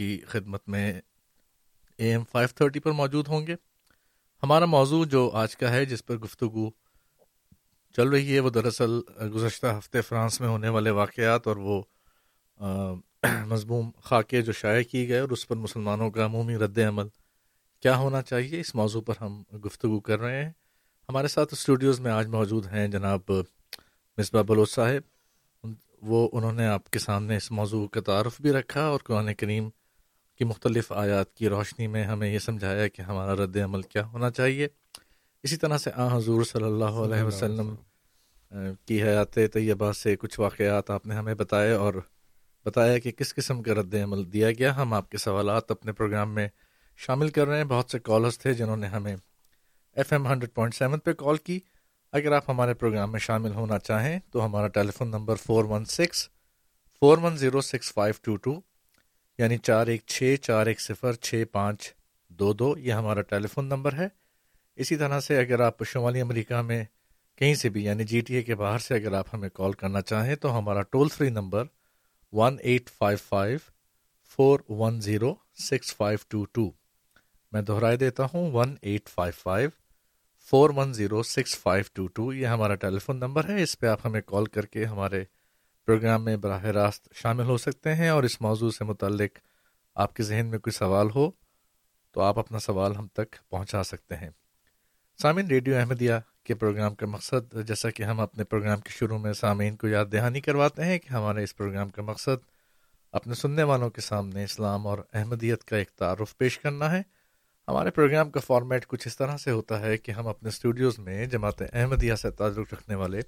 کی خدمت میں اے ایم فائیو تھرٹی پر موجود ہوں گے۔ ہمارا موضوع جو آج کا ہے، جس پر گفتگو چل رہی ہے، وہ دراصل گزشتہ ہفتے فرانس میں ہونے والے واقعات اور وہ مضموم خاکے جو شائع کی گئے اور اس پر مسلمانوں کا عمومی رد عمل کیا ہونا چاہیے، اس موضوع پر ہم گفتگو کر رہے ہیں۔ ہمارے ساتھ اسٹوڈیوز میں آج موجود ہیں جناب مصباح بلوچ صاحب۔ وہ، انہوں نے آپ کے سامنے اس موضوع کا تعارف بھی رکھا اور قرآن کریم کی مختلف آیات کی روشنی میں ہمیں یہ سمجھایا کہ ہمارا رد عمل کیا ہونا چاہیے۔ اسی طرح سے آ حضور صلی اللہ علیہ وسلم کی حیات طیبہ سے کچھ واقعات آپ نے ہمیں بتائے اور بتایا کہ کس قسم کا رد عمل دیا گیا۔ ہم آپ کے سوالات اپنے پروگرام میں شامل کر رہے ہیں۔ بہت سے کالرس تھے جنہوں نے ہمیں F M hundred point seven پہ کال کی۔ اگر آپ ہمارے پروگرام میں شامل ہونا چاہیں تو ہمارا telephone number four one six four one zero six five two two یعنی چار ایک چھ چار ایک صفر چھ پانچ دو دو، یہ ہمارا ٹیلی فون نمبر ہے۔ اسی طرح سے اگر آپ شمالی امریکہ میں کہیں سے بھی یعنی جی ٹی اے کے باہر سے اگر آپ ہمیں کال کرنا چاہیں، تو ہمارا toll free number one eight five five four one zero six five two two. میں دہرائے دیتا ہوں one eight five five four one zero six five two two, یہ ہمارا ٹیلی فون نمبر ہے۔ اس پہ آپ ہمیں کال کر کے ہمارے پروگرام میں براہ راست شامل ہو سکتے ہیں اور اس موضوع سے متعلق آپ کے ذہن میں کوئی سوال ہو تو آپ اپنا سوال ہم تک پہنچا سکتے ہیں۔ سامعین، ریڈیو احمدیہ کے پروگرام کا مقصد، جیسا کہ ہم اپنے پروگرام کے شروع میں سامعین کو یاد دہانی کرواتے ہیں کہ ہمارے اس پروگرام کا مقصد اپنے سننے والوں کے سامنے اسلام اور احمدیت کا ایک تعارف پیش کرنا ہے۔ ہمارے پروگرام کا فارمیٹ کچھ اس طرح سے ہوتا ہے کہ ہم اپنے اسٹوڈیوز میں جماعت احمدیہ سے تعلق رکھنے والے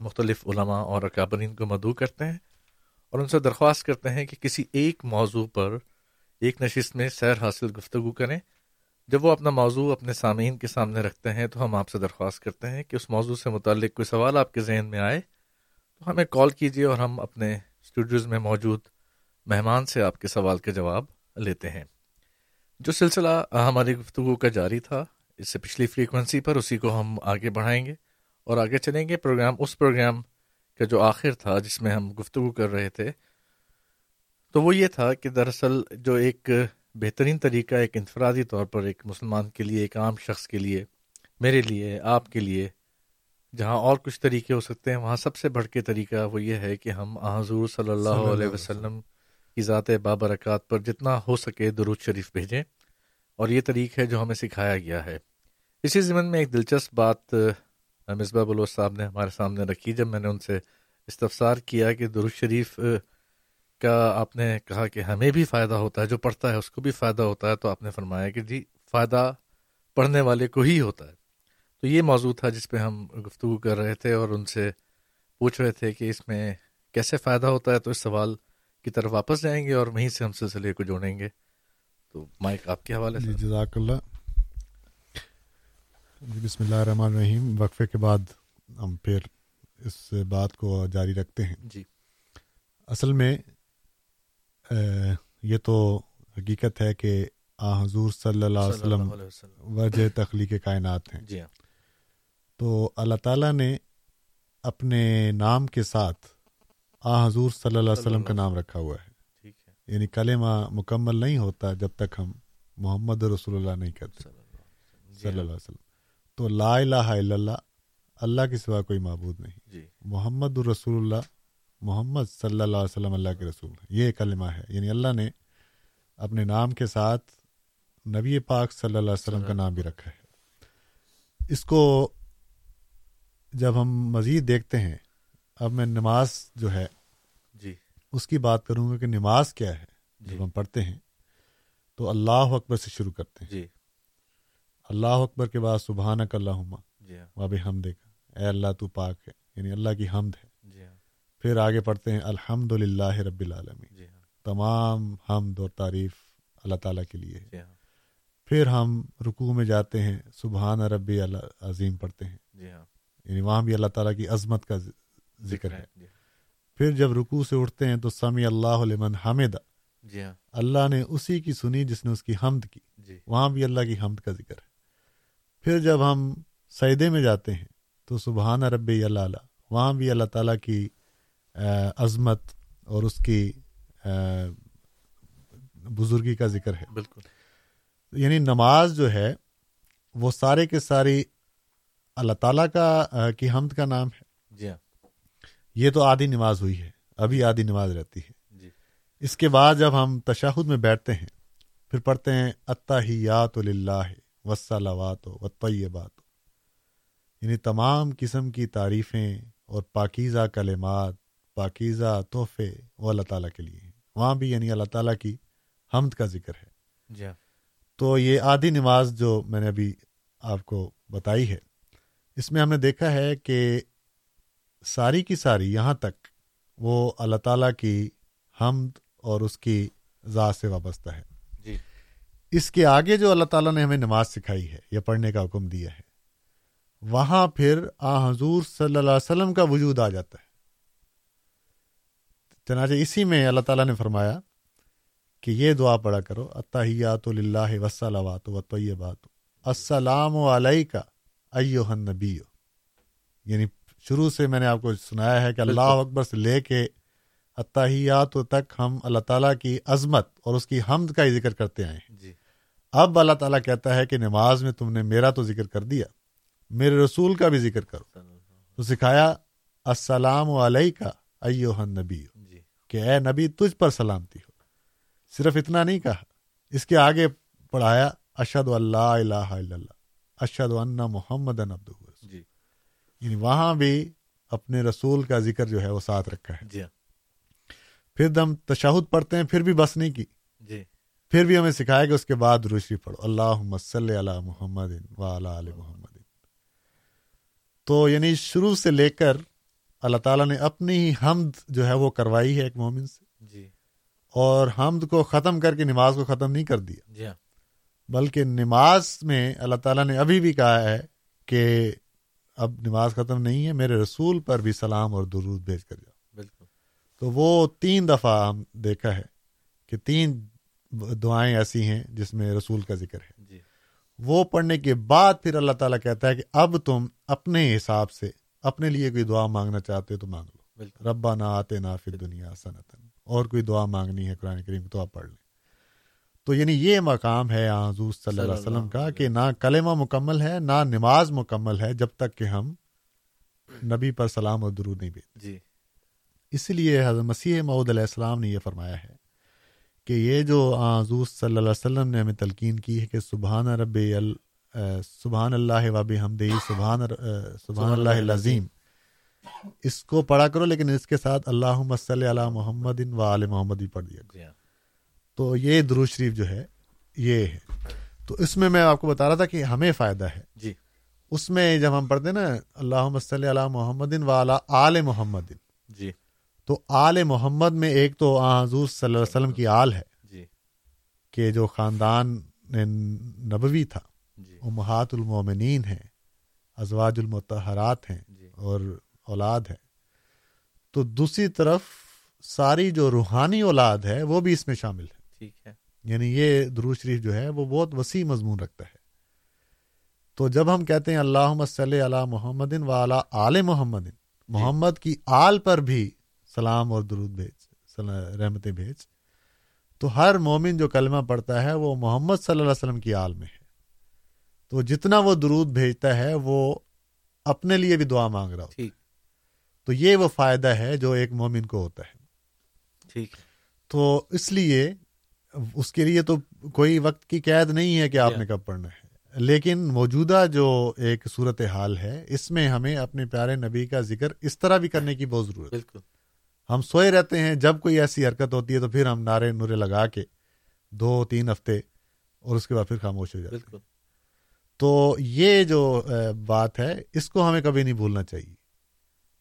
مختلف علماء اور اکابرین کو مدعو کرتے ہیں اور ان سے درخواست کرتے ہیں کہ کسی ایک موضوع پر ایک نشست میں سیر حاصل گفتگو کریں۔ جب وہ اپنا موضوع اپنے سامعین کے سامنے رکھتے ہیں تو ہم آپ سے درخواست کرتے ہیں کہ اس موضوع سے متعلق کوئی سوال آپ کے ذہن میں آئے تو ہمیں کال کیجیے اور ہم اپنے اسٹوڈیوز میں موجود مہمان سے آپ کے سوال کے جواب لیتے ہیں۔ جو سلسلہ ہماری گفتگو کا جاری تھا، اس سے پچھلی فریکوینسی پر اسی کو ہم آگے بڑھائیں گے۔ اور آگے چلیں گے۔ پروگرام اس پروگرام کا جو آخر تھا جس میں ہم گفتگو کر رہے تھے تو وہ یہ تھا کہ دراصل جو ایک بہترین طریقہ ایک انفرادی طور پر ایک مسلمان کے لیے ایک عام شخص کے لیے میرے لیے آپ کے لیے جہاں اور کچھ طریقے ہو سکتے ہیں وہاں سب سے بڑھ کے طریقہ وہ یہ ہے کہ ہم حضور صلی اللہ علیہ وسلم کی ذات بابرکات پر جتنا ہو سکے درود شریف بھیجیں۔ اور یہ طریق ہے جو ہمیں سکھایا گیا ہے۔ اسی ضمن میں ایک دلچسپ بات مصباح بلوچ صاحب نے ہمارے سامنے رکھی، جب میں نے ان سے استفسار کیا کہ درود شریف کا آپ نے کہا کہ ہمیں بھی فائدہ ہوتا ہے، جو پڑھتا ہے اس کو بھی فائدہ ہوتا ہے، تو آپ نے فرمایا کہ جی فائدہ پڑھنے والے کو ہی ہوتا ہے۔ تو یہ موضوع تھا جس پہ ہم گفتگو کر رہے تھے اور ان سے پوچھ رہے تھے کہ اس میں کیسے فائدہ ہوتا ہے، تو اس سوال کی طرف واپس جائیں گے اور وہیں سے ہم سلسلے کو جوڑیں گے۔ تو مائک آپ کے حوالے سے۔ جی جزاک اللہ۔ بسم اللہ الرحمن الرحیم۔ وقفے کے بعد ہم پھر اس بات کو جاری رکھتے ہیں۔ جی۔ اصل میں یہ تو حقیقت ہے کہ آ حضور صلی اللہ علیہ وسلم وجہ تخلیق کائنات ہیں۔ جی ہاں۔ تو اللہ تعالیٰ نے اپنے نام کے ساتھ آ حضور صلی اللہ علیہ وسلم کا نام رکھا ہوا ہے۔ یعنی کلمہ مکمل نہیں ہوتا جب تک ہم محمد رسول اللہ نہیں کہتے۔ صلی اللہ علیہ وسلم۔ تو لا الہ الا اللہ اللہ کے سوا کوئی معبود نہیں۔ جی۔ محمد الرسول اللہ محمد صلی اللہ علیہ وسلم اللہ کے رسول یہ کلمہ ہے۔ یعنی اللہ نے اپنے نام کے ساتھ نبی پاک صلی اللہ علیہ وسلم کا نام بھی رکھا ہے۔ اس کو جب ہم مزید دیکھتے ہیں اب میں نماز جو ہے جی۔ اس کی بات کروں گا کہ نماز کیا ہے۔ جب جی ہم پڑھتے ہیں تو اللہ اکبر سے شروع کرتے ہیں۔ جی۔ اللہ اکبر کے بعد سبحان اک اللہ جی ہاں۔ واب ہم دیکھا اے اللہ تو پاک ہے یعنی اللہ کی حمد ہے۔ جی ہاں۔ پھر آگے پڑھتے ہیں الحمد للہ رب العالمین۔ جی ہاں۔ تمام حمد اور تعریف اللہ تعالیٰ کے لیے۔ جی ہاں۔ پھر ہم رکوع میں جاتے ہیں سبحان ربی عظیم پڑھتے ہیں۔ جی یعنی وہاں بھی اللہ تعالیٰ کی عظمت کا ذکر ہے۔ پھر جب رکوع سے اٹھتے ہیں تو سمی اللہ علمن حامد جی ہاں۔ اللہ نے اسی کی سنی جس نے اس کی حمد کی۔ وہاں بھی اللہ کی حمد کا ذکر ہے۔ پھر جب ہم سعیدے میں جاتے ہیں تو سبحان رب اللہ وہاں بھی اللہ تعالیٰ کی عظمت اور اس کی بزرگی کا ذکر ہے۔ بالکل۔ یعنی نماز جو ہے وہ سارے کے ساری اللہ تعالیٰ کا کی حمد کا نام ہے۔ جی ہاں۔ یہ تو آدھی نماز ہوئی ہے ابھی آدھی نماز رہتی ہے۔ جی۔ اس کے بعد جب ہم تشاہد میں بیٹھتے ہیں پھر پڑھتے ہیں اتحیات اللہ وسلوات و طیبات یعنی تمام قسم کی تعریفیں اور پاکیزہ کلمات پاکیزہ تحفے وہ اللہ تعالیٰ کے لیے ہیں۔ وہاں بھی یعنی اللہ تعالیٰ کی حمد کا ذکر ہے۔ جی تو یہ آدھی نماز جو میں نے ابھی آپ کو بتائی ہے اس میں ہم نے دیکھا ہے کہ ساری کی ساری یہاں تک وہ اللہ تعالیٰ کی حمد اور اس کی ذات سے وابستہ ہے۔ اس کے آگے جو اللہ تعالیٰ نے ہمیں نماز سکھائی ہے یا پڑھنے کا حکم دیا ہے وہاں پھر آ حضور صلی اللہ علیہ وسلم کا وجود آ جاتا ہے۔ چنانچہ اسی میں اللہ تعالیٰ نے فرمایا کہ یہ دعا پڑھا کرو اتحیات اللہ وسلوات و طیبات السلام علیہ کا ایو نبی یعنی شروع سے میں نے آپ کو سنایا ہے کہ اللہ اکبر سے لے کے اتحیات تک ہم اللہ تعالیٰ کی عظمت اور اس کی حمد کا ہی ذکر کرتے آئے ہیں۔ جی۔ اب اللہ تعالیٰ کہتا ہے کہ نماز میں تم نے میرا تو ذکر کر دیا میرے رسول کا بھی ذکر کرو۔ تو سکھایا السلام علیہ کا نبی جی۔ کہ اے نبی تجھ پر سلامتی ہو۔ صرف اتنا نہیں کہا اس کے آگے پڑھایا اشد اللہ الہ الا اللہ اشد ان محمد عبد جی۔ یعنی وہاں بھی اپنے رسول کا ذکر جو ہے وہ ساتھ رکھا ہے۔ جی۔ پھر ہم تشہد پڑھتے ہیں پھر بھی بس نہیں کی۔ پھر بھی ہمیں سکھایا کہ اس کے بعد روشی پڑھو۔ اللہ صلی علی محمد و علی محمد۔ تو یعنی شروع سے لے کر اللہ تعالیٰ نے اپنی ہی حمد جو ہے وہ کروائی ہے ایک مومن سے۔ جی۔ اور حمد کو ختم کر کے نماز کو ختم نہیں کر دیا۔ جی ہاں۔ بلکہ نماز میں اللہ تعالیٰ نے ابھی بھی کہا ہے کہ اب نماز ختم نہیں ہے میرے رسول پر بھی سلام اور درود بھیج کر جاؤ۔ بالکل۔ تو وہ تین دفعہ ہم دیکھا ہے کہ تین دعائیں ایسی ہیں جس میں رسول کا ذکر ہے۔ جی۔ وہ پڑھنے کے بعد پھر اللہ تعالیٰ کہتا ہے کہ اب تم اپنے حساب سے اپنے لیے کوئی دعا مانگنا چاہتے ہو تو مانگ لو۔ بالکل۔ ربا نہ آتے نہ پھر دنیا صنعت اور کوئی دعا مانگنی ہے قرآن کریم تو آپ پڑھ لیں۔ تو یعنی یہ مقام ہے حضور صلی اللہ علیہ وسلم کا کہ نہ کلمہ مکمل ہے نہ نماز مکمل ہے جب تک کہ ہم نبی پر سلام اور درود نہیں بھیجتے۔ جی۔ اس لیے حضرت مسیح معود علیہ السلام نے یہ فرمایا ہے کہ یہ جو حضور صلی اللہ علیہ وسلم نے ہمیں تلقین کی ہے کہ سبحان رب ال سبحان اللہ وب حمد سبحان سبحان اللہ العظیم۔ اس کو پڑھا کرو لیکن اس کے ساتھ اللہ صلی علی محمد و علیہ محمد بھی پڑھ دیا جی ہاں۔ تو یہ درو شریف جو ہے یہ ہے۔ تو اس میں میں آپ کو بتا رہا تھا کہ ہمیں فائدہ ہے۔ جی۔ اس میں جب ہم پڑھتے نا اللہ صلی علی محمد و اعلیٰ آل محمد۔ جی۔ تو آل محمد میں ایک تو حضور صلی اللہ علیہ وسلم کی آل ہے جی۔ کہ جو خاندان نبوی تھا جی۔ امہات المومنین ہیں ازواج المتحرات ہیں جی۔ اور اولاد ہے تو دوسری طرف ساری جو روحانی اولاد ہے وہ بھی اس میں شامل ہے ٹھیک ہے۔ یعنی یہ درو شریف جو ہے وہ بہت وسیع مضمون رکھتا ہے۔ تو جب ہم کہتے ہیں اللہ صلی علی محمد و اعلیٰ آل محمد محمد کی آل پر بھی سلام اور درود بھیج رحمتیں بھیج۔ تو ہر مومن جو کلمہ پڑھتا ہے وہ محمد صلی اللہ علیہ وسلم کی آل میں ہے۔ تو جتنا وہ درود بھیجتا ہے وہ اپنے لیے بھی دعا مانگ رہا ہو ٹھیک۔ تو یہ وہ فائدہ ہے جو ایک مومن کو ہوتا ہے۔ ٹھیک۔ تو اس لیے اس کے لیے تو کوئی وقت کی قید نہیں ہے کہ آپ نے کب پڑھنا ہے۔ لیکن موجودہ جو ایک صورت حال ہے اس میں ہمیں اپنے پیارے نبی کا ذکر اس طرح بھی کرنے کی بہت ضرورت ہے۔ بالکل۔ ہم سوئے رہتے ہیں جب کوئی ایسی حرکت ہوتی ہے تو پھر ہم نعرے نورے لگا کے دو تین ہفتے اور اس کے بعد پھر خاموش ہو جاتے بالکل۔ تو یہ جو بات ہے اس کو ہمیں کبھی نہیں بھولنا چاہیے۔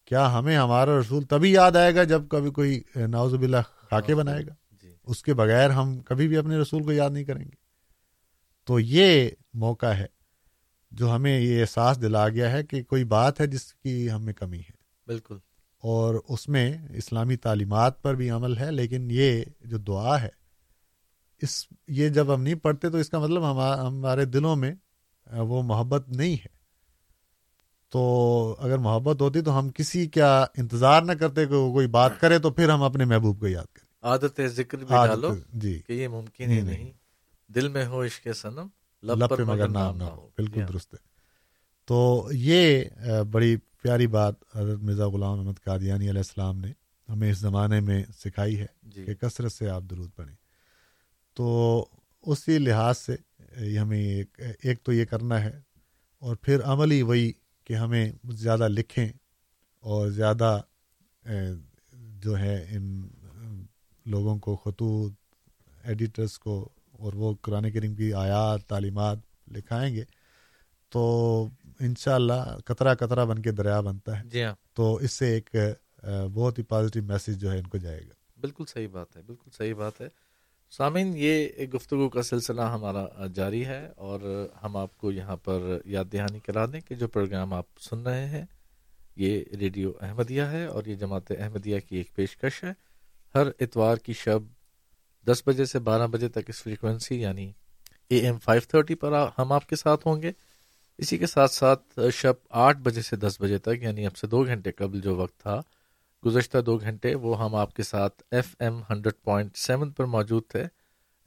کیا ہمیں ہمارا رسول تبھی یاد آئے گا جب کبھی کوئی ناوز باللہ خاکے بنائے گا؟ جی۔ اس کے بغیر ہم کبھی بھی اپنے رسول کو یاد نہیں کریں گے۔ تو یہ موقع ہے جو ہمیں یہ احساس دلا گیا ہے کہ کوئی بات ہے جس کی ہمیں کمی ہے۔ بالکل۔ اور اس میں اسلامی تعلیمات پر بھی عمل ہے لیکن یہ جو دعا ہے اس یہ جب ہم نہیں پڑھتے تو اس کا مطلب ہمارے دلوں میں وہ محبت نہیں ہے۔ تو اگر محبت ہوتی تو ہم کسی کا انتظار نہ کرتے کہ وہ کوئی بات کرے تو پھر ہم اپنے محبوب کو یاد کریں۔ عادت ذکر بھی ڈالو جی۔ کہ یہ ممکن ہی نہیں دل میں ہو عشق سنم لب پر مگر نام نہ ہو۔ بالکل درست ہے۔ تو یہ بڑی پیاری بات حضرت مرزا غلام احمد قادیانی علیہ السلام نے ہمیں اس زمانے میں سکھائی ہے جی. کہ کثرت سے آپ درود پڑھیں تو اسی لحاظ سے ہمیں ایک ایک تو یہ کرنا ہے اور پھر عمل ہی وہی کہ ہمیں زیادہ لکھیں اور زیادہ جو ہے ان لوگوں کو خطوط ایڈیٹرس کو اور وہ قرآن کریم کی آیات تعلیمات لکھائیں گے تو انشاءاللہ اللہ قطرہ قطرہ بن کے دریا بنتا ہے۔ جی ہاں۔ تو اس سے ایک بہت ہی پازیٹیو میسیج جو ہے ان کو جائے گا۔ بالکل صحیح بات ہے بالکل صحیح بات ہے۔ سامعین یہ گفتگو کا سلسلہ ہمارا جاری ہے اور ہم آپ کو یہاں پر یاد دہانی کرا دیں کہ جو پروگرام آپ سن رہے ہیں یہ ریڈیو احمدیہ ہے اور یہ جماعت احمدیہ کی ایک پیشکش ہے۔ ہر اتوار کی شب دس بجے سے بارہ بجے تک اس فریکوینسی یعنی اے ایم فائیو تھرٹی پر ہم آپ کے ساتھ ہوں گے۔ اسی کے ساتھ ساتھ شب آٹھ بجے سے دس بجے تک یعنی اب سے دو گھنٹے قبل جو وقت تھا، گزشتہ دو گھنٹے، وہ ہم آپ کے ساتھ F M hundred point seven پر موجود تھے۔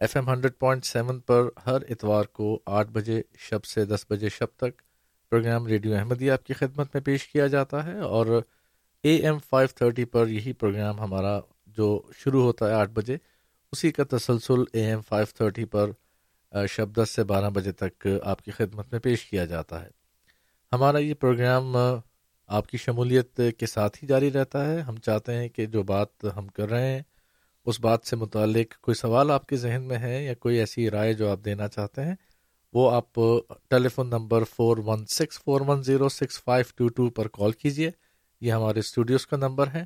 F M hundred point seven پر ہر اتوار کو آٹھ بجے شب سے دس بجے شب تک پروگرام ریڈیو احمدیہ آپ کی خدمت میں پیش کیا جاتا ہے اور اے ایم فائیو تھرٹی پر یہی پروگرام ہمارا جو شروع ہوتا ہے آٹھ بجے، اسی کا تسلسل اے ایم فائیو تھرٹی پر شب دس سے بارہ بجے تک آپ کی خدمت میں پیش کیا جاتا ہے۔ ہمارا یہ پروگرام آپ کی شمولیت کے ساتھ ہی جاری رہتا ہے۔ ہم چاہتے ہیں کہ جو بات ہم کر رہے ہیں، اس بات سے متعلق کوئی سوال آپ کے ذہن میں ہے یا کوئی ایسی رائے جو آپ دینا چاہتے ہیں، وہ آپ telephone number four one six four one zero six five two two پر کال کیجیے یہ ہمارے اسٹوڈیوز کا نمبر ہے۔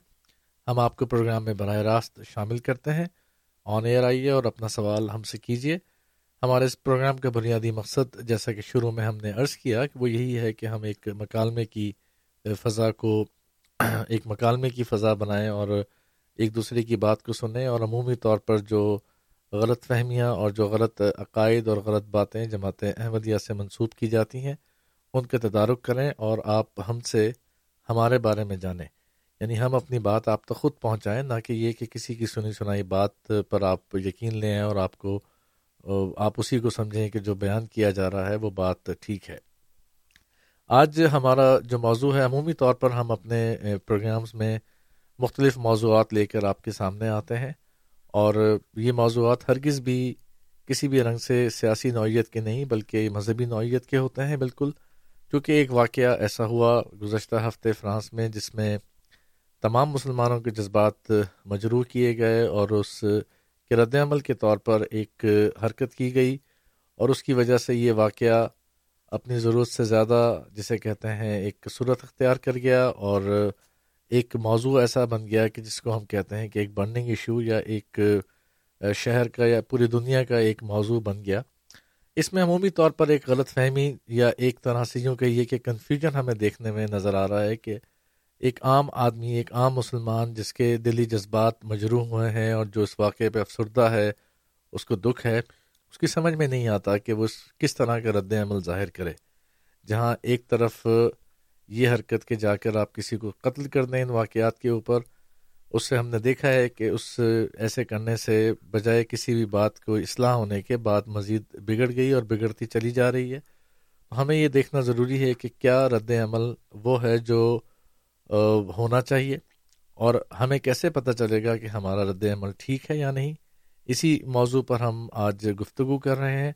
ہم آپ کو پروگرام میں براہ راست شامل کرتے ہیں۔ آن ایئر آئیے اور اپنا سوال ہم سے کیجیے ہمارے اس پروگرام کا بنیادی مقصد جیسا کہ شروع میں ہم نے عرض کیا کہ وہ یہی ہے کہ ہم ایک مکالمے کی فضا کو ایک مکالمے کی فضا بنائیں اور ایک دوسرے کی بات کو سنیں اور عمومی طور پر جو غلط فہمیاں اور جو غلط عقائد اور غلط باتیں جماعت احمدیہ سے منسوب کی جاتی ہیں، ان کے تدارک کریں اور آپ ہم سے ہمارے بارے میں جانیں۔ یعنی ہم اپنی بات آپ تک خود پہنچائیں، نہ کہ یہ کہ کسی کی سنی سنائی بات پر آپ یقین لیں اور آپ کو آپ اسی کو سمجھیں کہ جو بیان کیا جا رہا ہے وہ بات ٹھیک ہے۔ آج ہمارا جو موضوع ہے، عمومی طور پر ہم اپنے پروگرامز میں مختلف موضوعات لے کر آپ کے سامنے آتے ہیں اور یہ موضوعات ہرگز بھی کسی بھی رنگ سے سیاسی نوعیت کے نہیں، بلکہ مذہبی نوعیت کے ہوتے ہیں بالکل۔ کیونکہ ایک واقعہ ایسا ہوا گزشتہ ہفتے فرانس میں، جس میں تمام مسلمانوں کے جذبات مجروح کیے گئے اور اس کے رد عمل کے طور پر ایک حرکت کی گئی اور اس کی وجہ سے یہ واقعہ اپنی ضرورت سے زیادہ جسے کہتے ہیں ایک صورت اختیار کر گیا اور ایک موضوع ایسا بن گیا کہ جس کو ہم کہتے ہیں کہ ایک برننگ ایشو یا ایک شہر کا یا پوری دنیا کا ایک موضوع بن گیا۔ اس میں عمومی طور پر ایک غلط فہمی یا ایک طرح سے یوں کہیے کہ کنفیوژن ہمیں دیکھنے میں نظر آ رہا ہے کہ ایک عام آدمی، ایک عام مسلمان جس کے دلی جذبات مجروح ہوئے ہیں اور جو اس واقعے پہ افسردہ ہے، اس کو دکھ ہے، اس کی سمجھ میں نہیں آتا کہ وہ کس طرح کا رد عمل ظاہر کرے۔ جہاں ایک طرف یہ حرکت کے جا کر آپ کسی کو قتل کر دیں ان واقعات کے اوپر، اس سے ہم نے دیکھا ہے کہ اس ایسے کرنے سے بجائے کسی بھی بات کو اصلاح ہونے کے بعد مزید بگڑ گئی اور بگڑتی چلی جا رہی ہے۔ ہمیں یہ دیکھنا ضروری ہے کہ کیا رد عمل وہ ہے جو ہونا چاہیے۔ اور ہمیں کیسے پتہ چلے گا کہ ہمارا رد عمل ٹھیک ہے یا نہیں؟ اسی موضوع پر ہم آج گفتگو کر رہے ہیں۔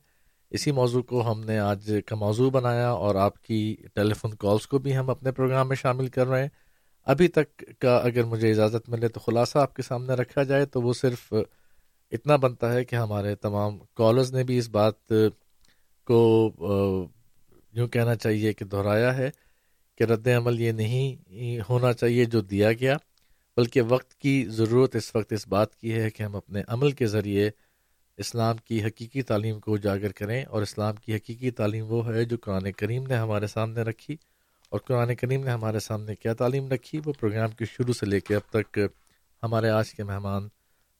اسی موضوع کو ہم نے آج کا موضوع بنایا اور آپ کی ٹیلی فون کالس کو بھی ہم اپنے پروگرام میں شامل کر رہے ہیں۔ ابھی تک کا اگر مجھے اجازت ملے تو خلاصہ آپ کے سامنے رکھا جائے تو وہ صرف اتنا بنتا ہے کہ ہمارے تمام کالرز نے بھی اس بات کو یوں کہنا چاہیے کہ دہرایا ہے۔ کہ رد عمل یہ نہیں ہونا چاہیے جو دیا گیا، بلکہ وقت کی ضرورت اس وقت اس بات کی ہے کہ ہم اپنے عمل کے ذریعے اسلام کی حقیقی تعلیم کو اجاگر کریں۔ اور اسلام کی حقیقی تعلیم وہ ہے جو قرآن کریم نے ہمارے سامنے رکھی۔ اور قرآن کریم نے ہمارے سامنے کیا تعلیم رکھی؟ وہ پروگرام کے شروع سے لے کے اب تک ہمارے آج کے مہمان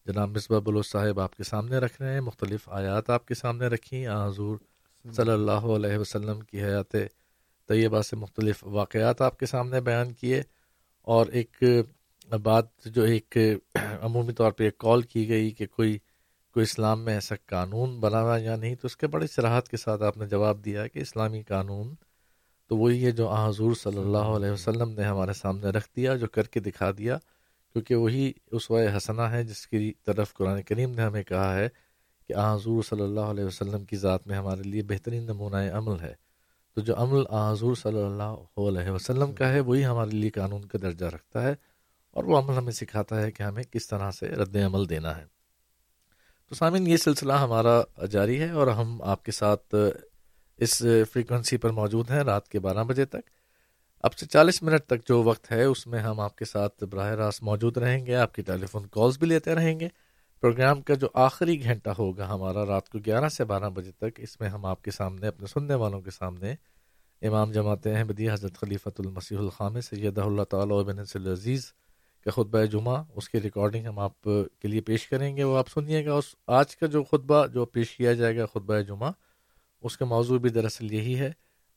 جناب مصباح بلوچ صاحب آپ کے سامنے رکھ رہے ہیں۔ مختلف آیات آپ کے سامنے رکھی حضور صلی اللہ علیہ وسلم کی حیات طیبہ سے مختلف واقعات آپ کے سامنے بیان کیے اور ایک بات جو ایک عمومی طور پہ ایک کال کی گئی کہ کوئی کوئی اسلام میں ایسا قانون بنا ہوا یا نہیں، تو اس کے بڑی سراحت کے ساتھ آپ نے جواب دیا کہ اسلامی قانون تو وہی ہے جو حضور صلی اللہ علیہ وسلم نے ہمارے سامنے رکھ دیا، جو کر کے دکھا دیا، کیونکہ وہی اس حسنہ ہے جس کی طرف قرآن کریم نے ہمیں کہا ہے کہ حضور صلی اللہ علیہ وسلم کی ذات میں ہمارے لیے بہترین نمونہ عمل ہے۔ تو جو عمل حضور صلی اللہ علیہ وسلم کا ہے، وہی ہمارے لیے قانون کا درجہ رکھتا ہے اور وہ عمل ہمیں سکھاتا ہے کہ ہمیں کس طرح سے رد عمل دینا ہے۔ تو سامعین، یہ سلسلہ ہمارا جاری ہے اور ہم آپ کے ساتھ اس فریکوینسی پر موجود ہیں رات کے بارہ بجے تک۔ اب سے چالیس منٹ تک جو وقت ہے، اس میں ہم آپ کے ساتھ براہ راست موجود رہیں گے، آپ کی ٹیلی فون کالز بھی لیتے رہیں گے۔ پروگرام کا جو آخری گھنٹہ ہوگا ہمارا رات کو گیارہ سے بارہ بجے تک، اس میں ہم آپ کے سامنے، اپنے سننے والوں کے سامنے امام جماعت احمدی حضرت خلیفۃ المسیح الخام سید اللہ تعالیٰ بن العزیز کا خطبہ جمعہ، اس کی ریکارڈنگ ہم آپ کے لیے پیش کریں گے، وہ آپ سنیے گا۔ اس آج کا جو خطبہ جو پیش کیا جائے گا خطبہ جمعہ، اس کا موضوع بھی دراصل یہی ہے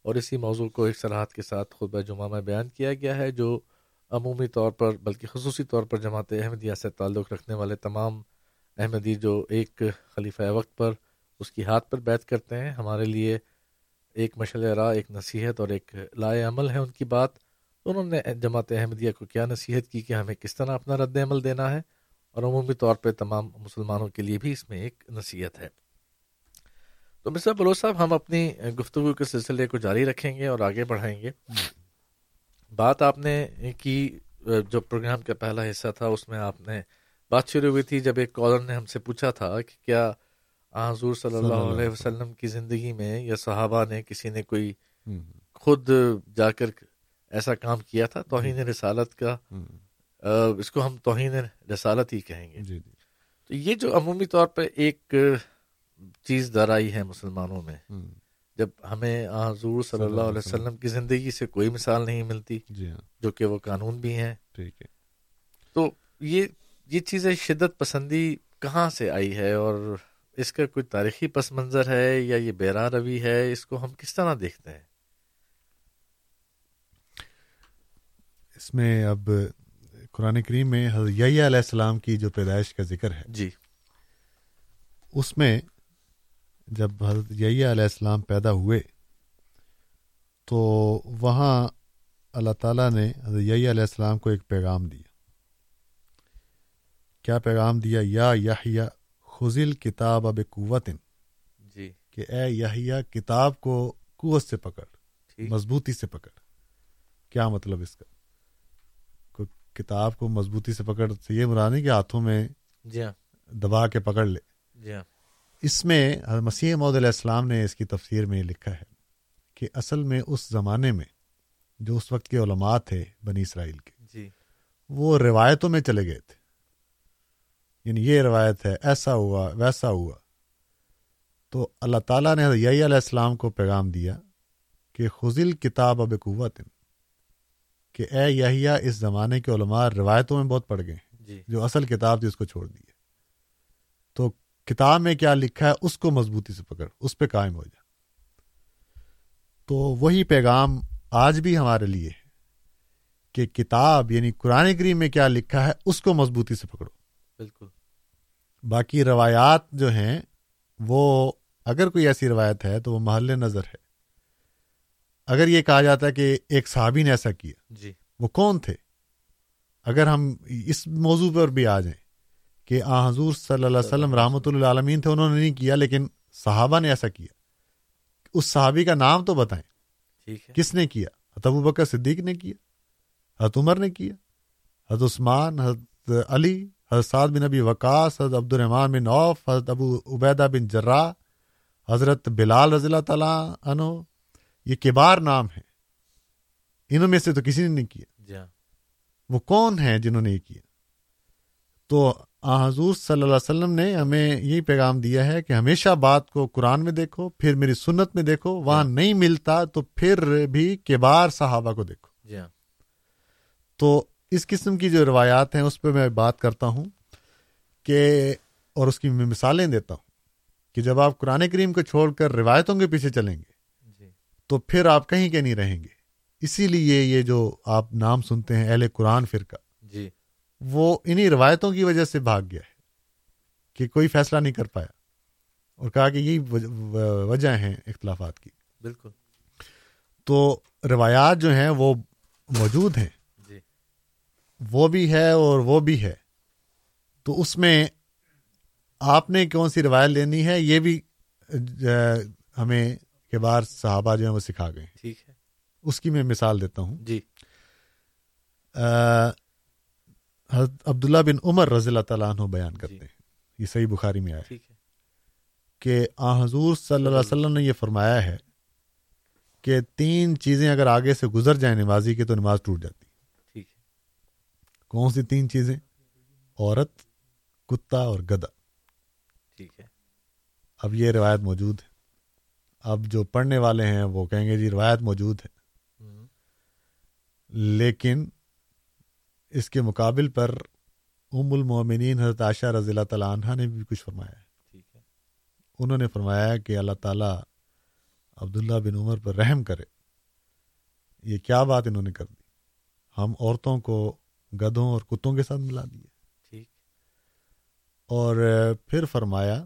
اور اسی موضوع کو ایک صلاحت کے ساتھ خطبہ جمعہ میں بیان کیا گیا ہے، جو عمومی طور پر، بلکہ خصوصی طور پر جماعت احمدیہ سے تعلق رکھنے والے تمام احمدی جو ایک خلیفہ وقت پر اس کی ہاتھ پر بیت کرتے ہیں، ہمارے لیے ایک مشل راہ، ایک نصیحت اور ایک لائے عمل ہے ان کی بات۔ تو انہوں نے جماعت احمدیہ کو کیا نصیحت کی کہ ہمیں کس طرح اپنا رد عمل دینا ہے؟ اور عمومی طور پہ تمام مسلمانوں کے لیے بھی اس میں ایک نصیحت ہے۔ تو مسٹر بلو صاحب، ہم اپنی گفتگو کے سلسلے کو جاری رکھیں گے اور آگے بڑھائیں گے۔ بات آپ نے کی، جو پروگرام کا پہلا حصہ تھا، اس میں آپ نے بات شروع ہوئی تھی جب ایک کالر نے ہم سے پوچھا تھا کہ کیا حضور صلی اللہ علیہ وسلم۔ کی زندگی میں یا صحابہ نے کسی نے کوئی خود جا کر ایسا کام کیا تھا؟ توہین رسالت کا۔ اس کو ہم توہین رسالت ہی کہیں گے۔ جی، جی۔ تو یہ جو عمومی طور پہ ایک چیز در آئی ہے مسلمانوں میں جب ہمیں حضور صلی اللہ علیہ وسلم کی زندگی سے کوئی مثال نہیں ملتی جی ہاں۔ جو کہ وہ قانون بھی ہیں۔ ٹھیک ہے۔ تو یہ یہ چیزیں شدت پسندی کہاں سے آئی ہے اور اس کا کوئی تاریخی پس منظر ہے یا یہ بیرا روی ہے؟ اس کو ہم کس طرح دیکھتے ہیں؟ اس میں اب قرآن کریم میں حضرت علیہ السلام کی جو پیدائش کا ذکر ہے جی۔ اس میں جب حضرت علیہ السلام پیدا ہوئے تو وہاں اللہ تعالیٰ نے حضرت علیہ السلام کو ایک پیغام دیا۔ کیا پیغام دیا؟ یا یحییٰ خزل کتاب اب قوت جی۔ کہ اے یحییٰ کتاب کو قوت سے پکڑ مضبوطی سے پکڑ۔ کیا مطلب اس کا؟ کتاب کو مضبوطی سے پکڑ سے یہ مرانی کے ہاتھوں میں جی ہاں۔ دبا کے پکڑ لے۔ جی ہاں۔ اس میں مسیح محدود علیہ السلام نے اس کی تفسیر میں لکھا ہے کہ اصل میں اس زمانے میں جو اس وقت کے علماء تھے بنی اسرائیل کے جی۔ وہ روایتوں میں چلے گئے تھے۔ یعنی یہ روایت ہے ایسا ہوا ویسا ہوا۔ تو اللہ تعالیٰ نے یہی علیہ السلام کو پیغام دیا کہ خزل کتاب اب قوت کہ اے یحییٰ اس زمانے کے علماء روایتوں میں بہت پڑ گئے ہیں۔ جی۔ جو اصل کتاب تھی اس کو چھوڑ دی تو کتاب میں کیا لکھا ہے اس کو مضبوطی سے پکڑ اس پہ قائم ہو جا۔ تو وہی پیغام آج بھی ہمارے لیے ہے کہ کتاب یعنی قرآن کریم میں کیا لکھا ہے اس کو مضبوطی سے پکڑو۔ بالکل۔ باقی روایات جو ہیں وہ اگر کوئی ایسی روایت ہے تو وہ محل نظر ہے۔ اگر یہ کہا جاتا ہے کہ ایک صحابی نے ایسا کیا جی۔ وہ کون تھے؟ اگر ہم اس موضوع پر بھی آ جائیں کہ آ حضور صلی اللہ علیہ وسلم رحمۃ اللہ عالمین تھے انہوں نے نہیں کیا لیکن صحابہ نے ایسا کیا۔ اس صحابی کا نام تو بتائیں۔ کس نے کیا؟ حضرت ابو بکر صدیق نے کیا حضرت عمر نے کیا حضرت عثمان حضرت علی حضرت سعد بن ابی وقاص حضرت عبد الرحمان بن عوف حضرت ابو عبیدہ بن جرا حضرت بلال رضی اللہ تعالیٰ عنہ یہ کبار نام ہے انہوں میں سے تو کسی نے نہیں کیا جی ہاں۔ وہ کون ہیں جنہوں نے یہ کیا تو حضور صلی اللہ علیہ وسلم نے ہمیں یہی پیغام دیا ہے کہ ہمیشہ بات کو قرآن میں دیکھو پھر میری سنت میں دیکھو وہاں جی۔ نہیں ملتا تو پھر بھی کبار صحابہ کو دیکھو جی ہاں۔ تو اس قسم کی جو روایات ہیں اس پہ میں بات کرتا ہوں کہ اور اس کی میں مثالیں دیتا ہوں کہ جب آپ قرآن کریم کو چھوڑ کر روایتوں کے پیچھے چلیں گے جی۔ تو پھر آپ کہیں کے نہیں رہیں گے۔ اسی لیے یہ جو آپ نام سنتے ہیں اہل قرآن فرقہ جی۔ وہ انہی روایتوں کی وجہ سے بھاگ گیا ہے کہ کوئی فیصلہ نہیں کر پایا اور کہا کہ یہی وجہ ہیں اختلافات کی۔ بالکل۔ تو روایات جو ہیں وہ موجود ہیں۔ وہ بھی ہے اور وہ بھی ہے۔ تو اس میں آپ نے کون سی روایت لینی ہے؟ یہ بھی ہمیں کے بار صحابہ جو ہیں وہ سکھا گئے۔ ٹھیک ہے۔ اس کی میں مثال دیتا ہوں۔ جی۔ حضرت عبداللہ بن عمر رضی اللہ تعالیٰ عنہ بیان کرتے جی ہیں۔ یہ صحیح بخاری میں آیا۔ کہ آ حضور صلی اللہ علیہ وسلم نے یہ فرمایا ہے کہ تین چیزیں اگر آگے سے گزر جائیں نمازی کی تو نماز ٹوٹ جاتی۔ ہے کون سی تین چیزیں؟ عورت کتا اور گدا ٹھیک ہے۔ اب یہ روایت موجود ہے۔ اب جو پڑھنے والے ہیں وہ کہیں گے جی روایت موجود ہے۔ لیکن اس کے مقابل پر ام المومنین حضرت عائشہ رضی اللہ تعالیٰ عنہ نے بھی کچھ فرمایا ہے۔ انہوں نے فرمایا کہ اللہ تعالیٰ عبداللہ بن عمر پر رحم کرے۔ یہ کیا بات انہوں نے کر دی؟ ہم عورتوں کو گدھوں اور کتوں کے ساتھ ملا دیے۔ اور پھر فرمایا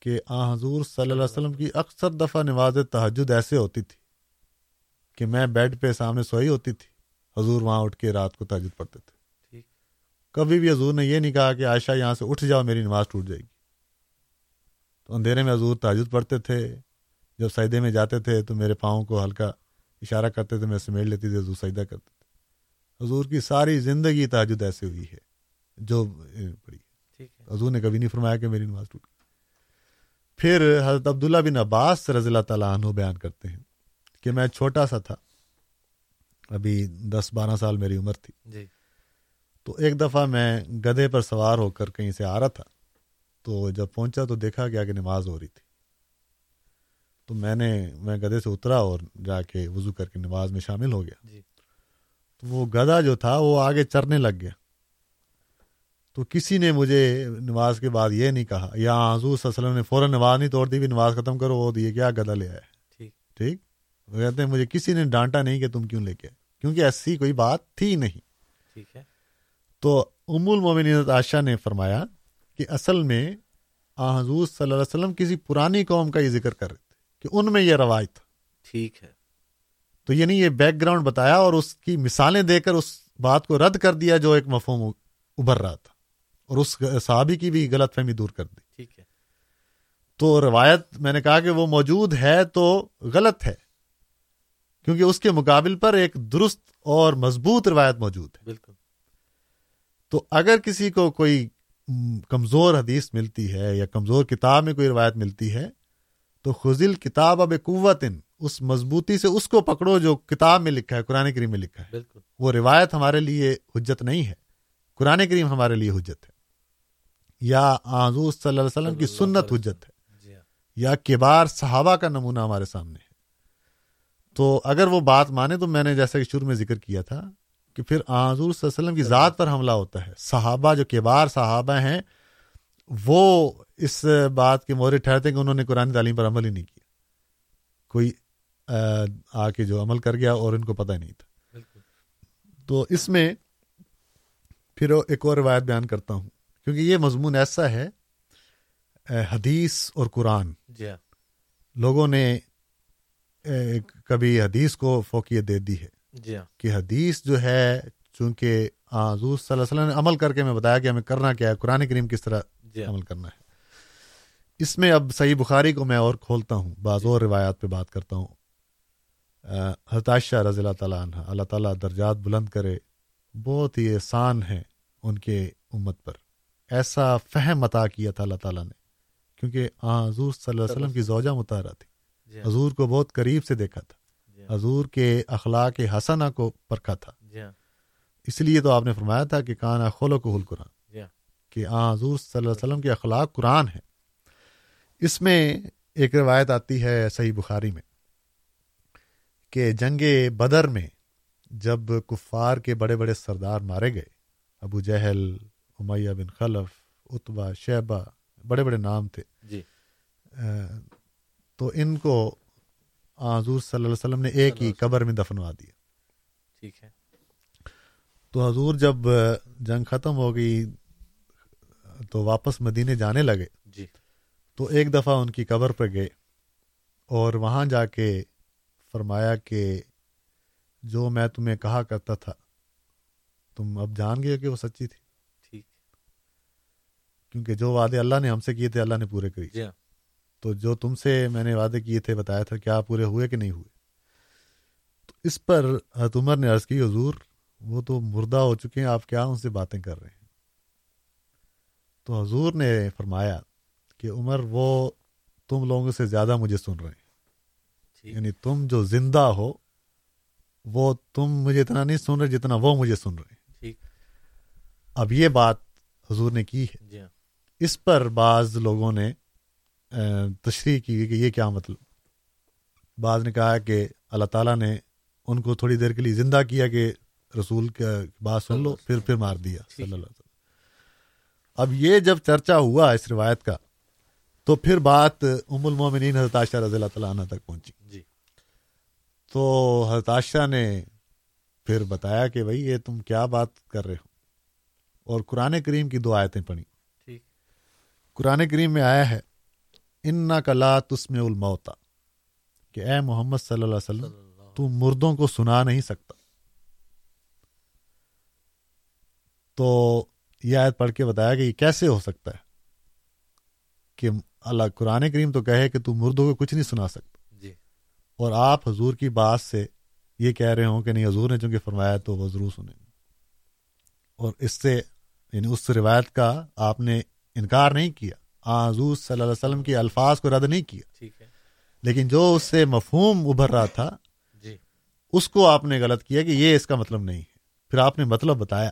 کہ آ حضور صلی اللہ علیہ وسلم کی اکثر دفعہ نواز تحجد ایسے ہوتی تھی کہ میں بیڈ پہ سامنے سوئی ہوتی تھی۔ حضور وہاں اٹھ کے رات کو تحجد پڑھتے تھے۔ کبھی بھی حضور نے یہ نہیں کہا کہ عائشہ یہاں سے اٹھ جاؤ میری نماز ٹوٹ جائے گی۔ تو اندھیرے میں حضور تحجد پڑھتے تھے۔ جب سجدے میں جاتے تھے تو میرے پاؤں کو ہلکا اشارہ کرتے تھے میں سمیٹ لیتی تھی حضور سجدہ کرتے حضور کی ساری زندگی تحجد ایسے ہوئی ہے جو پڑی حضور نے کبھی نہیں فرمایا کہ میری نماز ٹوٹ پھر حضرت عبداللہ بن عباس رضی اللہ تعالیٰ عنہ بیان کرتے ہیں کہ میں چھوٹا سا تھا۔ ابھی دس بارہ سال میری عمر تھی۔ جی۔ تو ایک دفعہ میں گدھے پر سوار ہو کر کہیں سے آ رہا تھا۔ تو جب پہنچا تو دیکھا گیا کہ نماز ہو رہی تھی۔ تو میں نے میں گدھے سے اترا اور جا کے وضو کر کے نماز میں شامل ہو گیا۔ جی۔ وہ گدھا جو تھا وہ آگے چرنے لگ گیا۔ تو کسی نے مجھے نماز کے بعد یہ نہیں کہا یا حضور صلی اللہ علیہ وسلم نے فوراً نماز نہیں توڑ دی بھی نماز ختم کرو وہ دیے کیا گدا لے آئے۔ ٹھیک۔ ٹھیک؟ وہ کہتے ہیں مجھے کسی نے ڈانٹا نہیں کہ تم کیوں لے کے کیونکہ ایسی کوئی بات تھی نہیں۔ ٹھیک ہے۔ تو ام المومنین عائشہ نے فرمایا کہ اصل میں آ حضور صلی اللہ علیہ وسلم کسی پرانی قوم کا یہ ذکر کر رہے تھے کہ ان میں یہ روایت ٹھیک ہے۔ تو یعنی یہ بیک گراؤنڈ بتایا اور اس کی مثالیں دے کر اس بات کو رد کر دیا جو ایک مفہوم ابھر رہا تھا اور اس صحابی کی بھی غلط فہمی دور کر دی۔ ٹھیک ہے۔ تو روایت میں نے کہا کہ وہ موجود ہے تو غلط ہے کیونکہ اس کے مقابل پر ایک درست اور مضبوط روایت موجود ہے۔ بالکل۔ تو اگر کسی کو کوئی کمزور حدیث ملتی ہے یا کمزور کتاب میں کوئی روایت ملتی ہے تو خزل کتاب اب قوت اس مضبوطی سے اس کو پکڑو جو کتاب میں لکھا ہے قرآن کریم میں لکھا ہے۔ بالکل۔ وہ روایت ہمارے لیے حجت نہیں ہے۔ قرآن کریم ہمارے لیے حجت ہے۔ یا آزور صلی اللہ علیہ وسلم کی سنت حجت ہے۔ جی ہاں۔ یا کبار صحابہ کا نمونہ ہمارے سامنے ہے۔ تو اگر وہ بات مانے تو میں نے جیسا کہ شروع میں ذکر کیا تھا کہ پھر آزور صلی اللہ علیہ وسلم کی ذات پر حملہ ہوتا ہے۔ صحابہ جو کبار صحابہ ہیں وہ اس بات کے مورے ٹھہرتے کہ انہوں نے قرآن تعلیم پر عمل ہی نہیں کیا۔ کوئی آ کے جو عمل کر گیا اور ان کو پتہ ہی نہیں تھا تو اس میں پھر ایک اور روایت بیان کرتا ہوں کیونکہ یہ مضمون ایسا ہے حدیث اور قرآن جی ہاں۔ لوگوں نے کبھی حدیث کو فوقیت دے دی ہے جی ہاں۔ کہ حدیث جو ہے چونکہ حضور صلی اللہ علیہ وسلم نے عمل کر کے میں بتایا کہ ہمیں کرنا کیا ہے قرآن کریم کس طرح جی ہاں۔ عمل کرنا ہے اس میں اب صحیح بخاری کو میں اور کھولتا ہوں بعض۔ اور روایات پہ بات کرتا ہوں حتاشہ رضی اللہ تعالیٰ عنہ اللہ تعالیٰ درجات بلند کرے بہت ہی احسان ہے ان کے امت پر۔ ایسا فہم عطا کیا تھا اللہ تعالیٰ نے کیونکہ حضور صلی اللہ علیہ وسلم کی زوجہ متحرہ تھی۔ جی ہاں۔ حضور کو بہت قریب سے دیکھا تھا۔ جی ہاں۔ حضور کے اخلاق حسنہ کو پرکھا تھا۔ جی ہاں۔ اس لیے تو آپ نے فرمایا تھا کہ کان کھولو کو قرآن کہ آ حضور صلی اللہ علیہ وسلم کے اخلاق قرآن ہے اس میں ایک روایت آتی ہے صحیح بخاری میں۔ کہ جنگ بدر میں جب کفار کے بڑے بڑے سردار مارے گئے ابو جہل امیہ بن خلف اتبا شیبہ بڑے بڑے نام تھے۔ جی۔ تو ان کو حضور صلی اللہ علیہ وسلم نے ایک ہی قبر میں دفنوا دیا۔ ٹھیک ہے۔ تو حضور جب جنگ ختم ہو گئی تو واپس مدینے جانے لگے۔ جی۔ تو ایک دفعہ ان کی قبر پہ گئے اور وہاں جا کے فرمایا کہ جو میں تمہیں کہا کرتا تھا تم اب جان گئے کہ وہ سچی تھی؟ ٹھیک۔ کیونکہ جو وعدے اللہ نے ہم سے کیے تھے اللہ نے پورے کری۔ جی ہاں۔ تو جو تم سے میں نے وعدے کیے تھے بتایا تھا کیا پورے ہوئے کہ نہیں ہوئے؟ تو اس پر حضرت عمر نے عرض کی حضور وہ تو مردہ ہو چکے ہیں آپ کیا ان سے باتیں کر رہے ہیں؟ تو حضور نے فرمایا کہ عمر وہ تم لوگوں سے زیادہ مجھے سن رہے ہیں۔ یعنی تم جو زندہ ہو وہ تم مجھے اتنا نہیں سن رہے جتنا وہ مجھے سن رہے۔ ہیں اب یہ بات حضور نے کی ہے۔ جی ہاں۔ اس پر بعض لوگوں نے تشریح کی کہ یہ کیا مطلب۔ بعض نے کہا کہ اللہ تعالیٰ نے ان کو تھوڑی دیر کے لیے زندہ کیا کہ رسول کا بات سن لو پھر پھر مار دیا۔ صلی اللہ علیہ وسلم۔ اب یہ جب چرچا ہوا اس روایت کا تو پھر بات ام المومنین حضرت عائشہ رضی اللہ تعالیٰ عنہ تک پہنچی۔ جی۔ تو حضرت عائشہ نے پھر بتایا کہ بھائی یہ تم کیا بات کر رہے ہو؟ اور قرآن کریم کی دو آیتیں پڑھی قرآن کریم میں آیا ہے ان کلا تسم الموتا کہ اے محمد صلی اللہ علیہ وسلم تو مردوں کو سنا نہیں سکتا۔ تو یہ آیت پڑھ کے بتایا کہ یہ کیسے ہو سکتا ہے کہ اللہ قرآن کریم تو کہے کہ تو مردوں کو کچھ نہیں سنا سکتا۔ جی۔ اور آپ حضور کی بات سے یہ کہہ رہے ہوں کہ نہیں حضور نے چونکہ فرمایا تو وہ ضرور سنیں اور اس سے یعنی اس روایت کا آپ نے انکار نہیں کیا۔ حضور صلی اللہ علیہ وسلم کے الفاظ کو رد نہیں کیا۔ لیکن جو اس سے مفہوم ابھر رہا تھا جی۔ اس کو آپ نے غلط کیا کہ یہ اس کا مطلب نہیں ہے۔ پھر آپ نے مطلب بتایا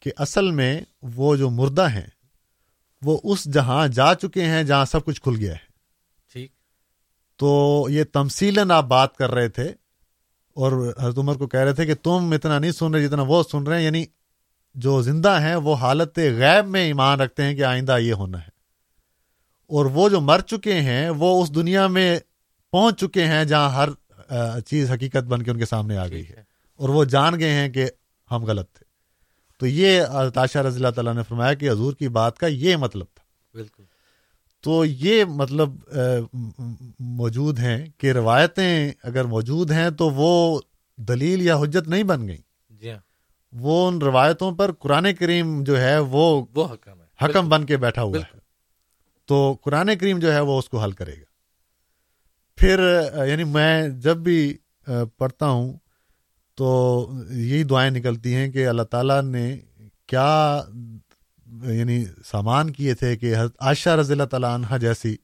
کہ اصل میں وہ جو مردہ ہیں وہ اس جہاں جا چکے ہیں جہاں سب کچھ کھل گیا ہے۔ ٹھیک۔ تو یہ تمسیل آپ بات کر رہے تھے اور حضرت عمر کو کہہ رہے تھے کہ تم اتنا نہیں سن رہے جتنا وہ سن رہے ہیں یعنی جو زندہ ہیں وہ حالت غیب میں ایمان رکھتے ہیں کہ آئندہ یہ ہونا ہے۔ اور وہ جو مر چکے ہیں وہ اس دنیا میں پہنچ چکے ہیں جہاں ہر چیز حقیقت بن کے ان کے سامنے آ گئی ہے۔ اور وہ جان گئے ہیں کہ ہم غلط تھے۔ تو یہ تاشا رضی اللہ تعالیٰ نے فرمایا کہ حضور کی بات کا یہ مطلب تھا۔ بالکل۔ تو یہ مطلب موجود ہیں کہ روایتیں اگر موجود ہیں تو وہ دلیل یا حجت نہیں بن گئی جی ہاں۔ وہ ان روایتوں پر قرآن کریم جو ہے وہ وہ حکم ہے۔ حکم بن کے بیٹھا ہوا ہے۔ تو قرآن کریم جو ہے وہ اس کو حل کرے گا۔ پھر یعنی میں جب بھی پڑھتا ہوں تو یہی دعائیں نکلتی ہیں کہ اللہ تعالیٰ نے کیا یعنی سامان کیے تھے کہ عائشہ رضی اللہ تعالیٰ عنہ جیسی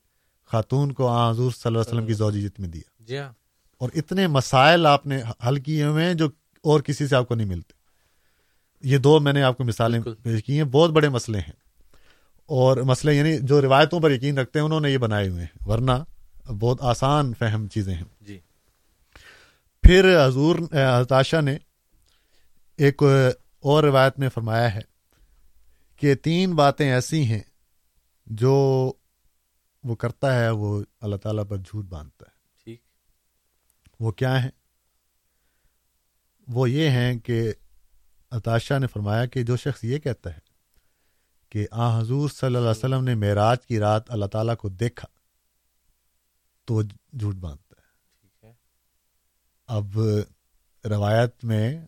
خاتون کو حضور صلی اللہ علیہ وسلم کی زوجیت میں دیا۔ جی ہاں۔ اور اتنے مسائل آپ نے حل کیے ہوئے ہیں جو اور کسی سے آپ کو نہیں ملتے۔ یہ دو میں نے آپ کو مثالیں پیش کی ہیں بہت بڑے مسئلے ہیں۔ اور مسئلے یعنی جو روایتوں پر یقین رکھتے ہیں انہوں نے یہ بنائے ہوئے ہیں۔ ورنہ بہت آسان فہم چیزیں ہیں۔ جی۔ پھر حضور حضاشہ نے ایک اور روایت میں فرمایا ہے کہ تین باتیں ایسی ہیں جو وہ کرتا ہے وہ اللہ تعالیٰ پر جھوٹ باندھتا ہے۔ ٹھیک۔ وہ کیا ہیں؟ وہ یہ ہیں کہ اتاشا نے فرمایا کہ جو شخص یہ کہتا ہے کہ آ حضور صلی اللہ علیہ وسلم نے معراج کی رات اللہ تعالیٰ کو دیکھا تو جھوٹ باندھتا اب روایت میں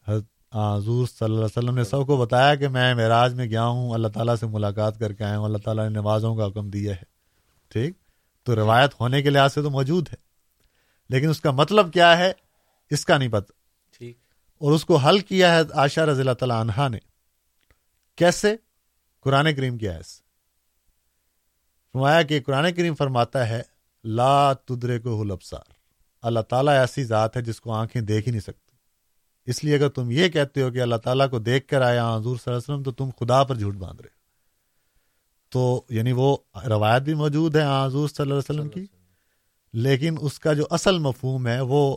حضور صلی اللہ علیہ وسلم نے سب کو بتایا کہ میں معراج میں گیا ہوں اللہ تعالیٰ سے ملاقات کر کے آیا ہوں اللہ تعالیٰ نے نمازوں کا حکم دیا ہے۔ ٹھیک؟ تو روایت ہونے کے لحاظ سے تو موجود ہے۔ لیکن اس کا مطلب کیا ہے؟ اس کا نہیں پتہ۔ ٹھیک۔ اور اس کو حل کیا ہے عائشہ رضی اللہ تعالیٰ عنہا نے۔ کیسے؟ قرآن کریم کیا ہے فرمایا کہ قرآن کریم فرماتا ہے لا تدرے کو حلبسار اللہ تعالیٰ ایسی ذات ہے جس کو آنکھیں دیکھ ہی نہیں سکتی۔ اس لیے اگر تم یہ کہتے ہو کہ اللہ تعالیٰ کو دیکھ کر آیا حضور صلی اللہ علیہ وسلم تو تم خدا پر جھوٹ باندھ رہے تو یعنی وہ روایت بھی موجود ہے حضور صلی اللہ علیہ وسلم کی۔ لیکن اس کا جو اصل مفہوم ہے وہ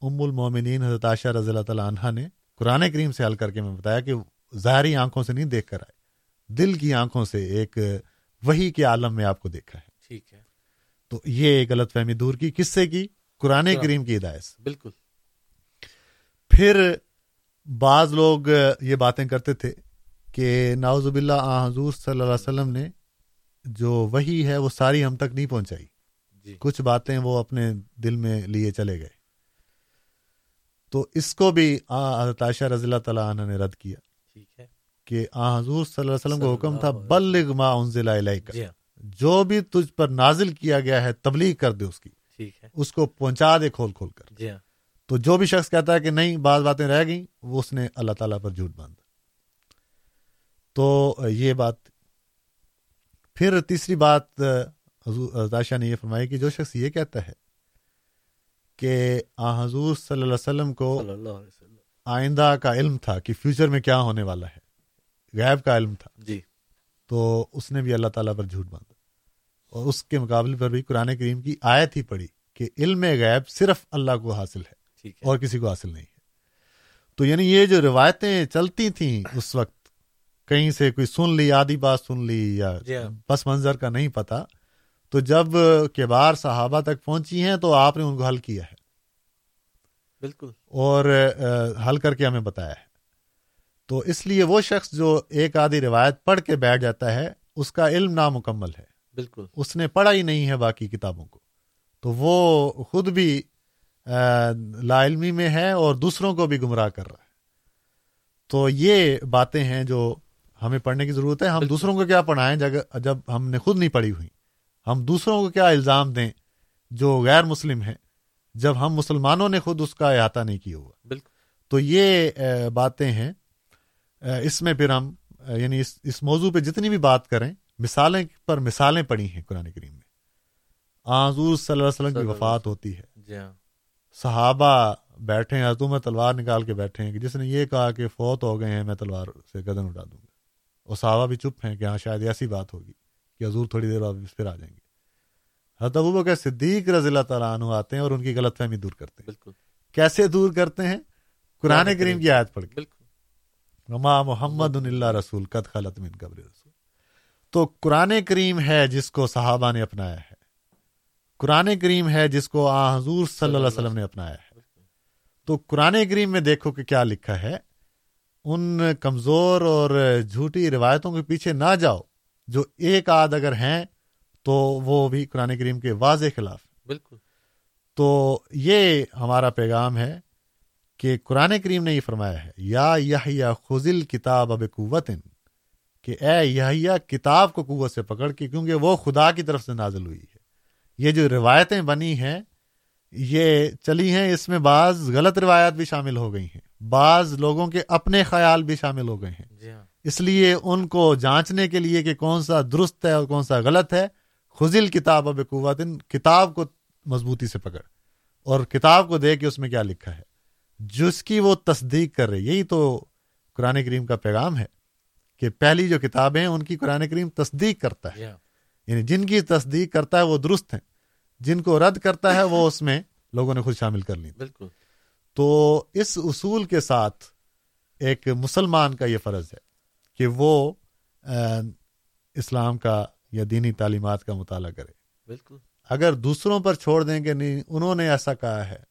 ام المومنین حضرت عاشہ رضی اللہ تعالیٰ عنہ نے قرآن کریم سے حل کر کے میں بتایا کہ ظاہری آنکھوں سے نہیں دیکھ کر آئے۔ دل کی آنکھوں سے ایک وہی کے عالم میں آپ کو دیکھا ہے۔ ٹھیک ہے۔ تو یہ غلط فہمی دور کی کس سے کی قرآن کریم کی ہدایت بالکل۔ پھر بعض لوگ یہ باتیں کرتے تھے کہ ناوزب اللہ حضور صلی اللہ علیہ وسلم نے جو وہی ہے وہ ساری ہم تک نہیں پہنچائی۔ جی۔ کچھ باتیں وہ اپنے دل میں لیے چلے گئے۔ تو اس کو بھی حضرت عائشہ رضی اللہ تعالیٰ عنہ نے رد کیا۔ ٹھیک ہے۔ کہ آ حضور صلی اللہ علیہ وسلم کا حکم تھا بلغ ما انزل الیک۔ جی ہاں۔ جو بھی تجھ پر نازل کیا گیا ہے تبلیغ کر دے اس کی۔ ٹھیک ہے۔ اس کو پہنچا دے کھول کھول کر۔ جی ہاں۔ تو جو بھی شخص کہتا ہے کہ نہیں بعض باتیں رہ گئیں وہ اس نے اللہ تعالیٰ پر جھوٹ باندھا۔ تو یہ بات۔ پھر تیسری بات عائشہ نے یہ فرمائی کہ جو شخص یہ کہتا ہے کہ آ حضور صلی اللہ علیہ وسلم کو آئندہ کا علم تھا کہ فیوچر میں کیا ہونے والا ہے غیب کا علم تھا۔ جی۔ تو اس نے بھی اللہ تعالیٰ پر جھوٹ باندھا۔ اور اس کے مقابلے پر بھی قرآن کریم کی آیت ہی پڑی کہ علم غیب صرف اللہ کو حاصل ہے اور کسی کو حاصل نہیں ہے۔ تو یعنی یہ جو روایتیں چلتی تھیں اس وقت کہیں سے کوئی سن لی آدھی بات سن لی یا جی ہاں۔ پس منظر کا نہیں پتا تو جب کبار صحابہ تک پہنچی ہیں تو آپ نے ان کو حل کیا ہے۔ بالکل۔ اور حل کر کے ہمیں بتایا ہے۔ تو اس لیے وہ شخص جو ایک آدھی روایت پڑھ کے بیٹھ جاتا ہے اس کا علم نامکمل ہے۔ بالکل۔ اس نے پڑھا ہی نہیں ہے باقی کتابوں کو۔ تو وہ خود بھی لا علمی میں ہے اور دوسروں کو بھی گمراہ کر رہا ہے۔ تو یہ باتیں ہیں جو ہمیں پڑھنے کی ضرورت ہے۔ ہم دوسروں کو کیا پڑھائیں؟ جب ہم نے خود نہیں پڑھی ہوئی۔ ہم دوسروں کو کیا الزام دیں جو غیر مسلم ہیں؟ جب ہم مسلمانوں نے خود اس کا احاطہ نہیں کیا ہوا۔ بالکل۔ تو یہ باتیں ہیں۔ اس میں پھر ہم یعنی اس اس موضوع پہ جتنی بھی بات کریں مثالیں پر مثالیں پڑی ہیں قرآن کریم میں۔ آذور صلی اللہ علیہ وسلم کی وفات ہوتی ہے۔ جی ہاں۔ صحابہ بیٹھے ہیں حضرت میں تلوار نکال کے بیٹھے ہیں کہ جس نے یہ کہا کہ فوت ہو گئے ہیں میں تلوار سے گدن اٹھا دوں گا۔ اور صحابہ بھی چپ ہیں کہ ہاں شاید ایسی بات ہوگی کہ حضور تھوڑی دیر بعد پھر آ جائیں گے۔ حضرت ابو کہ صدیق رضی اللہ تعالیٰ عنہ آتے ہیں اور ان کی غلط فہمی دور کرتے ہیں۔ بالکل۔ کیسے دور کرتے ہیں؟ قرآن کریم۔ کی آیت پڑھ کے۔ بالکل۔ رما محمد اللہ رسول قد خلط من قبر رسول۔ تو قرآن کریم ہے جس کو صحابہ نے اپنایا ہے۔ قرآن کریم ہے جس کو آ حضور صلی اللہ علیہ وسلم نے اپنایا ہے۔ تو قرآن کریم میں دیکھو کہ کیا لکھا ہے۔ ان کمزور اور جھوٹی روایتوں کے پیچھے نہ جاؤ۔ جو ایک آدھ اگر ہیں تو وہ بھی قرآن کریم کے واضح خلاف۔ بالکل۔ تو یہ ہمارا پیغام ہے کہ قرآن کریم نے یہ فرمایا ہے۔ یا یا خزل کتاب اب قوت کہ اے یا کتاب کو قوت سے پکڑ کے کیونکہ وہ خدا کی طرف سے نازل ہوئی ہے۔ یہ جو روایتیں بنی ہیں یہ چلی ہیں اس میں بعض غلط روایات بھی شامل ہو گئی ہیں۔ بعض لوگوں کے اپنے خیال بھی شامل ہو گئے ہیں۔ جی ہاں۔ اس لیے ان کو جانچنے کے لیے کہ کون سا درست ہے اور کون سا غلط ہے خزل کتاب اب قوت کتاب کو مضبوطی سے پکڑ۔ اور کتاب کو دے کے اس میں کیا لکھا ہے۔ جس کی وہ تصدیق کر رہے یہی تو قرآن کریم کا پیغام ہے۔ کہ پہلی جو کتابیں ہیں ان کی قرآن کریم تصدیق کرتا ہے۔ یعنی جن کی تصدیق کرتا ہے وہ درست ہیں۔ جن کو رد کرتا ہے وہ اس میں لوگوں نے خود شامل کر لی۔ بالکل۔ تو اس اصول کے ساتھ ایک مسلمان کا یہ فرض ہے کہ وہ اسلام کا یا دینی تعلیمات کا مطالعہ کرے۔ بالکل۔ اگر دوسروں پر چھوڑ دیں کہ نہیں انہوں نے ایسا کہا ہے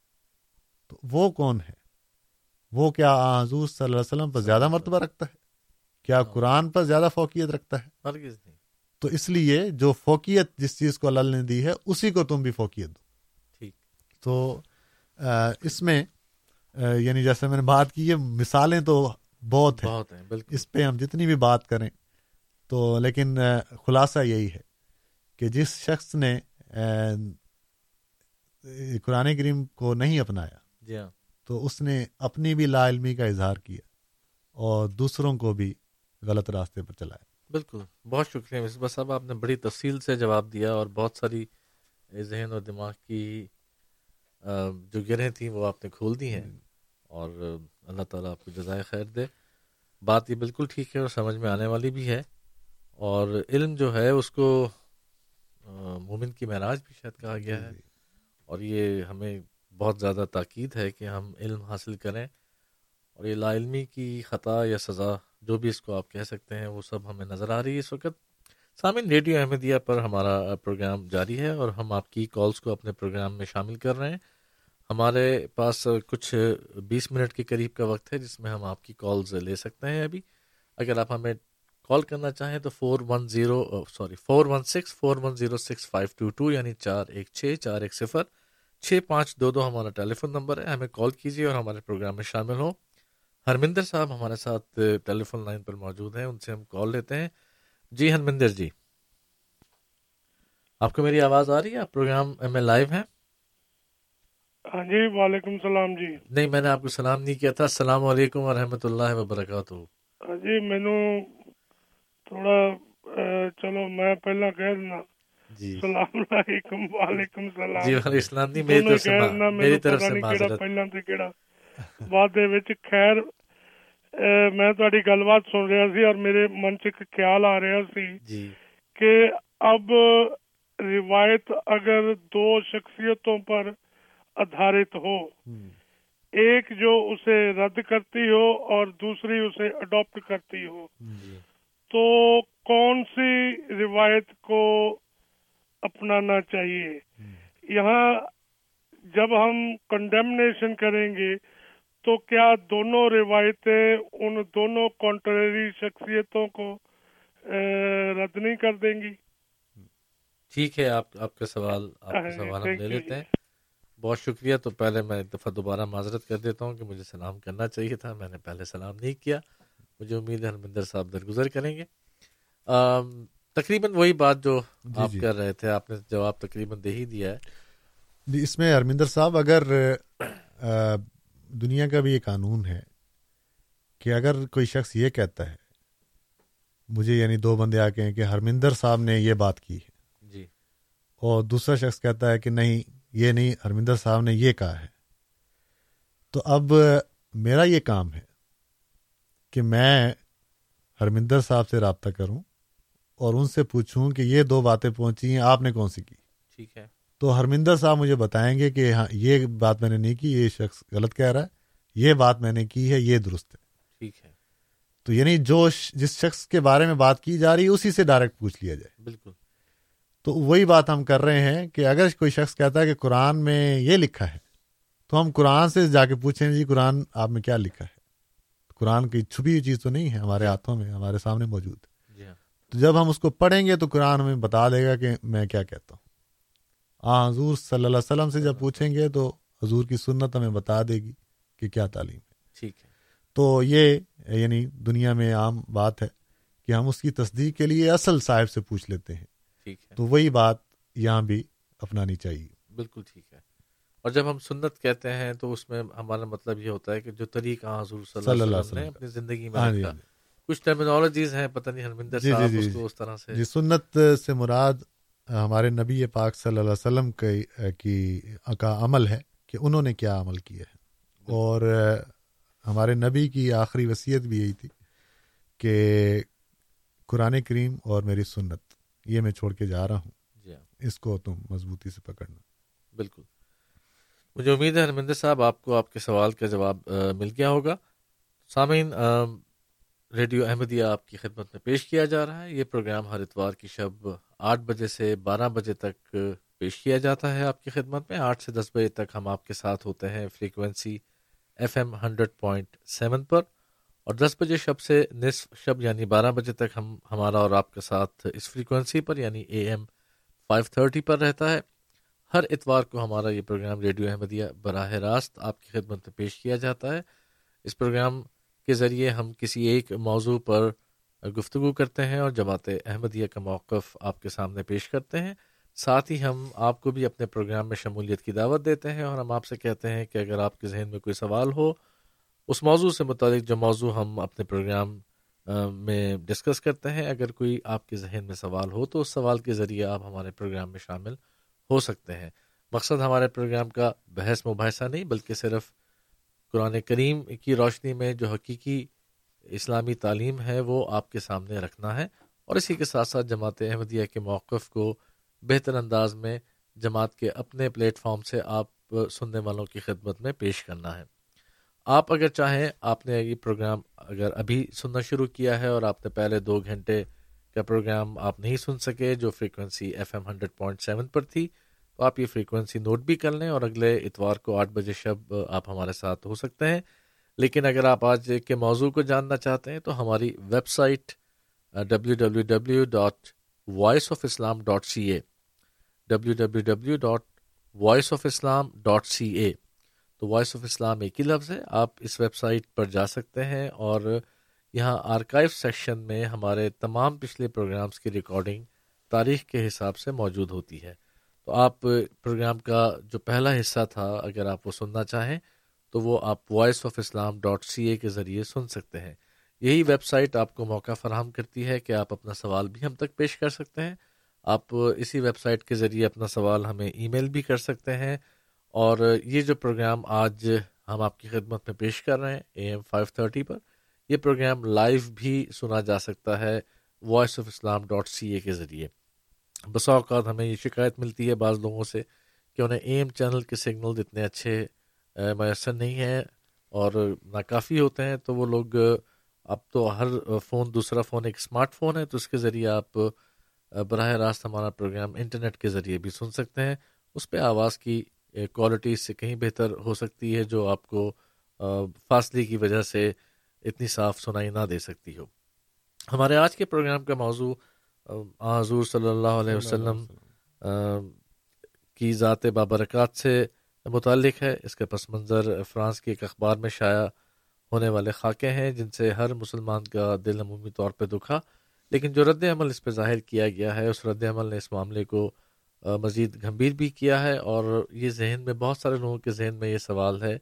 تو وہ کون ہے؟ وہ کیا حضور صلی اللہ علیہ وسلم پر زیادہ مرتبہ رکھتا ہے؟ کیا۔ قرآن پر زیادہ فوقیت رکھتا ہے؟ تو اس لیے جو فوقیت جس چیز کو اللہ نے دی ہے اسی کو تم بھی فوقیت دو۔ ٹھیک۔ تو اس میں یعنی جیسے میں نے بات کی یہ مثالیں تو بہت ہیں۔ اس پہ ہم جتنی بھی بات کریں تو لیکن خلاصہ یہی ہے کہ جس شخص نے قرآن کریم کو نہیں اپنایا جی ہاں۔ تو اس نے اپنی بھی لا علمی کا اظہار کیا اور دوسروں کو بھی غلط راستے پر چلایا بالکل بہت شکریہ مصباح صاحب آپ نے بڑی تفصیل سے جواب دیا اور بہت ساری ذہن اور دماغ کی جو گرہیں تھیں وہ آپ نے کھول دی ہیں۔ اور اللہ تعالیٰ آپ کو جزائے خیر دے۔ بات یہ بالکل ٹھیک ہے اور سمجھ میں آنے والی بھی ہے۔ اور علم جو ہے اس کو مومن کی معراج بھی شاید کہا گیا ہے۔ اور یہ ہمیں بہت زیادہ تاکید ہے کہ ہم علم حاصل کریں۔ اور یہ لا علمی کی خطا یا سزا جو بھی اس کو آپ کہہ سکتے ہیں، وہ سب ہمیں نظر آ رہی ہے اس وقت۔ سامعین ریڈیو احمدیہ پر ہمارا پروگرام جاری ہے اور ہم آپ کی کالز کو اپنے پروگرام میں شامل کر رہے ہیں۔ ہمارے پاس کچھ بیس منٹ کے قریب کا وقت ہے جس میں ہم آپ کی کالز لے سکتے ہیں۔ ابھی اگر آپ ہمیں کال کرنا چاہیں تو four one zero sorry four one six four one zero six five two two یعنی چار ایک چھ، چار ایک صفر، چھ پانچ دو دو ہمارا ٹیلی فون نمبر ہے۔ ہمیں کال کیجیے اور ہمارے پروگرام میں شامل ہوں۔ ہرمندر صاحب ہمارے ساتھ ٹیلی فون لائن پر موجود ہیں ان سے ہم کال لیتے ہیں۔ جی ہرمندر جی۔ آپ کو میری آواز آ رہی ہے؟ آپ پروگرام میں لائیو ہیں؟ ہاں جی وعلیکم السلام جی۔ نہیں میں نے آپ کو سلام نہیں کیا تھا۔ السلام علیکم ورحمۃ اللہ وبرکاتہ۔ ہاں جی مینو تھوڑا چلو میں پہلا کہہ دینا جی۔ السلام علیکم وعلیکم السلام۔ جی وعلیکم السلام نہیں میری طرف سے میری طرف سے معذرت۔ پہلا تے کیڑا۔ بعد دے وچ خیر میں تہاڈی گل بات سن رہا سی اور میرے من چ خیال آ رہا سی جی کہ اب روایت اگر دو شخصیتوں پر آدھارت ہو ایک جو اسے رد کرتی ہو اور دوسری اسے اڈاپٹ کرتی ہو۔ تو کون سی روایت کو اپنانا چاہیے یہاں جب ہم کنڈیمنیشن کریں گے تو کیا دونوں روایتیں ان دونوں کانٹریری شخصیتوں کو رد نہیں کر دیں گی؟ ٹھیک ہے آپ آپ کا سوال آپ کا سوال ہم لے لیتے ہیں۔ بہت شکریہ۔ تو پہلے میں ایک دفعہ دوبارہ معذرت کر دیتا ہوں کہ مجھے سلام کرنا چاہیے تھا۔ میں نے پہلے سلام نہیں کیا۔ مجھے امید ہے ہرمندر صاحب درگزر کریں گے۔ تقریباً وہی بات جو جی آپ جی۔ کر رہے تھے۔ آپ نے جواب تقریباً دے ہی دیا ہے۔ جی اس میں ہرمندر صاحب اگر دنیا کا بھی یہ قانون ہے کہ اگر کوئی شخص یہ کہتا ہے مجھے یعنی دو بندے آ کے ہیں کہ ہرمندر صاحب نے یہ بات کی ہے۔ جی۔ اور دوسرا شخص کہتا ہے کہ نہیں یہ نہیں ہرمندر صاحب نے یہ کہا ہے۔ تو اب میرا یہ کام ہے کہ میں ہرمندر صاحب سے رابطہ کروں اور ان سے پوچھوں کہ یہ دو باتیں پہنچی ہیں آپ نے کون سی کی؟ ٹھیک ہے۔ تو ہرمندر صاحب مجھے بتائیں گے کہ ہاں یہ بات میں نے نہیں کی یہ شخص غلط کہہ رہا ہے یہ بات میں نے کی ہے یہ درست ہے۔ ٹھیک ہے۔ تو یعنی جو جس شخص کے بارے میں بات کی جا رہی ہے اسی سے ڈائریکٹ پوچھ لیا جائے۔ بالکل۔ تو وہی بات ہم کر رہے ہیں کہ اگر کوئی شخص کہتا ہے کہ قرآن میں یہ لکھا ہے تو ہم قرآن سے جا کے پوچھیں جی قرآن آپ میں کیا لکھا ہے؟ قرآن کی چھپی ہوئی چیز تو نہیں ہے ہمارے ہاتھوں میں ہمارے سامنے موجود۔ ہے ہاں۔ تو جب ہم اس کو پڑھیں گے تو قرآن ہمیں بتا دے گا کہ میں کیا کہتا ہوں۔ آ حضور صلی اللہ علیہ وسلم سے جب پوچھیں گے تو حضور کی سنت ہمیں بتا دے گی کہ کیا تعلیم ہے۔ ٹھیک ہے۔ تو یہ یعنی دنیا میں عام بات ہے کہ ہم اس کی تصدیق کے لیے اصل صاحب سے پوچھ لیتے ہیں۔ ٹھیک ہے۔ تو وہی بات یہاں بھی اپنانی چاہیے۔ بالکل ٹھیک ہے۔ اور جب ہم سنت کہتے ہیں تو اس میں ہمارا مطلب یہ ہوتا ہے کہ جو طریقہ حضور صلی اللہ علیہ وسلم نے اپنی زندگی میں ہاں جی، ہاں جی۔ کچھ ٹرمینالوجیز ہیں پتہ نہیں ہرمندر جی صاحب اس کو اس طرح سے جی سنت سے مراد ہمارے نبی پاک صلی اللہ علیہ وسلم کی کا عمل ہے کہ انہوں نے کیا عمل کیا ہے۔ اور ہمارے نبی کی آخری وصیت بھی یہی تھی کہ قرآن کریم اور میری سنت یہ میں چھوڑ کے جا رہا ہوں۔ جی ہاں۔ اس کو تم مضبوطی سے پکڑنا۔ بالکل۔ مجھے امید ہے ہرمندر صاحب آپ کو آپ کے سوال کا جواب مل گیا ہوگا۔ سامعین ریڈیو احمدیہ آپ کی خدمت میں پیش کیا جا رہا ہے۔ یہ پروگرام ہر اتوار کی شب آٹھ بجے سے بارہ بجے تک پیش کیا جاتا ہے آپ کی خدمت میں۔ آٹھ سے دس بجے تک ہم آپ کے ساتھ ہوتے ہیں frequency F M hundred point seven پر۔ اور دس بجے شب سے نصف شب یعنی بارہ بجے تک ہم، ہمارا اور آپ کے ساتھ اس فریکوینسی پر یعنی اے ایم فائیو تھرٹی پر رہتا ہے۔ ہر اتوار کو ہمارا یہ پروگرام ریڈیو احمدیہ براہ راست آپ کی خدمت میں پیش کیا جاتا ہے۔ اس پروگرام کے ذریعے ہم کسی ایک موضوع پر گفتگو کرتے ہیں اور جماعت احمدیہ کا موقف آپ کے سامنے پیش کرتے ہیں۔ ساتھ ہی ہم آپ کو بھی اپنے پروگرام میں شمولیت کی دعوت دیتے ہیں اور ہم آپ سے کہتے ہیں کہ اگر آپ کے ذہن میں کوئی سوال ہو، اس موضوع سے متعلق جو موضوع ہم اپنے پروگرام میں ڈسکس کرتے ہیں، اگر کوئی آپ کے ذہن میں سوال ہو تو اس سوال کے ذریعے آپ ہمارے پروگرام میں شامل ہو سکتے ہیں۔ مقصد ہمارے پروگرام کا بحث مباحثہ نہیں، بلکہ صرف قرآن کریم کی روشنی میں جو حقیقی اسلامی تعلیم ہے، وہ آپ کے سامنے رکھنا ہے۔ اور اسی کے ساتھ ساتھ جماعت احمدیہ کے موقف کو بہتر انداز میں جماعت کے اپنے پلیٹ فارم سے آپ سننے والوں کی خدمت میں پیش کرنا ہے۔ آپ اگر چاہیں، آپ نے یہ پروگرام اگر ابھی سننا شروع کیا ہے اور آپ نے پہلے دو گھنٹے کا پروگرام آپ نہیں سن سکے، جو frequency F M hundred point seven پر تھی، تو آپ یہ فریکوینسی نوٹ بھی کر لیں اور اگلے اتوار کو آٹھ بجے شب آپ ہمارے ساتھ ہو سکتے ہیں۔ لیکن اگر آپ آج کے موضوع کو جاننا چاہتے ہیں تو ہماری website W W W dot voice of Islam dot C A W W W dot voice of Islam dot C A تو وائس آف اسلام ایک ہی لفظ ہے، آپ اس ویب سائٹ پر جا سکتے ہیں اور یہاں آرکائیو سیکشن میں ہمارے تمام پچھلے پروگرامز کی ریکارڈنگ تاریخ کے حساب سے موجود ہوتی ہے۔ تو آپ پروگرام کا جو پہلا حصہ تھا، اگر آپ وہ سننا چاہیں تو وہ آپ voice of Islam dot C A کے ذریعے سن سکتے ہیں۔ یہی ویب سائٹ آپ کو موقع فراہم کرتی ہے کہ آپ اپنا سوال بھی ہم تک پیش کر سکتے ہیں۔ آپ اسی ویب سائٹ کے ذریعے اپنا سوال ہمیں ای میل بھی کر سکتے ہیں۔ اور یہ جو پروگرام آج ہم آپ کی خدمت میں پیش کر رہے ہیں، اے ایم فائیو تھرٹی پر، یہ پروگرام لائیو بھی سنا جا سکتا ہے voice of Islam dot C A کے ذریعے۔ بسا اوقات ہمیں یہ شکایت ملتی ہے بعض لوگوں سے کہ انہیں اے ایم چینل کے سگنل اتنے اچھے میسر نہیں ہیں اور ناکافی ہوتے ہیں، تو وہ لوگ، اب تو ہر فون دوسرا فون ایک اسمارٹ فون ہے، تو اس کے ذریعے آپ براہ راست ہمارا پروگرام انٹرنیٹ کے ذریعے بھی سن سکتے ہیں۔ اس پہ آواز کی کوالٹی اس سے کہیں بہتر ہو سکتی ہے، جو آپ کو فاصلے کی وجہ سے اتنی صاف سنائی نہ دے سکتی ہو۔ ہمارے آج کے پروگرام کا موضوع حضور صلی اللہ علیہ وسلم کی ذات بابرکات سے متعلق ہے۔ اس کا پس منظر فرانس کے ایک اخبار میں شائع ہونے والے خاکے ہیں، جن سے ہر مسلمان کا دل عمومی طور پہ دکھا۔ لیکن جو رد عمل اس پہ ظاہر کیا گیا ہے، اس رد عمل نے اس معاملے کو مزید گھمبیر بھی کیا ہے۔ اور یہ ذہن میں بہت سارے لوگوں کے ذہن میں یہ سوال ہے،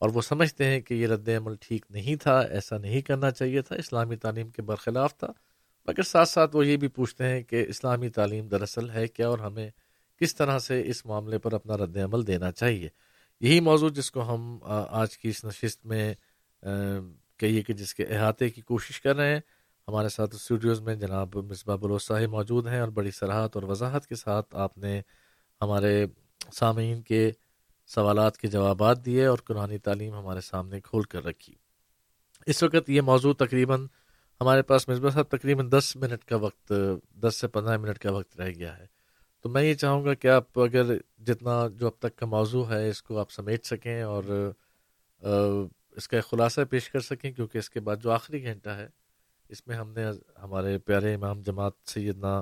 اور وہ سمجھتے ہیں کہ یہ رد عمل ٹھیک نہیں تھا، ایسا نہیں کرنا چاہیے تھا، اسلامی تعلیم کے برخلاف تھا۔ مگر ساتھ ساتھ وہ یہ بھی پوچھتے ہیں کہ اسلامی تعلیم دراصل ہے کیا اور ہمیں کس طرح سے اس معاملے پر اپنا رد عمل دینا چاہیے؟ یہی موضوع جس کو ہم آج کی اس نشست میں کہیے کہ جس کے احاطے کی کوشش کر رہے ہیں۔ ہمارے ساتھ اسٹوڈیوز میں جناب مصباح بلوساہی موجود ہیں اور بڑی صلاحت اور وضاحت کے ساتھ آپ نے ہمارے سامعین کے سوالات کے جوابات دیے اور قرآن تعلیم ہمارے سامنے کھول کر رکھی۔ اس وقت یہ موضوع تقریباً ہمارے پاس مصباح صاحب تقریباً دس منٹ کا وقت، دس سے پندرہ منٹ کا وقت رہ گیا ہے۔ تو میں یہ چاہوں گا کہ آپ اگر جتنا جو اب تک کا موضوع ہے، اس کو آپ سمیٹ سکیں اور اس کا خلاصہ پیش کر سکیں، کیونکہ اس کے بعد جو آخری گھنٹہ ہے، اس میں ہم نے ہمارے پیارے امام جماعت سیدنا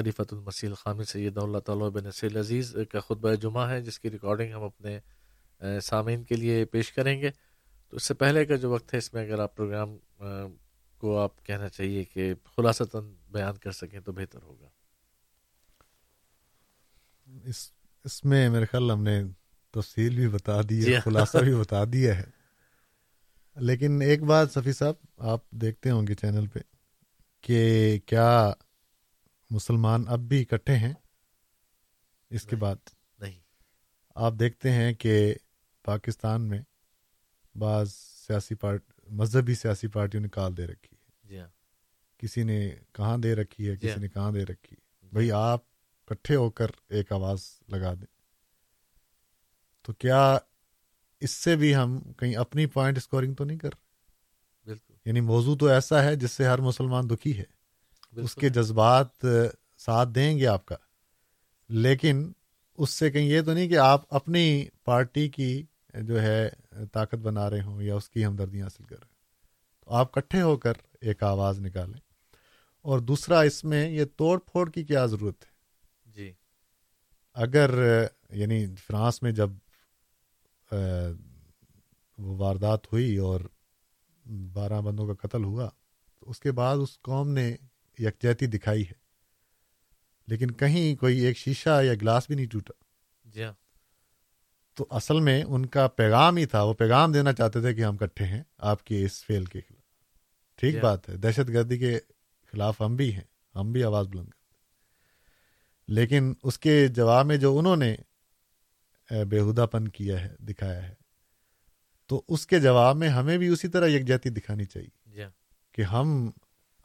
خلیفۃ المسیح الخامی سید اللہ تعالیٰ بن سیل عزیز کا خطبہ جمعہ ہے، جس کی ریکارڈنگ ہم اپنے سامعین کے لیے پیش کریں گے۔ تو اس سے پہلے کا جو وقت ہے، اس میں اگر آپ پروگرام کو آپ کہنا چاہیے کہ خلاصتاً بیان کر سکیں تو بہتر ہوگا۔ اس اس میں میرے خیال ہم نے تفصیل بھی بتا دی ہے جی۔ خلاصہ بھی بتا دیا ہے۔ لیکن ایک بات صفی صاحب آپ دیکھتے ہوں گے چینل پہ کہ کیا مسلمان اب بھی اکٹھے ہیں؟ اس کے بعد۔ نہیں۔ آپ دیکھتے ہیں کہ پاکستان میں بعض سیاسی پارٹ مذہبی سیاسی پارٹیوں نے کال دے رکھی ہے۔ جی ہاں۔ کسی نے کہاں دے رکھی ہے کسی جی نے کہاں دے رکھی ہے؟ بھائی آپ اکٹھے ہو کر ایک آواز لگا دیں۔ تو کیا اس سے بھی ہم کہیں اپنی پوائنٹ اسکورنگ تو نہیں کر بالکل۔ یعنی موضوع تو ایسا ہے جس سے ہر مسلمان دکھی ہے۔ اس کے جذبات ساتھ دیں گے آپ کا۔ لیکن اس سے کہیں یہ تو نہیں کہ آپ اپنی پارٹی کی جو ہے طاقت بنا رہے ہوں یا اس کی ہمدردی حاصل کر رہے ہوں۔ تو آپ کٹھے ہو کر ایک آواز نکالیں۔ اور دوسرا اس میں یہ توڑ پھوڑ کی کیا ضرورت ہے؟ اگر یعنی فرانس میں جب وہ واردات ہوئی اور بارہ بندوں کا قتل ہوا تو اس کے بعد اس قوم نے یکجہتی دکھائی ہے۔ لیکن کہیں کوئی ایک شیشہ یا گلاس بھی نہیں ٹوٹا۔ جی ہاں۔ تو اصل میں ان کا پیغام ہی تھا وہ پیغام دینا چاہتے تھے کہ ہم کٹھے ہیں آپ کے اس فیل کے خلاف۔ ٹھیک ہاں۔ بات ہے دہشت گردی کے خلاف ہم بھی ہیں ہم بھی آواز بلند کرتے لیکن اس کے جواب میں جو انہوں نے بےحدہ پن کیا ہے دکھایا ہے تو اس کے جواب میں ہمیں بھی اسی طرح یکجہتی دکھانی چاہیے yeah. کہ ہم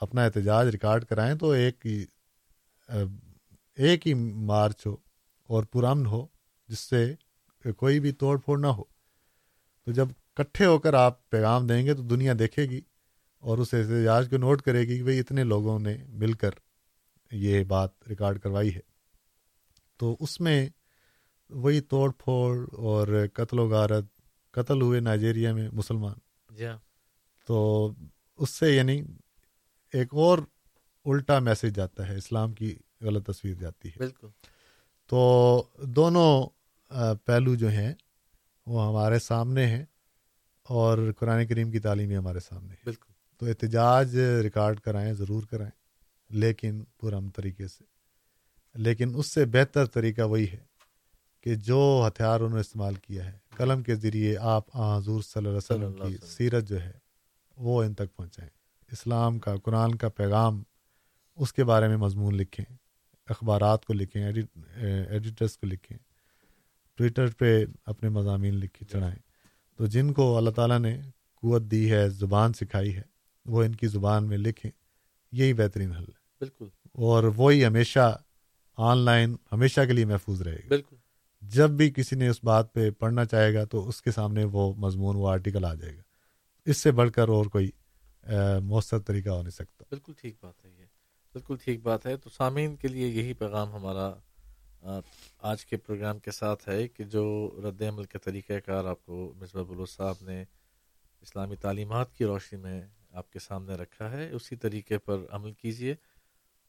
اپنا احتجاج ریکارڈ کرائیں تو ایک ہی ایک ہی مارچ ہو اور پرامن ہو جس سے کوئی بھی توڑ پھوڑ نہ ہو تو جب کٹھے ہو کر آپ پیغام دیں گے تو دنیا دیکھے گی اور اس احتجاج کو نوٹ کرے گی کہ بھائی اتنے لوگوں نے مل کر یہ بات ریکارڈ کروائی ہے تو اس میں وہی توڑ پھوڑ اور قتل و غارت قتل ہوئے نائجیریا میں مسلمان۔ جی ہاں۔ تو اس سے یعنی ایک اور الٹا میسج جاتا ہے اسلام کی غلط تصویر جاتی ہے۔ بالکل۔ تو دونوں پہلو جو ہیں وہ ہمارے سامنے ہیں اور قرآن کریم کی تعلیم ہمارے سامنے ہے۔ بالکل۔ تو احتجاج ریکارڈ کرائیں ضرور کرائیں لیکن پرم طریقے سے۔ لیکن اس سے بہتر طریقہ وہی ہے کہ جو ہتھیار انہوں نے استعمال کیا ہے قلم کے ذریعے آپ حضور صلی اللہ علیہ وسلم کی سیرت جو ہے وہ ان تک پہنچائیں۔ اسلام کا قرآن کا پیغام اس کے بارے میں مضمون لکھیں اخبارات کو لکھیں ایڈیٹرس کو لکھیں ٹویٹر پہ اپنے مضامین لکھ کے چڑھائیں۔ تو جن کو اللہ تعالیٰ نے قوت دی ہے زبان سکھائی ہے وہ ان کی زبان میں لکھیں یہی بہترین حل ہے۔ بالکل۔ اور وہی ہمیشہ آن لائن ہمیشہ کے لیے محفوظ رہے گا۔ بالکل۔ جب بھی کسی نے اس بات پہ پڑھنا چاہے گا تو اس کے سامنے وہ مضمون وہ آرٹیکل آ جائے گا۔ اس سے بڑھ کر اور کوئی مؤثر طریقہ ہو نہیں سکتا۔ بالکل ٹھیک بات ہے یہ۔ بالکل ٹھیک بات ہے۔ تو سامعین کے لیے یہی پیغام ہمارا آج کے پروگرام کے ساتھ ہے کہ جو رد عمل کا طریقہ کار آپ کو مصباح بلوچ صاحب نے اسلامی تعلیمات کی روشنی میں آپ کے سامنے رکھا ہے اسی طریقے پر عمل کیجیے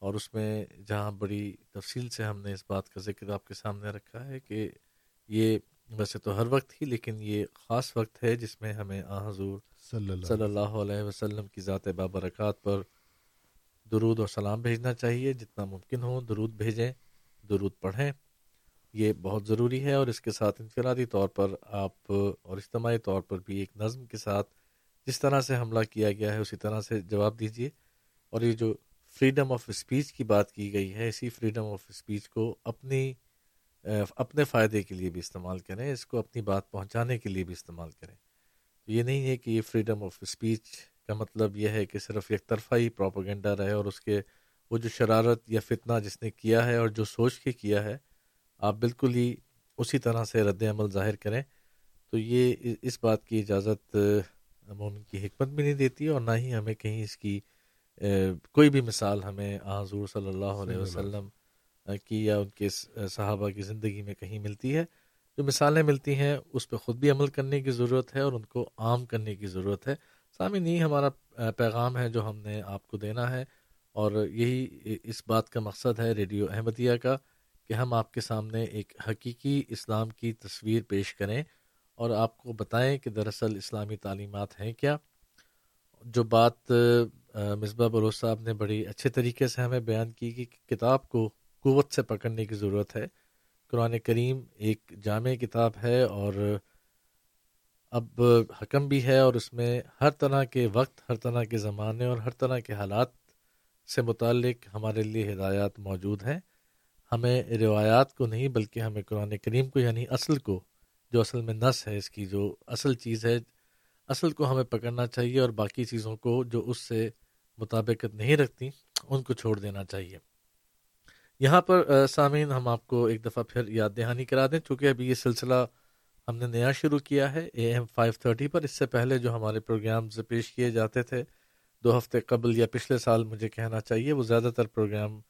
اور اس میں جہاں بڑی تفصیل سے ہم نے اس بات کا ذکر آپ کے سامنے رکھا ہے کہ یہ ویسے تو ہر وقت ہی لیکن یہ خاص وقت ہے جس میں ہمیں آ حضور صلی اللہ علیہ وسلم کی ذات بابرکات پر درود اور سلام بھیجنا چاہیے۔ جتنا ممکن ہو درود بھیجیں درود پڑھیں۔ یہ بہت ضروری ہے اور اس کے ساتھ انفرادی طور پر آپ اور اجتماعی طور پر بھی ایک نظم کے ساتھ جس طرح سے حملہ کیا گیا ہے اسی طرح سے جواب دیجیے اور یہ جو فریڈم آف اسپیچ کی بات کی گئی ہے، اسی فریڈم آف اسپیچ کو اپنی اپنے فائدے کے لیے بھی استعمال کریں، اس کو اپنی بات پہنچانے کے لیے بھی استعمال کریں۔ یہ نہیں ہے کہ یہ فریڈم آف اسپیچ کا مطلب یہ ہے کہ صرف ایک طرفہ ہی پروپوگنڈا رہے اور اس کے وہ جو شرارت یا فتنہ جس نے کیا ہے اور جو سوچ کے کیا ہے، آپ بالکل ہی اسی طرح سے رد عمل ظاہر کریں۔ تو یہ اس بات کی اجازت مومن کی حکمت بھی نہیں دیتی اور نہ ہی ہمیں کہیں اس کی کوئی بھی مثال ہمیں حضور صلی اللہ علیہ وسلم کی یا ان کے صحابہ کی زندگی میں کہیں ملتی ہے جو مثالیں ملتی ہیں اس پہ خود بھی عمل کرنے کی ضرورت ہے اور ان کو عام کرنے کی ضرورت ہے۔ سامعین یہی ہمارا پیغام ہے جو ہم نے آپ کو دینا ہے اور یہی اس بات کا مقصد ہے ریڈیو احمدیہ کا کہ ہم آپ کے سامنے ایک حقیقی اسلام کی تصویر پیش کریں اور آپ کو بتائیں کہ دراصل اسلامی تعلیمات ہیں کیا۔ جو بات مصباح بلوچ صاحب نے بڑی اچھے طریقے سے ہمیں بیان کی کہ کتاب کو قوت سے پکڑنے کی ضرورت ہے۔ قرآن کریم ایک جامع کتاب ہے اور اب حکم بھی ہے اور اس میں ہر طرح کے وقت، ہر طرح کے زمانے اور ہر طرح کے حالات سے متعلق ہمارے لیے ہدایات موجود ہیں۔ ہمیں روایات کو نہیں بلکہ ہمیں قرآن کریم کو یعنی اصل کو، جو اصل میں نس ہے، اس کی جو اصل چیز ہے اصل کو ہمیں پکڑنا چاہیے اور باقی چیزوں کو جو اس سے مطابقت نہیں رکھتی، ان کو چھوڑ دینا چاہیے۔ یہاں پر سامعین، ہم آپ کو ایک دفعہ پھر یاد دہانی کرا دیں۔ چونکہ ابھی یہ سلسلہ ہم نے نیا شروع کیا ہے، اے ایم فائیو تھرٹی پر۔ اس سے پہلے جو ہمارے پروگرامز پیش کیے جاتے تھے، دو ہفتے قبل یا پچھلے سال مجھے کہنا چاہیے، وہ زیادہ تر programme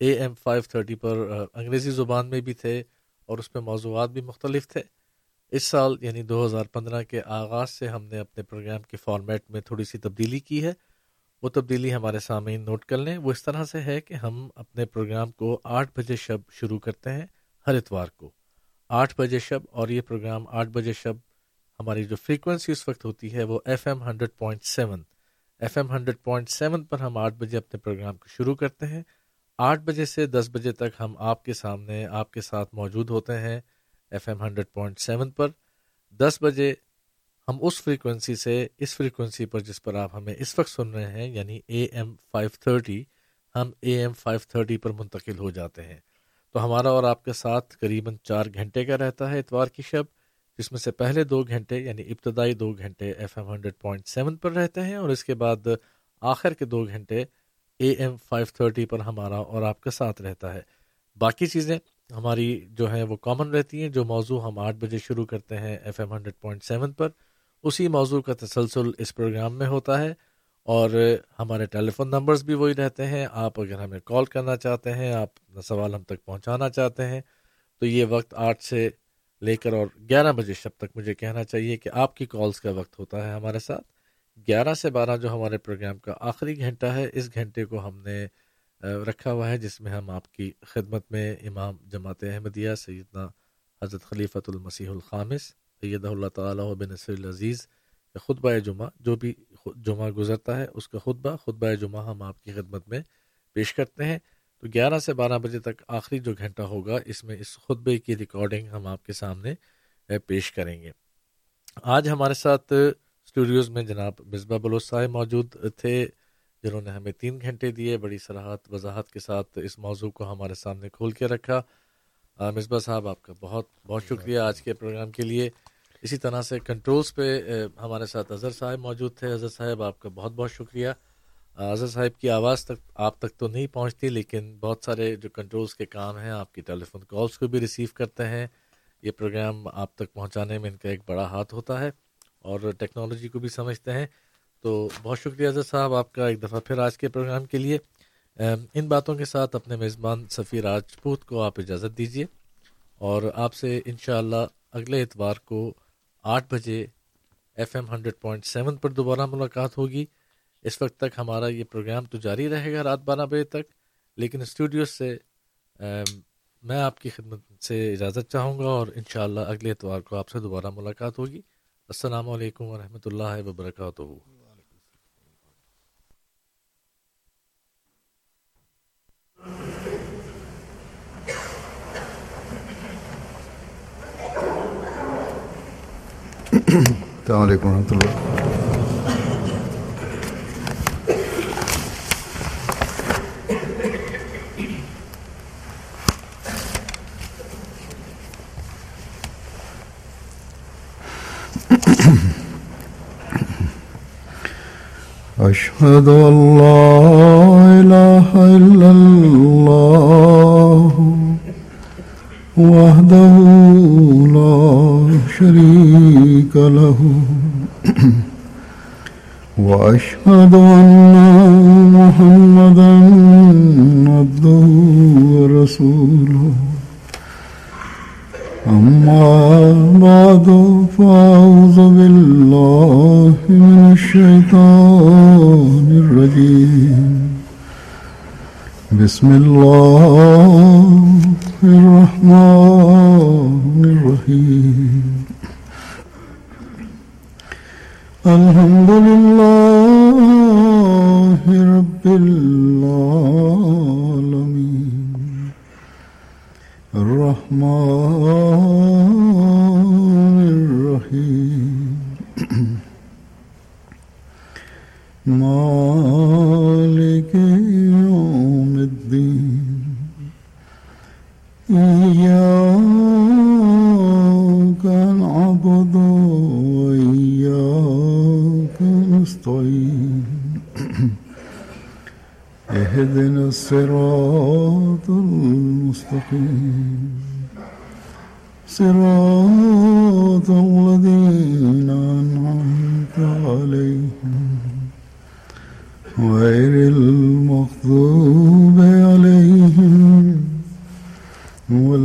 A M five thirty پر انگریزی زبان میں بھی تھے اور اس میں موضوعات بھی مختلف تھے۔ اس سال یعنی دو ہزار پندرہ کے آغاز سے ہم نے اپنے پروگرام کے فارمیٹ میں تھوڑی سی تبدیلی کی ہے۔ وہ تبدیلی ہمارے سامعین نوٹ کر لیں۔ وہ اس طرح سے ہے کہ ہم اپنے پروگرام کو آٹھ بجے شب شروع کرتے ہیں ہر اتوار کو۔ آٹھ بجے شب اور یہ پروگرام آٹھ بجے شب ہماری جو فریکوینسی اس وقت ہوتی ہے وہ F M hundred point seven. F M hundred point seven پر ہم آٹھ بجے اپنے پروگرام کو شروع کرتے ہیں۔ آٹھ بجے سے دس بجے تک ہم آپ کے سامنے آپ کے ساتھ موجود ہوتے ہیں۔ F M hundred point seven پر۔ دس بجے ہم اس فریکوینسی سے اس فریکوینسی پر جس پر آپ ہمیں اس وقت سن رہے ہیں یعنی اے ایم فائیو تھرٹی، ہم اے ایم فائیو تھرٹی پر منتقل ہو جاتے ہیں۔ تو ہمارا اور آپ کے ساتھ قریباً چار گھنٹے کا رہتا ہے اتوار کی شب، جس میں سے پہلے دو گھنٹے یعنی ابتدائی دو گھنٹے F M hundred point seven پر رہتے ہیں، اور اس کے بعد آخر کے دو گھنٹے اے ایم فائیو تھرٹی پر ہمارا اور آپ کے ساتھ رہتا ہے۔ باقی چیزیں ہماری جو ہیں وہ کامن رہتی ہیں، جو موضوع ہم آٹھ بجے شروع کرتے ہیں F M hundred point seven پر، اسی موضوع کا تسلسل اس پروگرام میں ہوتا ہے اور ہمارے ٹیلی فون نمبرز بھی وہی رہتے ہیں۔ آپ اگر ہمیں کال کرنا چاہتے ہیں، آپ سوال ہم تک پہنچانا چاہتے ہیں تو تو یہ وقت آٹھ سے لے کر اور گیارہ بجے شب تک مجھے کہنا چاہیے کہ آپ کی کالز کا وقت ہوتا ہے ہمارے ساتھ۔ گیارہ سے بارہ جو ہمارے پروگرام کا آخری گھنٹہ ہے، اس گھنٹے کو ہم نے رکھا ہوا ہے، جس میں ہم آپ کی خدمت میں امام جماعت احمدیہ سیدنا حضرت خلیفۃ المسیح الخامس سید اللہ تعالیٰ بن نصر العزیز خطبہ جمعہ، جو بھی جمعہ گزرتا ہے، اس کا خطبہ خطبہ جمعہ ہم آپ کی خدمت میں پیش کرتے ہیں۔ تو گیارہ سے بارہ بجے تک آخری جو گھنٹہ ہوگا، اس میں اس خطبے کی ریکارڈنگ ہم آپ کے سامنے پیش کریں گے۔ آج ہمارے ساتھ اسٹوڈیوز میں جناب مصباح بلوچ صاحب موجود تھے۔ جنہوں نے ہمیں تین گھنٹے دیے بڑی صلاحت وضاحت کے ساتھ اس موضوع کو ہمارے سامنے کھول کے رکھا۔ مصباح صاحب آپ کا بہت بہت شکریہ آج کے پروگرام کے لیے۔ اسی طرح سے کنٹرولز پہ ہمارے ساتھ اظہر صاحب موجود تھے۔ اظہر صاحب آپ کا بہت بہت شکریہ۔ اظہر صاحب کی آواز تک آپ تک تو نہیں پہنچتی لیکن بہت سارے جو کنٹرولز کے کام ہیں آپ کی ٹیلی فون کالس کو بھی ریسیو کرتے ہیں۔ یہ پروگرام آپ تک پہنچانے میں ان کا ایک بڑا ہاتھ ہوتا ہے اور ٹیکنالوجی کو بھی سمجھتے ہیں۔ تو بہت شکریہ اظہر صاحب، آپ کا ایک دفعہ پھر آج کے پروگرام کے لیے ان باتوں کے ساتھ اپنے میزبان سفیر راجپوت کو آپ اجازت دیجیے اور آپ سے انشاءاللہ اگلے اتوار کو آٹھ بجے F M hundred point seven پر دوبارہ ملاقات ہوگی۔ اس وقت تک ہمارا یہ پروگرام تو جاری رہے گا رات بارہ بجے تک، لیکن اسٹوڈیو سے میں آپ کی خدمت سے اجازت چاہوں گا اور انشاءاللہ اگلے اتوار کو آپ سے دوبارہ ملاقات ہوگی۔ السلام علیکم ورحمۃ اللہ وبرکاتہ۔ السلام علیکم ورحمۃ اللہ۔ أشهد أن وحده لا شريك له. وأشهد أن محمدا عبده ورسوله. أما بعد، فأعوذ بالله من الشيطان الرجيم. بسم الله الرحمن الرحيم. الحمد لله رب العالمين الرحمن الرحيم مالك إياك نعبد وإياك نستعين. اهدنا الصراط المستقيم. صراط الذين أنعمت عليهم. غير المغضوب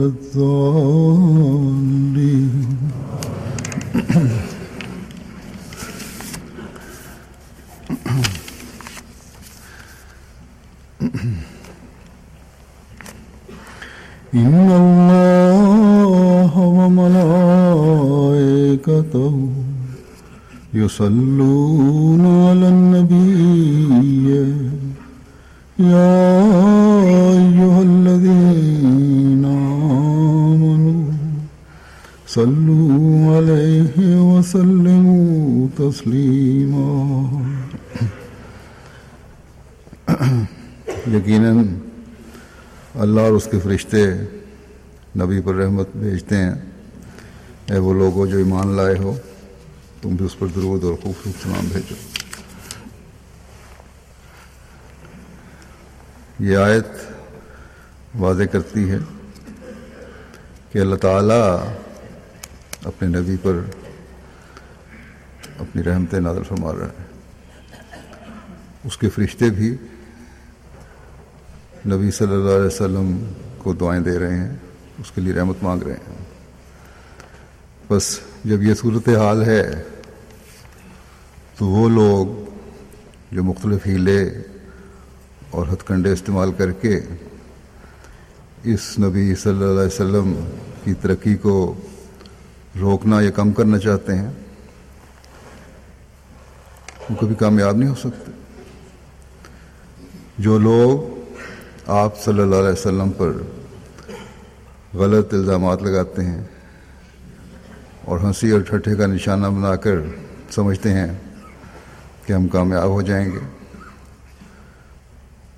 الضالين إن الله وملائكته يصلون على النبي. يا وسلموا تسليما یقیناً اللہ اور اس کے فرشتے نبی پر رحمت بھیجتے ہیں۔ اے وہ لوگوں جو ایمان لائے ہو، تم بھی اس پر درود اور خوبصورت سلام بھیجو۔ یہ آیت واضح کرتی ہے کہ اللہ تعالیٰ اپنے نبی پر اپنی رحمت نازل فرما رہا ہے اس کے فرشتے بھی نبی صلی اللہ علیہ وسلم کو دعائیں دے رہے ہیں، اس کے لیے رحمت مانگ رہے ہیں۔ بس جب یہ صورت حال ہے، تو وہ لوگ جو مختلف ہیلے اور ہتھ کنڈے استعمال کر کے اس نبی صلی اللہ علیہ وسلم کی ترقی کو روکنا یا کم کرنا چاہتے ہیں وہ کبھی کامیاب نہیں ہو سکتے۔ جو لوگ آپ صلی اللہ علیہ وسلم پر غلط الزامات لگاتے ہیں اور ہنسی اور ٹھٹھے کا نشانہ بنا کر سمجھتے ہیں کہ ہم کامیاب ہو جائیں گے،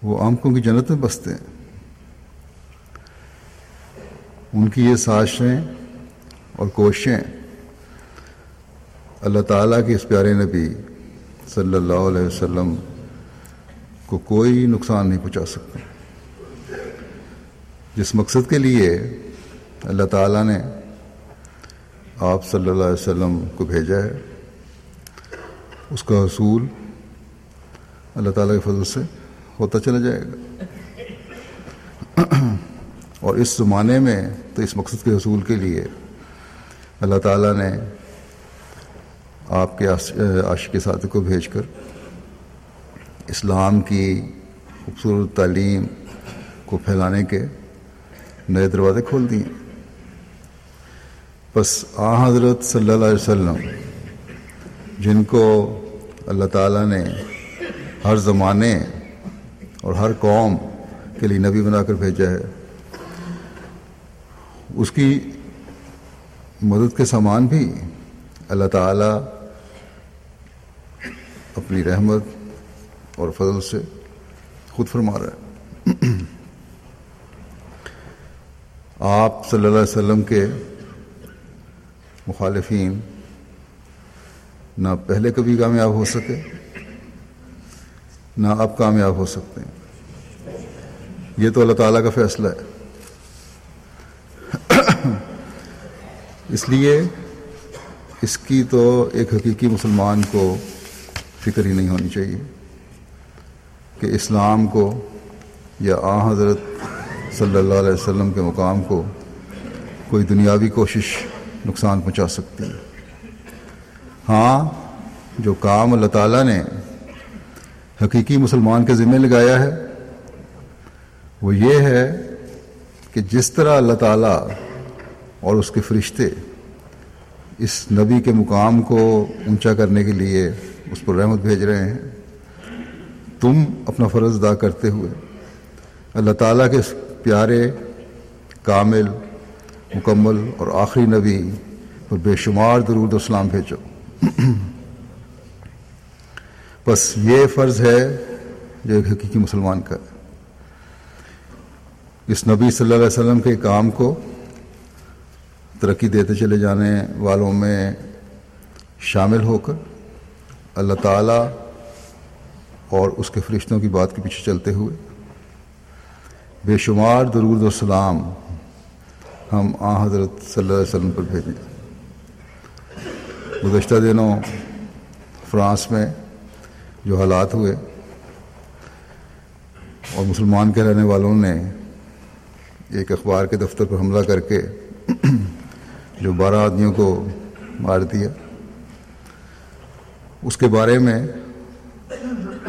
وہ آنکھوں کی جنت میں بستے ہیں۔ ان کی یہ سازشیں اور کوششیں اللہ تعالیٰ کے اس پیارے نبی صلی اللہ علیہ وسلم کو کوئی نقصان نہیں پہنچا سکتے جس مقصد کے لیے اللہ تعالیٰ نے آپ صلی اللہ علیہ وسلم کو بھیجا ہے، اس کا حصول اللہ تعالیٰ کے فضل سے ہوتا چلا جائے گا۔ اور اس زمانے میں تو اس مقصد کے حصول کے لیے اللہ تعالیٰ نے آپ کے عاشق ساتھ کو بھیج کر اسلام کی خوبصورت تعلیم کو پھیلانے کے نئے دروازے کھول دیے۔ بس آ، حضرت صلی اللہ علیہ وسلم، جن کو اللہ تعالیٰ نے ہر زمانے اور ہر قوم کے لیے نبی بنا کر بھیجا ہے، اس کی مدد کے سامان بھی اللہ تعالیٰ اپنی رحمت اور فضل سے خود فرما رہا ہے۔ آپ صلی اللہ علیہ وسلم کے مخالفین نہ پہلے کبھی کامیاب ہو سکے، نہ اب کامیاب ہو سکتے ہیں۔ یہ تو اللہ تعالیٰ کا فیصلہ ہے۔ اس لیے اس کی تو ایک حقیقی مسلمان کو فکر ہی نہیں ہونی چاہیے کہ اسلام کو یا آ حضرت صلی اللہ علیہ وسلم کے مقام کو کوئی دنیاوی کوشش نقصان پہنچا سکتی ہے۔ ہاں جو کام اللہ تعالیٰ نے حقیقی مسلمان کے ذمہ لگایا ہے، وہ یہ ہے کہ جس طرح اللہ تعالیٰ اور اس کے فرشتے اس نبی کے مقام کو اونچا کرنے کے لیے اس پر رحمت بھیج رہے ہیں۔ تم اپنا فرض ادا کرتے ہوئے اللہ تعالیٰ کے پیارے، کامل، مکمل اور آخری نبی پر بے شمار درود اسلام بھیجو۔ بس یہ فرض ہے جو ایک حقیقی مسلمان کا۔ ہے اس نبی صلی اللہ علیہ وسلم کے کام کو ترقی دیتے چلے جانے والوں میں شامل ہو کر اللہ تعالیٰ اور اس کے فرشتوں کی بات کے پیچھے چلتے ہوئے۔ بے شمار درود و سلام ہم آ حضرت صلی اللہ علیہ وسلم پر بھیجیں۔ گزشتہ دنوں فرانس میں جو حالات ہوئے اور مسلمان کے رہنے والوں نے ایک اخبار کے دفتر پر حملہ کر کے جو بارہ آدمیوں کو مار دیا۔ اس کے بارے میں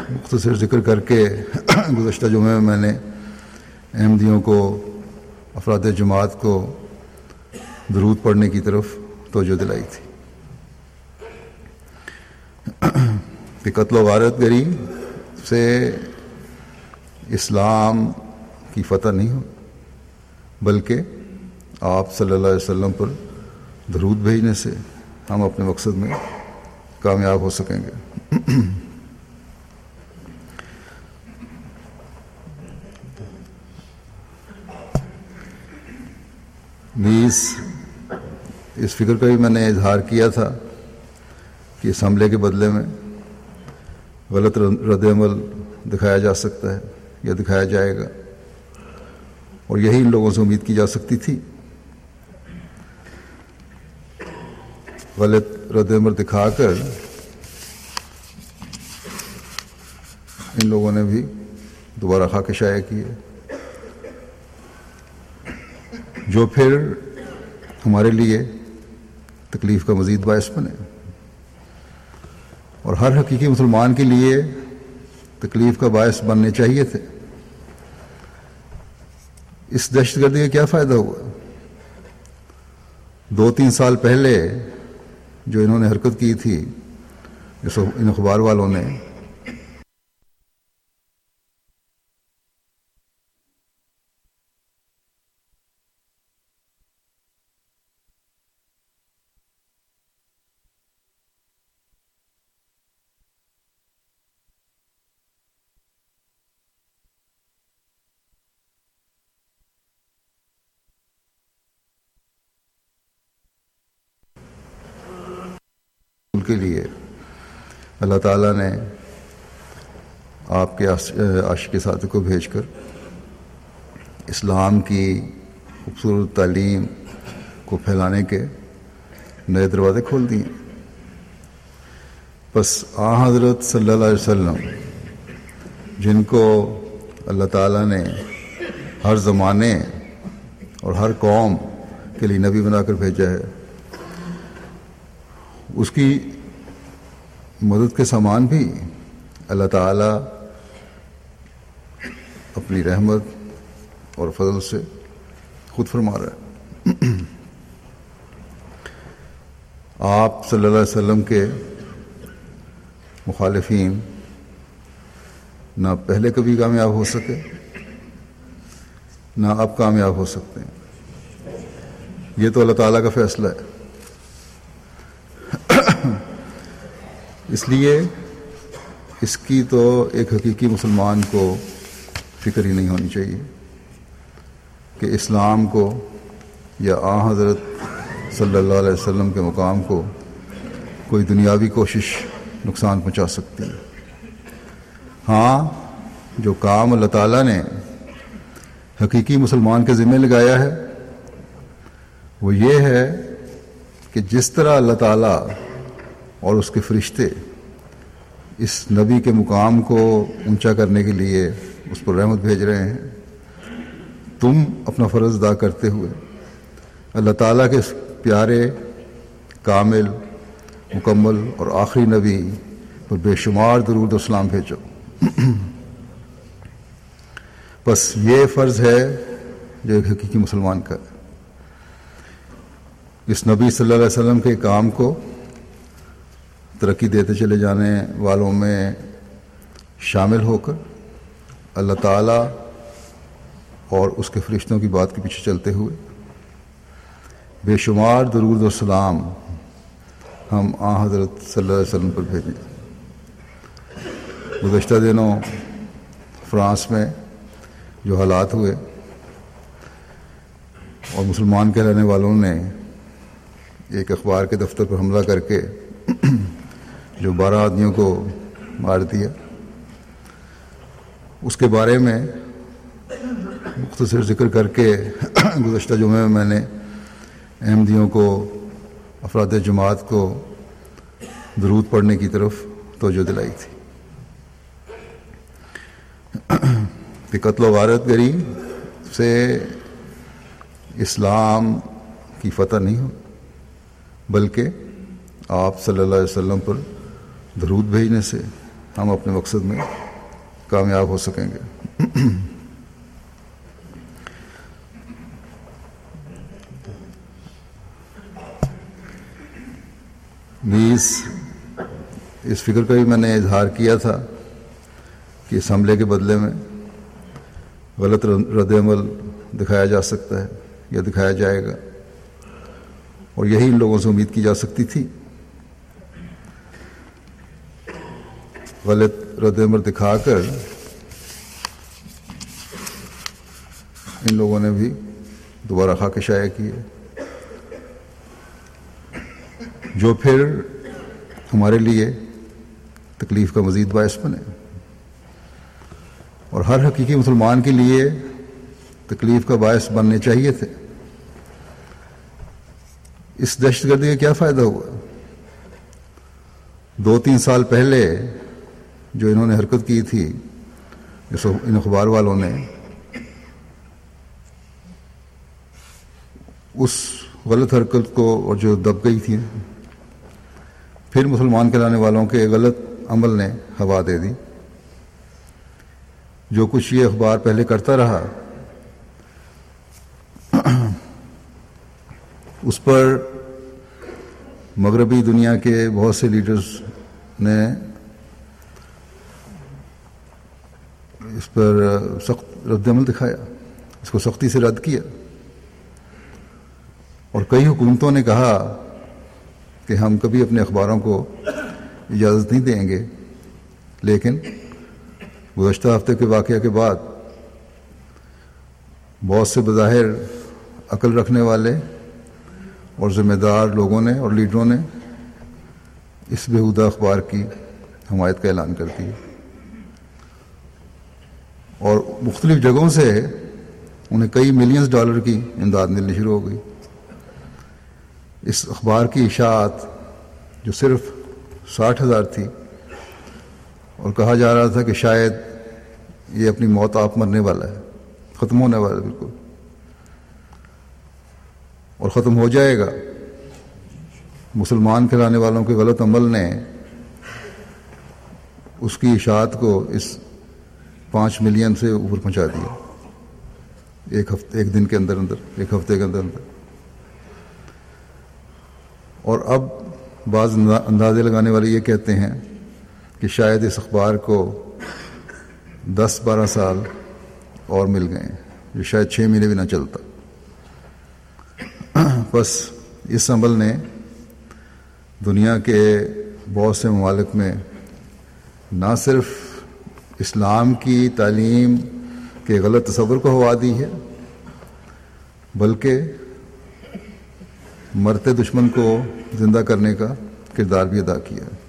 مختصر ذکر کر کے گزشتہ جمعے میں میں نے احمدیوں کو، افراد جماعت کو درود پڑھنے کی طرف توجہ دلائی تھی۔ کہ قتل و غارت گری سے اسلام کی فتح نہیں ہو، بلکہ آپ صلی اللہ علیہ وسلم پر درود بھیجنے سے ہم اپنے مقصد میں کامیاب ہو سکیں گے۔ نیز، اس فکر کا بھی میں نے اظہار کیا تھا کہ اس حملے کے بدلے میں غلط رد عمل دکھایا جا سکتا ہے یا دکھایا جائے گا۔ اور یہی ان لوگوں سے امید کی جا سکتی تھی۔ غلط رد عمل دکھا کر ان لوگوں نے بھی دوبارہ خاک شائع کیے جو پھر ہمارے لیے تکلیف کا مزید باعث بنے۔ اور ہر حقیقی مسلمان کے لیے تکلیف کا باعث بننے چاہیے تھے۔ اس دہشت گردی کا کیا فائدہ ہوا؟ دو تین سال پہلے جو انہوں نے حرکت کی تھی ان اخبار والوں نے کے لیے۔ اللہ تعالیٰ نے آپ کے عاشق ساتھ کو بھیج کر اسلام کی خوبصورت تعلیم کو پھیلانے کے نئے دروازے کھول دیے۔ بس آ، حضرت صلی اللہ علیہ وسلم، جن کو اللہ تعالیٰ نے ہر زمانے اور ہر قوم کے لیے نبی بنا کر بھیجا ہے، اس کی مدد کے سامان بھی۔ اللہ تعالی اپنی رحمت اور فضل سے خود فرما رہا ہے۔ آپ صلی اللہ علیہ وسلم کے مخالفین نہ پہلے کبھی کامیاب ہو سکے، نہ اب کامیاب ہو سکتے ہیں۔ یہ تو اللہ تعالیٰ کا فیصلہ ہے۔ اس لیے اس کی تو ایک حقیقی مسلمان کو فکر ہی نہیں ہونی چاہیے کہ اسلام کو یا آ حضرت صلی اللہ علیہ وسلم کے مقام کو کوئی دنیاوی کوشش نقصان پہنچا سکتی ہے۔ ہاں جو کام اللہ تعالیٰ نے حقیقی مسلمان کے ذمہ لگایا ہے، وہ یہ ہے کہ جس طرح اللہ تعالیٰ اور اس کے فرشتے اس نبی کے مقام کو اونچا کرنے کے لیے اس پر رحمت بھیج رہے ہیں۔ تم اپنا فرض ادا کرتے ہوئے اللہ تعالیٰ کے پیارے، کامل، مکمل اور آخری نبی پر بے شمار درود اسلام بھیجو۔ بس یہ فرض ہے جو ایک حقیقی مسلمان کا۔ ہے اس نبی صلی اللہ علیہ وسلم کے کام کو ترقی دیتے چلے جانے والوں میں شامل ہو کر اللہ تعالیٰ اور اس کے فرشتوں کی بات کے پیچھے چلتے ہوئے بے شمار درود و سلام ہم آ حضرت صلی اللہ علیہ وسلم پر بھیجیں۔ گزشتہ دنوں فرانس میں جو حالات ہوئے اور مسلمان کہلانے والوں نے ایک اخبار کے دفتر پر حملہ کر کے جو بارہ آدمیوں کو مار دیا۔ اس کے بارے میں مختصر ذکر کر کے گزشتہ جمعے میں میں نے احمدیوں کو، افراد جماعت کو درود پڑھنے کی طرف توجہ دلائی تھی۔ کہ قتل و غارت گری سے اسلام کی فتح نہیں ہو، بلکہ آپ صلی اللہ علیہ وسلم پر درود بھیجنے سے ہم اپنے مقصد میں کامیاب ہو سکیں گے۔ نیز، اس فکر کا بھی میں نے اظہار کیا تھا کہ اس حملے کے بدلے میں غلط رد عمل دکھایا جا سکتا ہے یا دکھایا جائے گا اور یہی ان لوگوں سے امید کی جا سکتی تھی۔ غلط رد عمل دکھا کر ان لوگوں نے بھی دوبارہ خاک شائع کیے جو پھر ہمارے لیے تکلیف کا مزید باعث بنے۔ اور ہر حقیقی مسلمان کے لیے تکلیف کا باعث بننے چاہیے تھے۔ اس دہشت گردی کا کیا فائدہ ہوا؟ دو تین سال پہلے جو انہوں نے حرکت کی تھی ان اخبار والوں نے، اس غلط حرکت کو اور جو دب گئی تھی، پھر مسلمان کہلانے والوں کے غلط عمل نے ہوا دے دی۔ جو کچھ یہ اخبار پہلے کرتا رہا، اس پر مغربی دنیا کے بہت سے لیڈرز نے اس پر سخت رد عمل دکھایا، اس کو سختی سے رد کیا۔ اور کئی حکومتوں نے کہا کہ ہم کبھی اپنے اخباروں کو اجازت نہیں دیں گے، لیکن گزشتہ ہفتے کے واقعہ کے بعد بہت سے بظاہر عقل رکھنے والے اور ذمہ دار لوگوں نے اور لیڈروں نے اس بےحدہ اخبار کی حمایت کا اعلان کر دیا۔ اور مختلف جگہوں سے انہیں کئی ملینز ڈالر کی امداد ملنی شروع ہو گئی۔ اس اخبار کی اشاعت جو صرف ساٹھ ہزار تھی اور کہا جا رہا تھا کہ شاید یہ اپنی موت آپ مرنے والا ہے، ختم ہونے والا ہے بالکل۔ اور ختم ہو جائے گا۔ مسلمان کھلانے والوں کے غلط عمل نے اس کی اشاعت کو اس پانچ ملین سے اوپر پہنچا دیا ایک ہفتے ایک دن کے اندر اندر، ایک ہفتے کے اندر اندر۔ اور اب بعض اندازے لگانے والے یہ کہتے ہیں کہ شاید اس اخبار کو دس بارہ سال اور مل گئے جو شاید چھ مہینے بھی نہ چلتا۔ بس اس عمل نے دنیا کے بہت سے ممالک میں نہ صرف اسلام کی تعلیم کے غلط تصور کو ہوا دی ہے، بلکہ مرتے دشمن کو زندہ کرنے کا کردار بھی ادا کیا ہے۔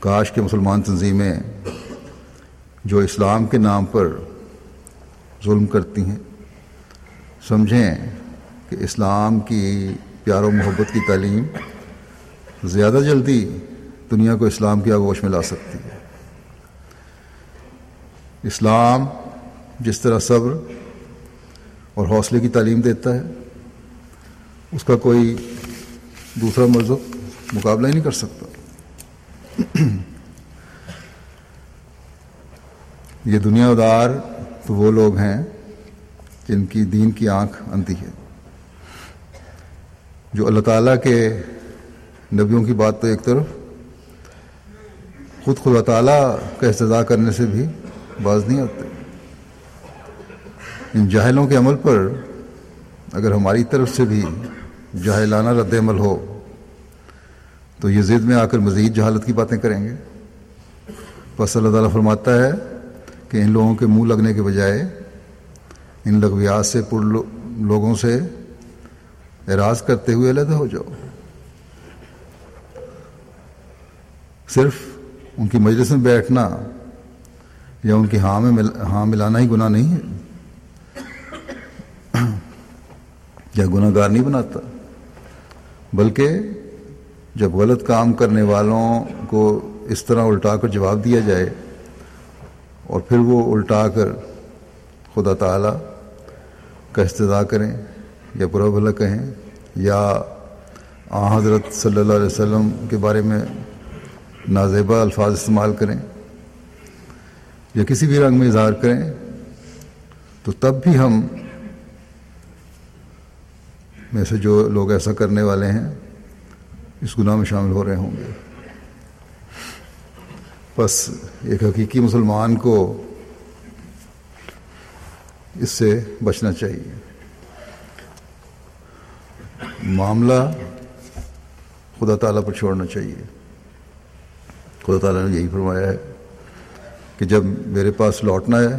کاش کے مسلمان تنظیمیں جو اسلام کے نام پر ظلم کرتی ہیں، سمجھیں کہ اسلام کی پیار و محبت کی تعلیم زیادہ جلدی دنیا کو اسلام کی آگوش میں لا سکتی ہے۔ اسلام جس طرح صبر اور حوصلے کی تعلیم دیتا ہے، اس کا کوئی دوسرا مذہب مقابلہ ہی نہیں کر سکتا۔ یہ دنیا دار تو وہ لوگ ہیں جن کی دین کی آنکھ اندھی ہے۔ جو اللہ تعالیٰ کے نبیوں کی بات تو ایک طرف، خود خدا تعالیٰ کا استضاء کرنے سے بھی باز نہیں آتے۔ ان جاہلوں کے عمل پر اگر ہماری طرف سے بھی جاہلانہ رد عمل ہو، تو یہ ضد میں آ کر مزید جہالت کی باتیں کریں گے۔ بس اللہ تعالیٰ فرماتا ہے کہ ان لوگوں کے منہ لگنے کے بجائے ان لغویات سے، پر لوگوں سے اعراض کرتے ہوئے علیحدہ ہو جاؤ۔ صرف ان کی مجلس میں بیٹھنا یا ان کی ہاں میں مل ہاں ملانا ہی گناہ نہیں ہے۔ یا گناہ گار نہیں بناتا۔ بلکہ جب غلط کام کرنے والوں کو اس طرح الٹا کر جواب دیا جائے اور پھر وہ الٹا کر خدا تعالی کا استدا کریں یا برا بھلا کہیں یا آ حضرت صلی اللہ علیہ وسلم کے بارے میں نازیبہ الفاظ استعمال کریں یا کسی بھی رنگ میں اظہار کریں، تو تب بھی ہم میں سے جو لوگ ایسا کرنے والے ہیں، اس گناہ میں شامل ہو رہے ہوں گے۔ بس ایک حقیقی مسلمان کو اس سے بچنا چاہیے۔ معاملہ خدا تعالیٰ پر چھوڑنا چاہیے۔ خدا تعالیٰ نے یہی فرمایا ہے کہ جب میرے پاس لوٹنا ہے،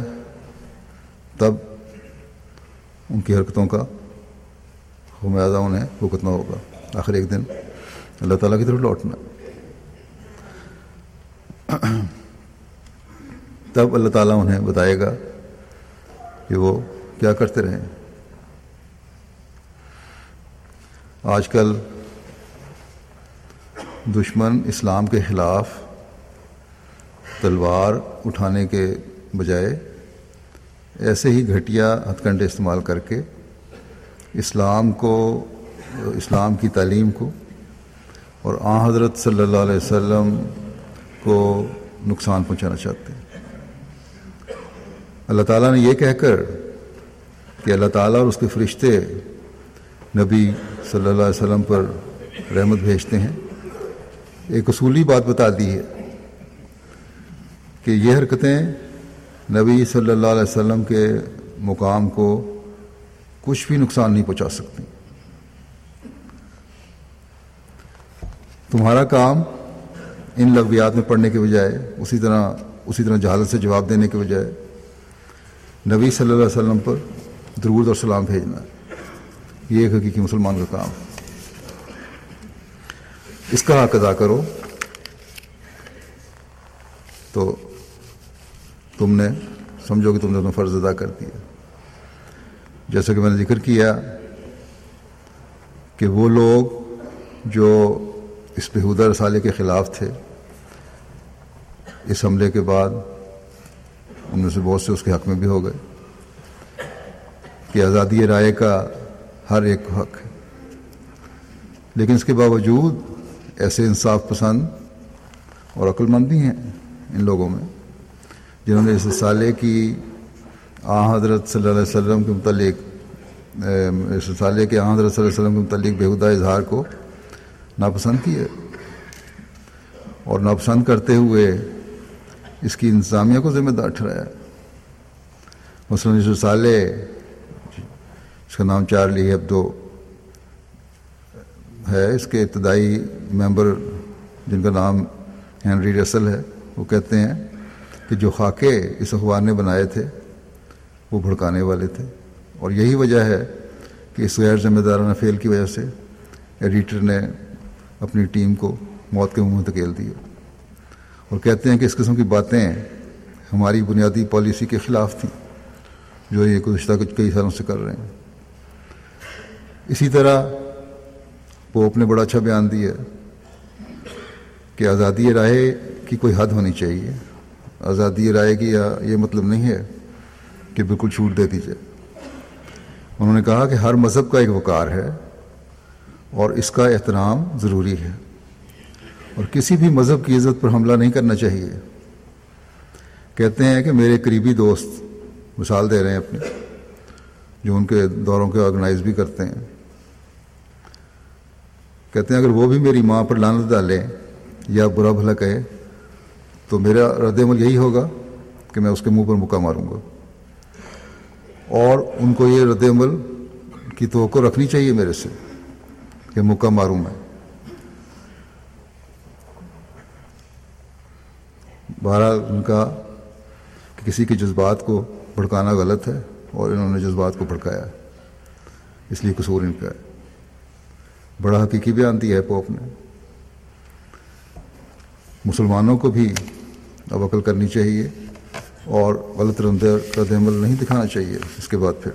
تب ان کی حرکتوں کا خمیازہ انہیں بھگتنا ہوگا؟ آخر ایک دن اللہ تعالیٰ کی طرف لوٹنا تب اللہ تعالیٰ انہیں بتائے گا کہ وہ کیا کرتے رہیں آج کل دشمن اسلام کے خلاف تلوار اٹھانے کے بجائے ایسے ہی گھٹیا ہتھ کنڈے استعمال کر کے اسلام کو، اسلام کی تعلیم کو اور آ حضرت صلی اللہ علیہ وسلم کو نقصان پہنچانا چاہتے ہیں۔ اللہ تعالیٰ نے یہ کہہ کر کہ اللہ تعالیٰ اور اس کے فرشتے نبی صلی اللہ علیہ وسلم پر رحمت بھیجتے ہیں۔ ایک اصولی بات بتا دی ہے۔ کہ یہ حرکتیں نبی صلی اللہ علیہ وسلم کے مقام کو کچھ بھی نقصان نہیں پہنچا سکتی۔ تمہارا کام ان لغویات میں پڑھنے کے بجائے، اسی طرح اسی طرح جہالت سے جواب دینے کے بجائے نبی صلی اللہ علیہ وسلم پر درود اور سلام بھیجنا، یہ ایک حقیقی مسلمان کا کام۔ اس کا حق ادا کرو۔ تو تم نے سمجھو کہ تم نے اپنا فرض ادا کر دیا۔ جیسا کہ میں نے ذکر کیا کہ وہ لوگ جو اس بہودہ رسالے کے خلاف تھے، اس حملے کے بعد ان میں سے بہت سے اس کے حق میں بھی ہو گئے کہ آزادی رائے کا ہر ایک حق ہے۔ لیکن اس کے باوجود ایسے انصاف پسند اور عقل مندی ہیں ان لوگوں میں جنہوں نے اس رسالے کی، آ، حضرت صلی اللہ علیہ وسلم کے متعلق اس رسالے کے آ، حضرت صلی اللہ علیہ وسلم کے متعلق بےحدہ اظہار کو ناپسند کیا۔ اور ناپسند کرتے ہوئے اس کی انتظامیہ کو ذمہ دار ٹھہرایا۔ مثلاً اس رسالے، اس کا نام چارلی ہیبدو ہے، اس کے ابتدائی ممبر جن کا نام ہینری رسل ہے، وہ کہتے ہیں کہ جو خاکے اس اخبار نے بنائے تھے، وہ بھڑکانے والے تھے۔ اور یہی وجہ ہے کہ اس غیر ذمہ دارانہ فیل کی وجہ سے ایڈیٹر نے اپنی ٹیم کو موت کے منہ دھکیل دیا۔ اور کہتے ہیں کہ اس قسم کی باتیں ہماری بنیادی پالیسی کے خلاف تھیں، جو یہ گزشتہ کچھ کئی سالوں سے کر رہے ہیں۔ اسی طرح پوپ نے بڑا اچھا بیان دیا کہ آزادی رائے کی کوئی حد ہونی چاہیے۔ آزادی رائے کی یہ مطلب نہیں ہے کہ بالکل چھوٹ دے دی جائے انہوں نے کہا کہ ہر مذہب کا ایک وقار ہے اور اس کا احترام ضروری ہے۔ اور کسی بھی مذہب کی عزت پر حملہ نہیں کرنا چاہیے۔ کہتے ہیں کہ میرے قریبی دوست مثال دے رہے ہیں اپنے جو ان کے دوروں کے آرگنائز بھی کرتے ہیں۔ کہتے ہیں اگر وہ بھی میری ماں پر لانت ڈالیں یا برا بھلا کہے تو میرا رد عمل یہی ہوگا کہ میں اس کے منہ پر مکہ ماروں گا۔ اور ان کو یہ رد عمل کی توقع رکھنی چاہیے میرے سے کہ مکہ ماروں میں۔ بہرحال ان کا کہ کسی کے جذبات کو بھڑکانا غلط ہے اور انہوں نے جذبات کو بھڑکایا ہے۔ اس لیے قصور ان کا ہے۔ بڑا حقیقی بیان دیا ہے پوپ نے۔ مسلمانوں کو بھی اب عقل کرنی چاہیے اور غلط رد عمل نہیں دکھانا چاہیے۔ اس کے بعد پھر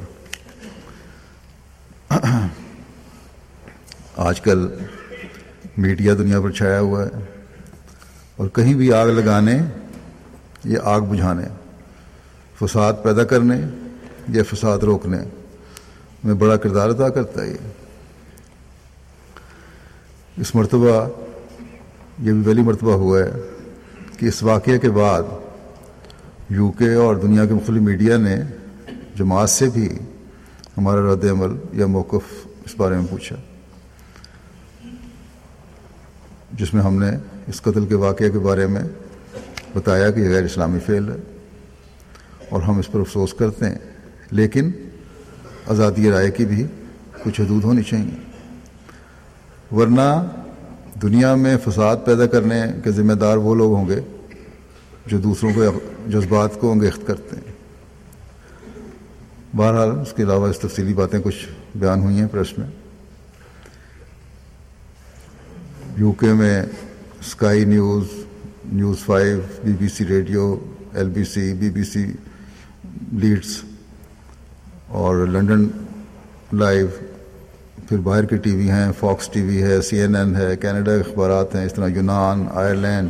آج کل میڈیا دنیا پر چھایا ہوا ہے اور کہیں بھی آگ لگانے یا آگ بجھانے، فساد پیدا کرنے یا فساد روکنے، میں بڑا کردار ادا کرتا ہے یہ۔ اس مرتبہ یہ بھی پہلی مرتبہ ہوا ہے۔ کہ اس واقعے کے بعد یو کے اور دنیا کے مختلف میڈیا نے جماعت سے بھی ہمارا رد عمل یا موقف اس بارے میں پوچھا، جس میں ہم نے اس قتل کے واقعے کے بارے میں بتایا کہ یہ غیر اسلامی فعل ہے اور ہم اس پر افسوس کرتے ہیں، لیکن آزادی رائے کی بھی کچھ حدود ہونی چاہیے۔ ورنہ دنیا میں فساد پیدا کرنے کے ذمہ دار وہ لوگ ہوں گے جو دوسروں کے جذبات کو انگیخت کرتے ہیں۔ بہرحال اس کے علاوہ اس تفصیلی باتیں کچھ بیان ہوئی ہیں پریس میں۔ یو کے میں Sky News news five B B C radio L B C B B C Leeds اور لنڈن لائیو پھر باہر کی ٹی وی ہیں فاکس ٹی وی ہے سی این این ہے کینیڈا کے اخبارات ہیں، اس طرح یونان آئرلینڈ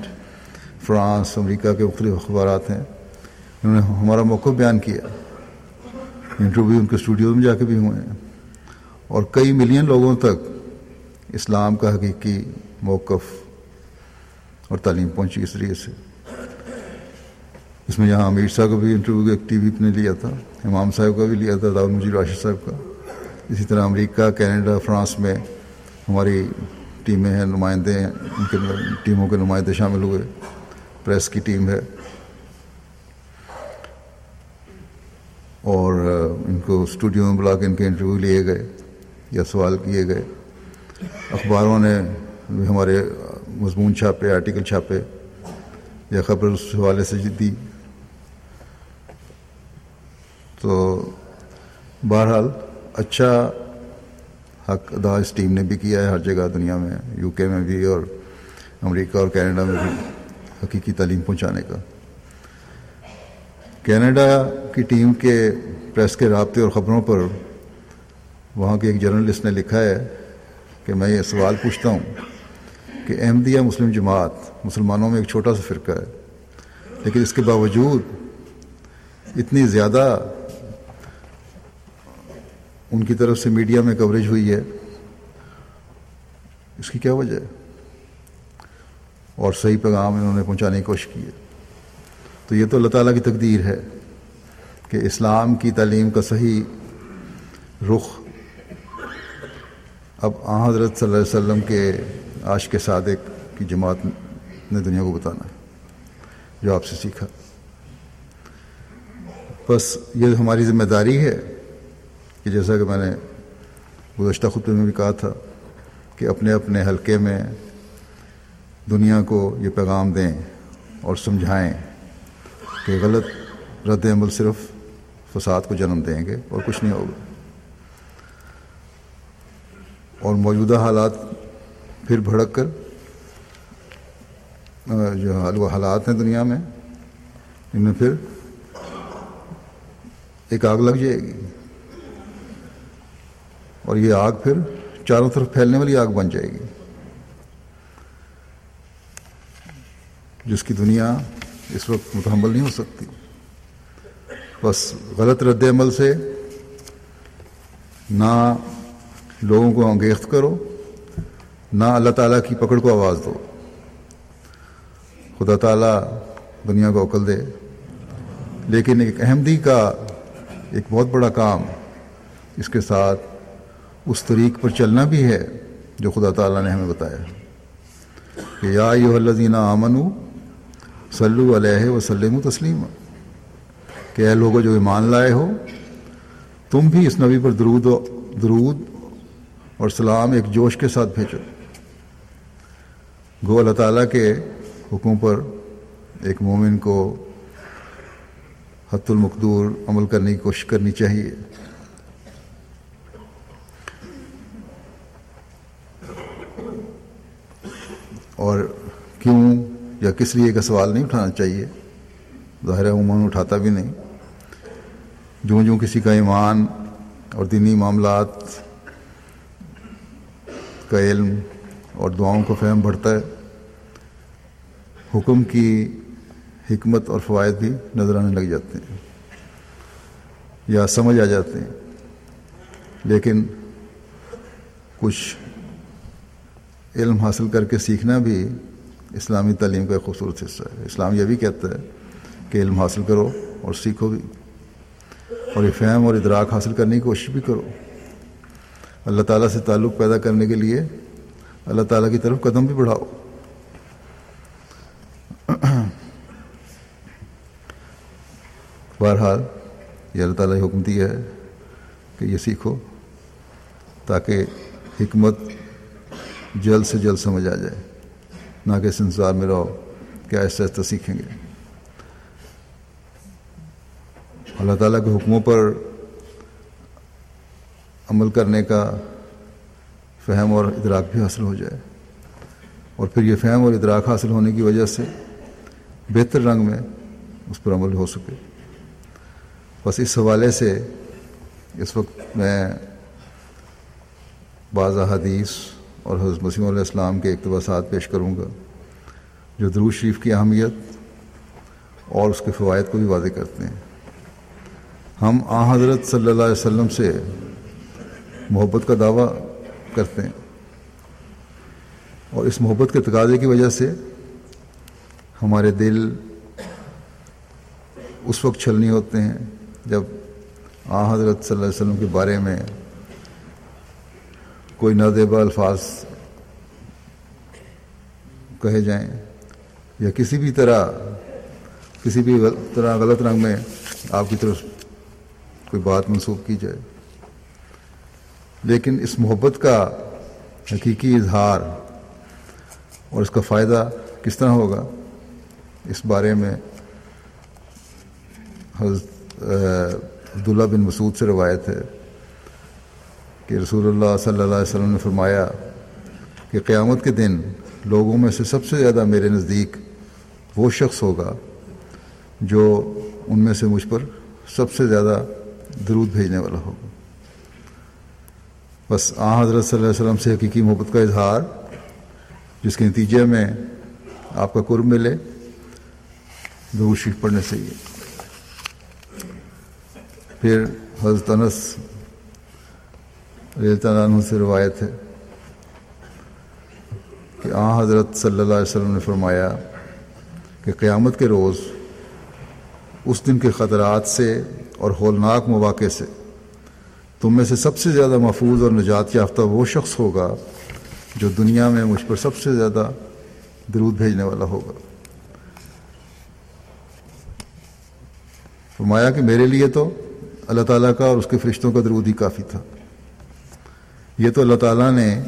فرانس، امریکہ کے مختلف اخبارات ہیں۔ انہوں نے ہمارا موقع بیان کیا۔ انٹرویو ان کے اسٹوڈیو میں جا کے بھی ہوئے ہیں۔ اور کئی ملین لوگوں تک اسلام کا حقیقی موقف اور تعلیم پہنچی اس طریقے سے۔ اس میں یہاں امیر صاحب کا بھی انٹرویو ایک ٹی وی نے لیا تھا، امام صاحب کا بھی لیا تھا دار مجیر راشد صاحب کا۔ اسی طرح امریکہ، کینیڈا، فرانس میں ہماری ٹیمیں ہیں، نمائندے ہیں، ان کے ٹیموں کے نمائندے شامل ہوئے، پریس کی ٹیم ہے۔ اور ان کو اسٹوڈیو میں بلا کے ان کے انٹرویو لیے گئے یا سوال کیے گئے۔ اخباروں نے ہمارے مضمون چھاپے، آرٹیکل چھاپے یا خبر اس حوالے سے دی۔ تو بہرحال اچھا حق ادا اس ٹیم نے بھی کیا ہے ہر جگہ دنیا میں، یو کے میں بھی اور امریکہ اور کینیڈا میں بھی حقیقی تعلیم پہنچانے کا۔ کینیڈا کی ٹیم کے پریس کے رابطے اور خبروں پر وہاں کے ایک جرنلسٹ نے لکھا ہے کہ میں یہ سوال پوچھتا ہوں کہ احمدیہ مسلم جماعت مسلمانوں میں ایک چھوٹا سا فرقہ ہے، لیکن اس کے باوجود اتنی زیادہ ان کی طرف سے میڈیا میں کوریج ہوئی ہے۔ اس کی کیا وجہ ہے؟ اور صحیح پیغام انہوں نے پہنچانے کی کوشش کی ہے۔ تو یہ تو اللہ تعالیٰ کی تقدیر ہے کہ اسلام کی تعلیم کا صحیح رخ اب آ حضرت صلی اللہ علیہ وسلم کے عاش کے صادق کی جماعت نے دنیا کو بتانا ہے، جو آپ سے سیکھا۔ بس یہ ہماری ذمہ داری ہے کہ جیسا کہ میں نے گزشتہ خطبے میں بھی کہا تھا کہ اپنے اپنے حلقے میں دنیا کو یہ پیغام دیں اور سمجھائیں کہ غلط رد عمل صرف فساد کو جنم دیں گے اور کچھ نہیں ہوگا۔ اور موجودہ حالات پھر بھڑک کر جو حالات ہیں دنیا میں، ان میں پھر ایک آگ لگ جائے گی۔ اور یہ آگ پھر چاروں طرف پھیلنے والی آگ بن جائے گی۔ جس کی دنیا اس وقت متحمل نہیں ہو سکتی۔ بس غلط رد عمل سے نہ لوگوں کو انگیخت کرو، نہ اللہ تعالیٰ کی پکڑ کو آواز دو۔ خدا تعالیٰ دنیا کو عقل دے۔ لیکن ایک احمدی کا ایک بہت بڑا کام اس کے ساتھ اس طریق پر چلنا بھی ہے جو خدا تعالیٰ نے ہمیں بتایا کہ یا یو الزینہ آمن صلو علیہ وسلم تسلیم کہ اے لوگوں جو ایمان لائے ہو، تم بھی اس نبی پر درود و درود اور سلام ایک جوش کے ساتھ بھیجو۔ گو اللہ تعالیٰ کے حکم پر ایک مومن کو حت المقدور عمل کرنے کی کوشش کرنی چاہیے۔ اور کیوں یا کس لیے کا سوال نہیں اٹھانا چاہیے؟ ظاہر عموماً اٹھاتا بھی نہیں۔ جو جو کسی کا ایمان اور دینی معاملات کا علم اور دعاؤں کا فہم بڑھتا ہے، حکم کی حکمت اور فوائد بھی نظر آنے لگ جاتے ہیں یا سمجھ آ جاتے ہیں۔ لیکن کچھ علم حاصل کر کے سیکھنا بھی اسلامی تعلیم کا ایک خوبصورت حصہ ہے۔ اسلام یہ بھی کہتا ہے کہ علم حاصل کرو اور سیکھو بھی۔ اور یہ فہم اور ادراک حاصل کرنے کی کوشش بھی کرو۔ اللہ تعالیٰ سے تعلق پیدا کرنے کے لیے اللہ تعالیٰ کی طرف قدم بھی بڑھاؤ۔ بہرحال یہ اللہ تعالیٰ حکم دیا ہے کہ یہ سیکھو تاکہ حکمت جلد سے جلد سمجھ آ جائے۔ نہ کہ اس انتظار میں رہو کہ ایسا ایسا سیکھیں گے۔ اللہ تعالیٰ کے حکموں پر عمل کرنے کا فہم اور ادراک بھی حاصل ہو جائے۔ اور پھر یہ فہم اور ادراک حاصل ہونے کی وجہ سے بہتر رنگ میں اس پر عمل ہو سکے۔ بس اس حوالے سے اس وقت میں بعض حدیث اور حضرت مسیم علیہ السلام کے اقتباسات پیش کروں گا، جو دروز شریف کی اہمیت اور اس کے فوائد کو بھی واضح کرتے ہیں۔ ہم آ حضرت صلی اللہ علیہ وسلم سے محبت کا دعویٰ کرتے ہیں۔ اور اس محبت کے تقاضے کی وجہ سے ہمارے دل اس وقت چھلنی ہوتے ہیں جب آ حضرت صلی اللہ علیہ وسلم کے بارے میں کوئی نادیبہ الفاظ کہے جائیں یا کسی بھی طرح، کسی بھی طرح، غلط رنگ میں آپ کی طرف کوئی بات منسوخ کی جائے۔ لیکن اس محبت کا حقیقی اظہار اور اس کا فائدہ کس طرح ہوگا؟ اس بارے میں حضرت عبداللہ بن مسعود سے روایت ہے۔ کہ رسول اللہ صلی اللہ علیہ وسلم نے فرمایا کہ قیامت کے دن لوگوں میں سے سب سے زیادہ میرے نزدیک وہ شخص ہوگا جو ان میں سے مجھ پر سب سے زیادہ درود بھیجنے والا ہوگا۔ بس آ حضرت صلی اللہ علیہ وسلم سے حقیقی محبت کا اظہار، جس کے نتیجے میں آپ کا قرب ملے درود شریف پڑھنے سے ہی پھر حضرت انس عنہ سے روایت ہے کہ آ حضرت صلی اللہ علیہ وسلم نے فرمایا کہ قیامت کے روز اس دن کے خطرات سے اور ہولناک مواقع سے تم میں سے سب سے زیادہ محفوظ اور نجات یافتہ وہ شخص ہوگا جو دنیا میں مجھ پر سب سے زیادہ درود بھیجنے والا ہوگا۔ فرمایا کہ میرے لیے تو اللہ تعالیٰ کا اور اس کے فرشتوں کا درود ہی کافی تھا۔ یہ تو اللہ تعالیٰ نے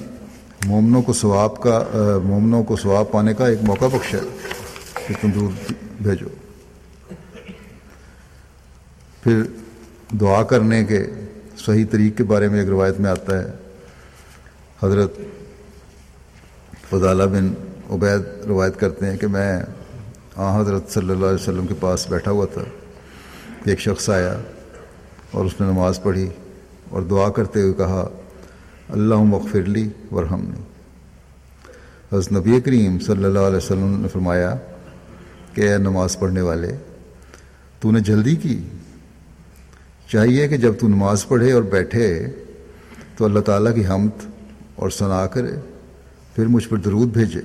مومنوں کو ثواب کا مومنوں کو ثواب پانے کا ایک موقع بخشا کہ تم درود بھیجو۔ پھر دعا کرنے کے صحیح طریق کے بارے میں ایک روایت میں آتا ہے۔ حضرت فضالہ بن عبید روایت کرتے ہیں کہ میں آ حضرت صلی اللہ علیہ وسلم کے پاس بیٹھا ہوا تھا۔ ایک شخص آیا اور اس نے نماز پڑھی اور دعا کرتے ہوئے کہا اللہ مغفرلی ورحمنی۔ حضرت نبی کریم صلی اللہ علیہ وسلم نے فرمایا کہ اے نماز پڑھنے والے، تو نے جلدی کی۔ چاہیے کہ جب تو نماز پڑھے اور بیٹھے، تو اللہ تعالیٰ کی حمد اور ثنا کرے، پھر مجھ پر درود بھیجے،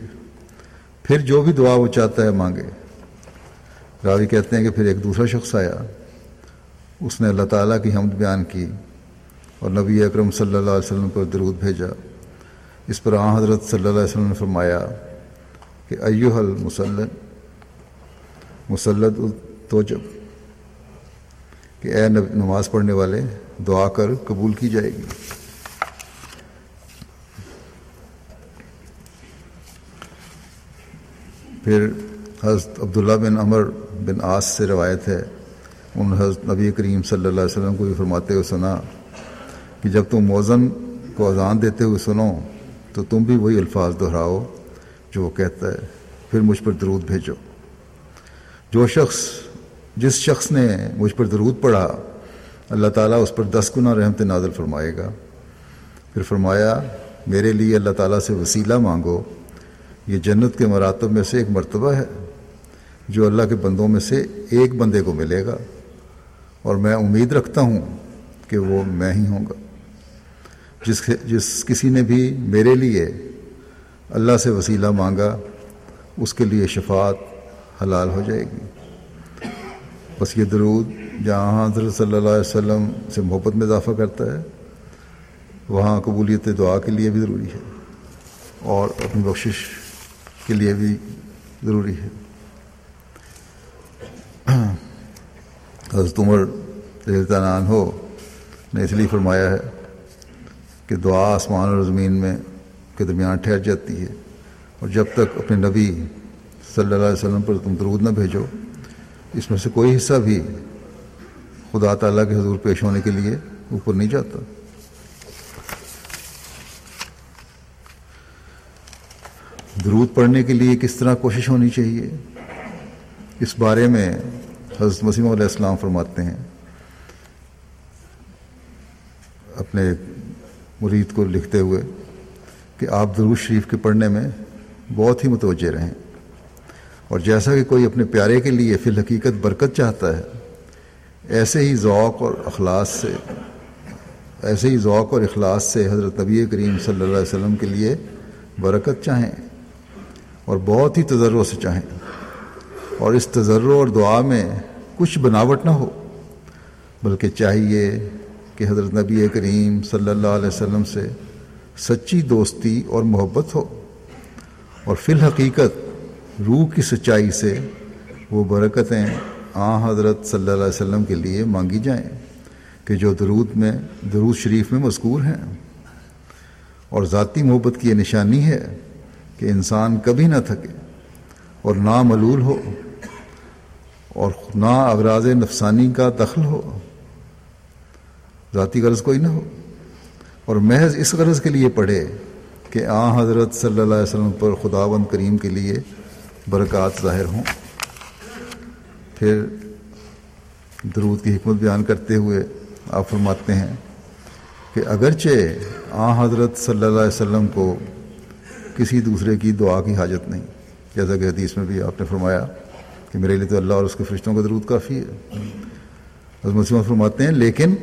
پھر جو بھی دعا وہ چاہتا ہے مانگے۔ راوی کہتے ہیں کہ پھر ایک دوسرا شخص آیا، اس نے اللہ تعالیٰ کی حمد بیان کی۔ اور نبی اکرم صلی اللہ علیہ وسلم پر درود بھیجا۔ اس پر آ حضرت صلی اللہ علیہ وسلم نے فرمایا کہ ایو حل مسلط مسلط تو جبکہ اے نماز پڑھنے والے، دعا کر قبول کی جائے گی۔ پھر حضرت عبداللہ بن عمر بن آس سے روایت ہے۔ ان حضرت نبی کریم صلی اللہ علیہ وسلم کو بھی فرماتے ہوئے سنا کہ جب تم موزن کو اذان دیتے ہوئے سنو، تو تم بھی وہی الفاظ دہراؤ جو وہ کہتا ہے۔ پھر مجھ پر درود بھیجو۔ جو شخص، جس شخص نے مجھ پر درود پڑھا، اللہ تعالیٰ اس پر دس گنا رحمت نازل فرمائے گا۔ پھر فرمایا، میرے لیے اللہ تعالیٰ سے وسیلہ مانگو۔ یہ جنت کے مراتب میں سے ایک مرتبہ ہے، جو اللہ کے بندوں میں سے ایک بندے کو ملے گا۔ اور میں امید رکھتا ہوں کہ وہ میں ہی ہوں گا۔ جس جس کسی نے بھی میرے لیے اللہ سے وسیلہ مانگا، اس کے لیے شفاعت حلال ہو جائے گی۔ بس یہ درود جہاں حضرت صلی اللہ علیہ وسلم سے محبت میں اضافہ کرتا ہے، وہاں قبولیت دعا کے لیے بھی ضروری ہے اور اپنی بخشش کے لیے بھی ضروری ہے۔ حضرت عمر ریلطان ہو نے اس لیے فرمایا ہے کہ دعا آسمان اور زمین میں کے درمیان ٹھہر جاتی ہے اور جب تک اپنے نبی صلی اللہ علیہ وسلم پر تم درود نہ بھیجو، اس میں سے کوئی حصہ بھی خدا تعالیٰ کے حضور پیش ہونے کے لیے اوپر نہیں جاتا۔ درود پڑھنے کے لیے کس طرح کوشش ہونی چاہیے؟ اس بارے میں حضرت مسیم علیہ السلام فرماتے ہیں۔ اپنے مرید کو لکھتے ہوئے کہ آپ درود شریف کے پڑھنے میں بہت ہی متوجہ رہیں۔ اور جیسا کہ کوئی اپنے پیارے کے لیے فی الحقیقت برکت چاہتا ہے، ایسے ہی ذوق اور اخلاص سے، ایسے ہی ذوق اور اخلاص سے حضرت نبی کریم صلی اللہ علیہ وسلم کے لیے برکت چاہیں اور بہت ہی تجربوں سے چاہیں۔ اور اس تجرب اور دعا میں کچھ بناوٹ نہ ہو، بلکہ چاہیے کہ حضرت نبی کریم صلی اللہ علیہ وسلم سے سچی دوستی اور محبت ہو اور فی الحقیقت روح کی سچائی سے وہ برکتیں آ حضرت صلی اللہ علیہ وسلم کے لیے مانگی جائیں کہ جو درود میں درود شریف میں مذکور ہیں اور ذاتی محبت کی یہ نشانی ہے کہ انسان کبھی نہ تھکے اور نہ ملول ہو اور نہ اغراض نفسانی کا دخل ہو ذاتی غرض کوئی نہ ہو۔ اور محض اس غرض کے لیے پڑھے کہ آ حضرت صلی اللہ علیہ وسلم پر خدا بند کریم کے لیے برکات ظاہر ہوں۔ پھر درود کی حکمت بیان کرتے ہوئے آپ فرماتے ہیں کہ اگرچہ آ حضرت صلی اللہ علیہ وسلم کو کسی دوسرے کی دعا کی حاجت نہیں، جیسا کہ حدیث میں بھی آپ نے فرمایا کہ میرے لیے تو اللہ اور اس کے فرشتوں کا درود کافی ہے۔ مسلم فرماتے ہیں، لیکن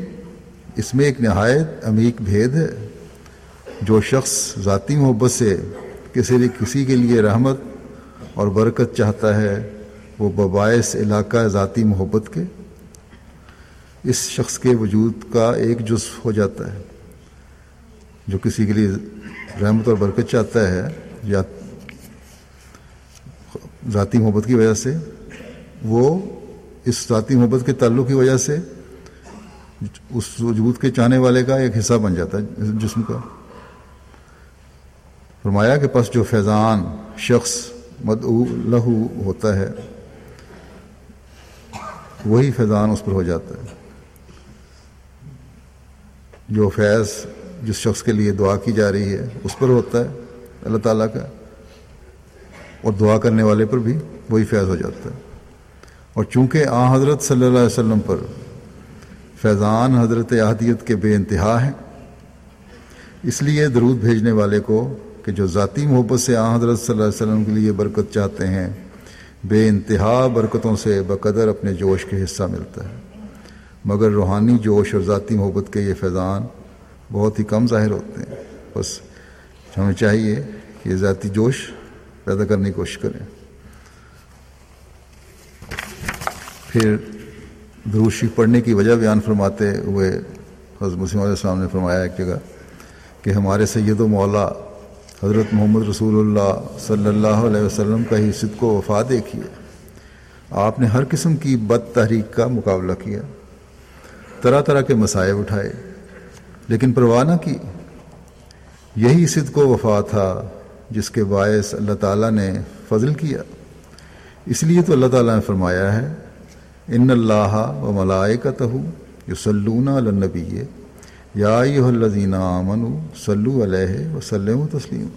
اس میں ایک نہایت عمیق بھید ہے۔ جو شخص ذاتی محبت سے کسی کسی کے لیے رحمت اور برکت چاہتا ہے، وہ بباعث علاقہ ذاتی محبت کے۔ اس شخص کے وجود کا ایک جز ہو جاتا ہے۔ جو کسی کے لیے رحمت اور برکت چاہتا ہے یا ذاتی محبت کی وجہ سے، وہ اس ذاتی محبت کے تعلق کی وجہ سے اس وجود کے چاہنے والے کا ایک حصہ بن جاتا ہے جسم کا۔ فرمایا کہ پس جو فیضان شخص مدعو لہو ہوتا ہے، وہی فیضان اس پر ہو جاتا ہے۔ جو فیض جس شخص کے لیے دعا کی جا رہی ہے، اس پر ہوتا ہے اللہ تعالیٰ کا۔ اور دعا کرنے والے پر بھی وہی فیض ہو جاتا ہے۔ اور چونکہ آ حضرت صلی اللہ علیہ وسلم پر فیضان حضرت احدیت کے بے انتہا ہیں۔ اس لیے درود بھیجنے والے کو کہ جو ذاتی محبت سے آ حضرت صلی اللہ علیہ وسلم کے لیے برکت چاہتے ہیں، بے انتہا برکتوں سے بقدر اپنے جوش کے حصہ ملتا ہے۔ مگر روحانی جوش اور ذاتی محبت کے یہ فیضان بہت ہی کم ظاہر ہوتے ہیں۔ بس ہمیں چاہیے کہ یہ ذاتی جوش پیدا کرنے کی کوشش کریں۔ پھر دروشی پڑھنے کی وجہ بیان فرماتے ہوئے حضرت مسلم علیہ السلام نے فرمایا ایک جگہ کہ ہمارے سید و مولا حضرت محمد رسول اللہ صلی اللہ علیہ وسلم کا ہی صدق و وفا دیکھیے۔ آپ نے ہر قسم کی بد تحریک کا مقابلہ کیا، طرح طرح کے مسائب اٹھائے، لیکن پروانہ کی۔ یہی صدق و وفا تھا جس کے باعث اللہ تعالیٰ نے فضل کیا۔ اس لیے تو اللہ تعالیٰ نے فرمایا ہے ان اللہ و ملائے کا تہو یو النبی. یا الزین امن صلو علیہ وسلم تسلیم.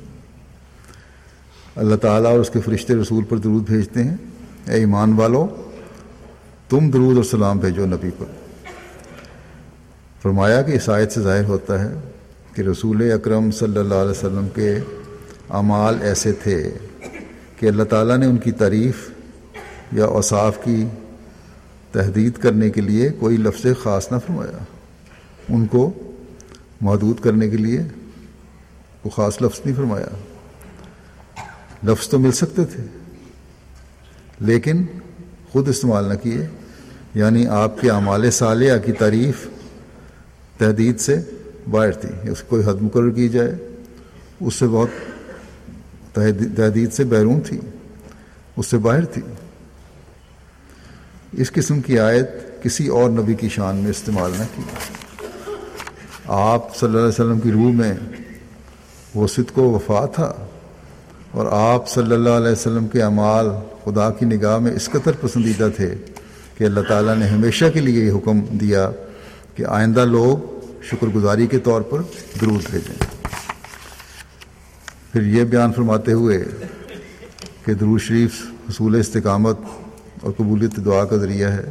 اللہ تعالیٰ اور اس کے فرشتے رسول پر درود بھیجتے ہیں. اے ایمان والو، تم درود اور سلام بھیجو نبی پر. فرمایا کہ اس آیت سے ظاہر ہوتا ہے کہ رسول اکرم صلی اللہ علیہ وسلم کے اعمال ایسے تھے کہ اللہ تعالیٰ نے ان کی تعریف یا اوصاف کی تحدید کرنے کے لیے کوئی لفظ خاص نہ فرمایا۔ ان کو محدود کرنے کے لیے وہ خاص لفظ نہیں فرمایا۔ لفظ تو مل سکتے تھے، لیکن خود استعمال نہ کیے۔ یعنی آپ کے اعمال صالحہ کی تعریف تحدید سے باہر تھی، اس کوئی حد مقرر کی جائے۔ اس سے بہت تحدید سے بیرون تھی، اس سے باہر تھی۔ اس قسم کی آیت کسی اور نبی کی شان میں استعمال نہ کی۔ آپ صلی اللہ علیہ وسلم کی روح میں وہ صدق و وفا تھا اور آپ صلی اللہ علیہ وسلم کے اعمال خدا کی نگاہ میں اس قطر پسندیدہ تھے کہ اللہ تعالیٰ نے ہمیشہ کے لیے یہ حکم دیا کہ آئندہ لوگ شکر گزاری کے طور پر درود بھیجیں۔ پھر یہ بیان فرماتے ہوئے کہ درود شریف حصول استقامت اور قبولیت دعا کا ذریعہ ہے۔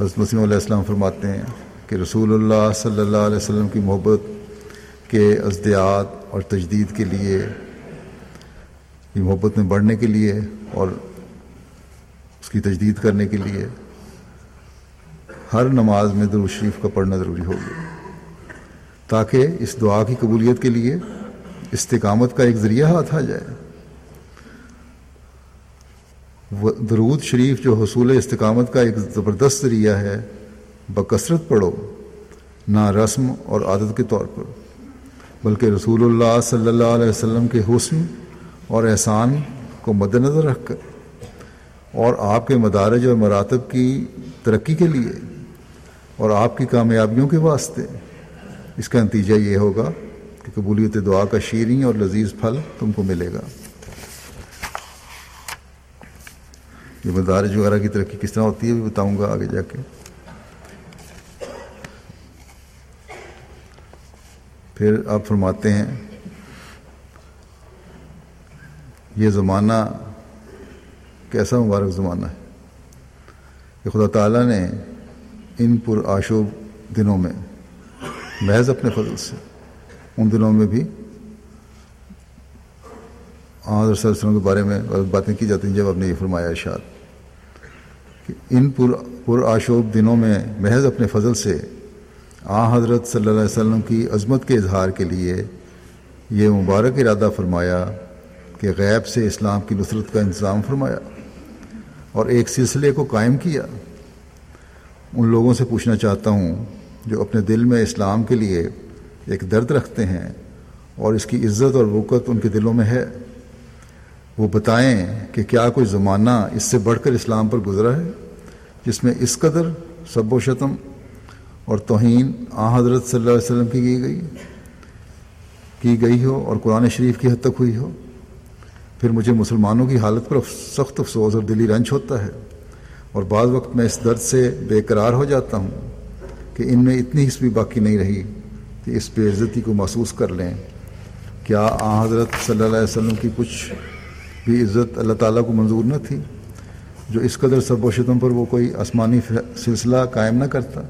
حضرت مسیم علیہ السلام فرماتے ہیں کہ رسول اللہ صلی اللہ علیہ وسلم کی محبت کے ازدیات اور تجدید کے لیے یہ محبت میں بڑھنے کے لیے اور اس کی تجدید کرنے کے لیے ہر نماز میں درود شریف کا پڑھنا ضروری ہوگا۔ تاکہ اس دعا کی قبولیت کے لیے استقامت کا ایک ذریعہ ہاتھ آ جائے۔ درود شریف جو حصول استقامت کا ایک زبردست ذریعہ ہے، بکثرت پڑھو، نہ رسم اور عادت کے طور پر، بلکہ رسول اللہ صلی اللہ علیہ وسلم کے حسن اور احسان کو مد نظر رکھ کر اور آپ کے مدارج اور مراتب کی ترقی کے لیے اور آپ کی کامیابیوں کے واسطے۔ اس کا نتیجہ یہ ہوگا کہ قبولیت دعا کا شیریں اور لذیذ پھل تم کو ملے گا۔ یہ مدارج وغیرہ کی ترقی کس طرح ہوتی ہے بھی بتاؤں گا آگے جا کے۔ پھر آپ فرماتے ہیں، یہ زمانہ کیسا مبارک زمانہ ہے؟ کہ خدا تعالیٰ نے ان پر آشوب دنوں میں محض اپنے فضل سے ان دنوں میں بھی آدر صلی اللہ علیہ وسلم کے بارے میں باتیں کی جاتی ہیں، جب آپ نے یہ فرمایا ارشاد۔ کہ ان پر پر آشوب دنوں میں محض اپنے فضل سے آ حضرت صلی اللہ علیہ وسلم کی عظمت کے اظہار کے لیے یہ مبارک ارادہ فرمایا کہ غیب سے اسلام کی نصرت کا انتظام فرمایا اور ایک سلسلے کو قائم کیا۔ ان لوگوں سے پوچھنا چاہتا ہوں جو اپنے دل میں اسلام کے لیے ایک درد رکھتے ہیں اور اس کی عزت اور وقت ان کے دلوں میں ہے۔ وہ بتائیں کہ کیا کوئی زمانہ اس سے بڑھ کر اسلام پر گزرا ہے جس میں اس قدر سب و شتم اور توہین آ حضرت صلی اللہ علیہ وسلم کی کی گئی؟ کی گئی ہو اور قرآن شریف کی حد تک ہوئی ہو؟ پھر مجھے مسلمانوں کی حالت پر سخت افسوس اور دلی رنج ہوتا ہے اور بعض وقت میں اس درد سے بے قرار ہو جاتا ہوں کہ ان میں اتنی حص بھی باقی نہیں رہی کہ اس بے عزتی کو محسوس کر لیں۔ کیا آ حضرت صلی اللہ علیہ وسلم کی کچھ بھی عزت اللہ تعالیٰ کو منظور نہ تھی، جو اس قدر سب و شتم پر وہ کوئی آسمانی سلسلہ قائم نہ کرتا۔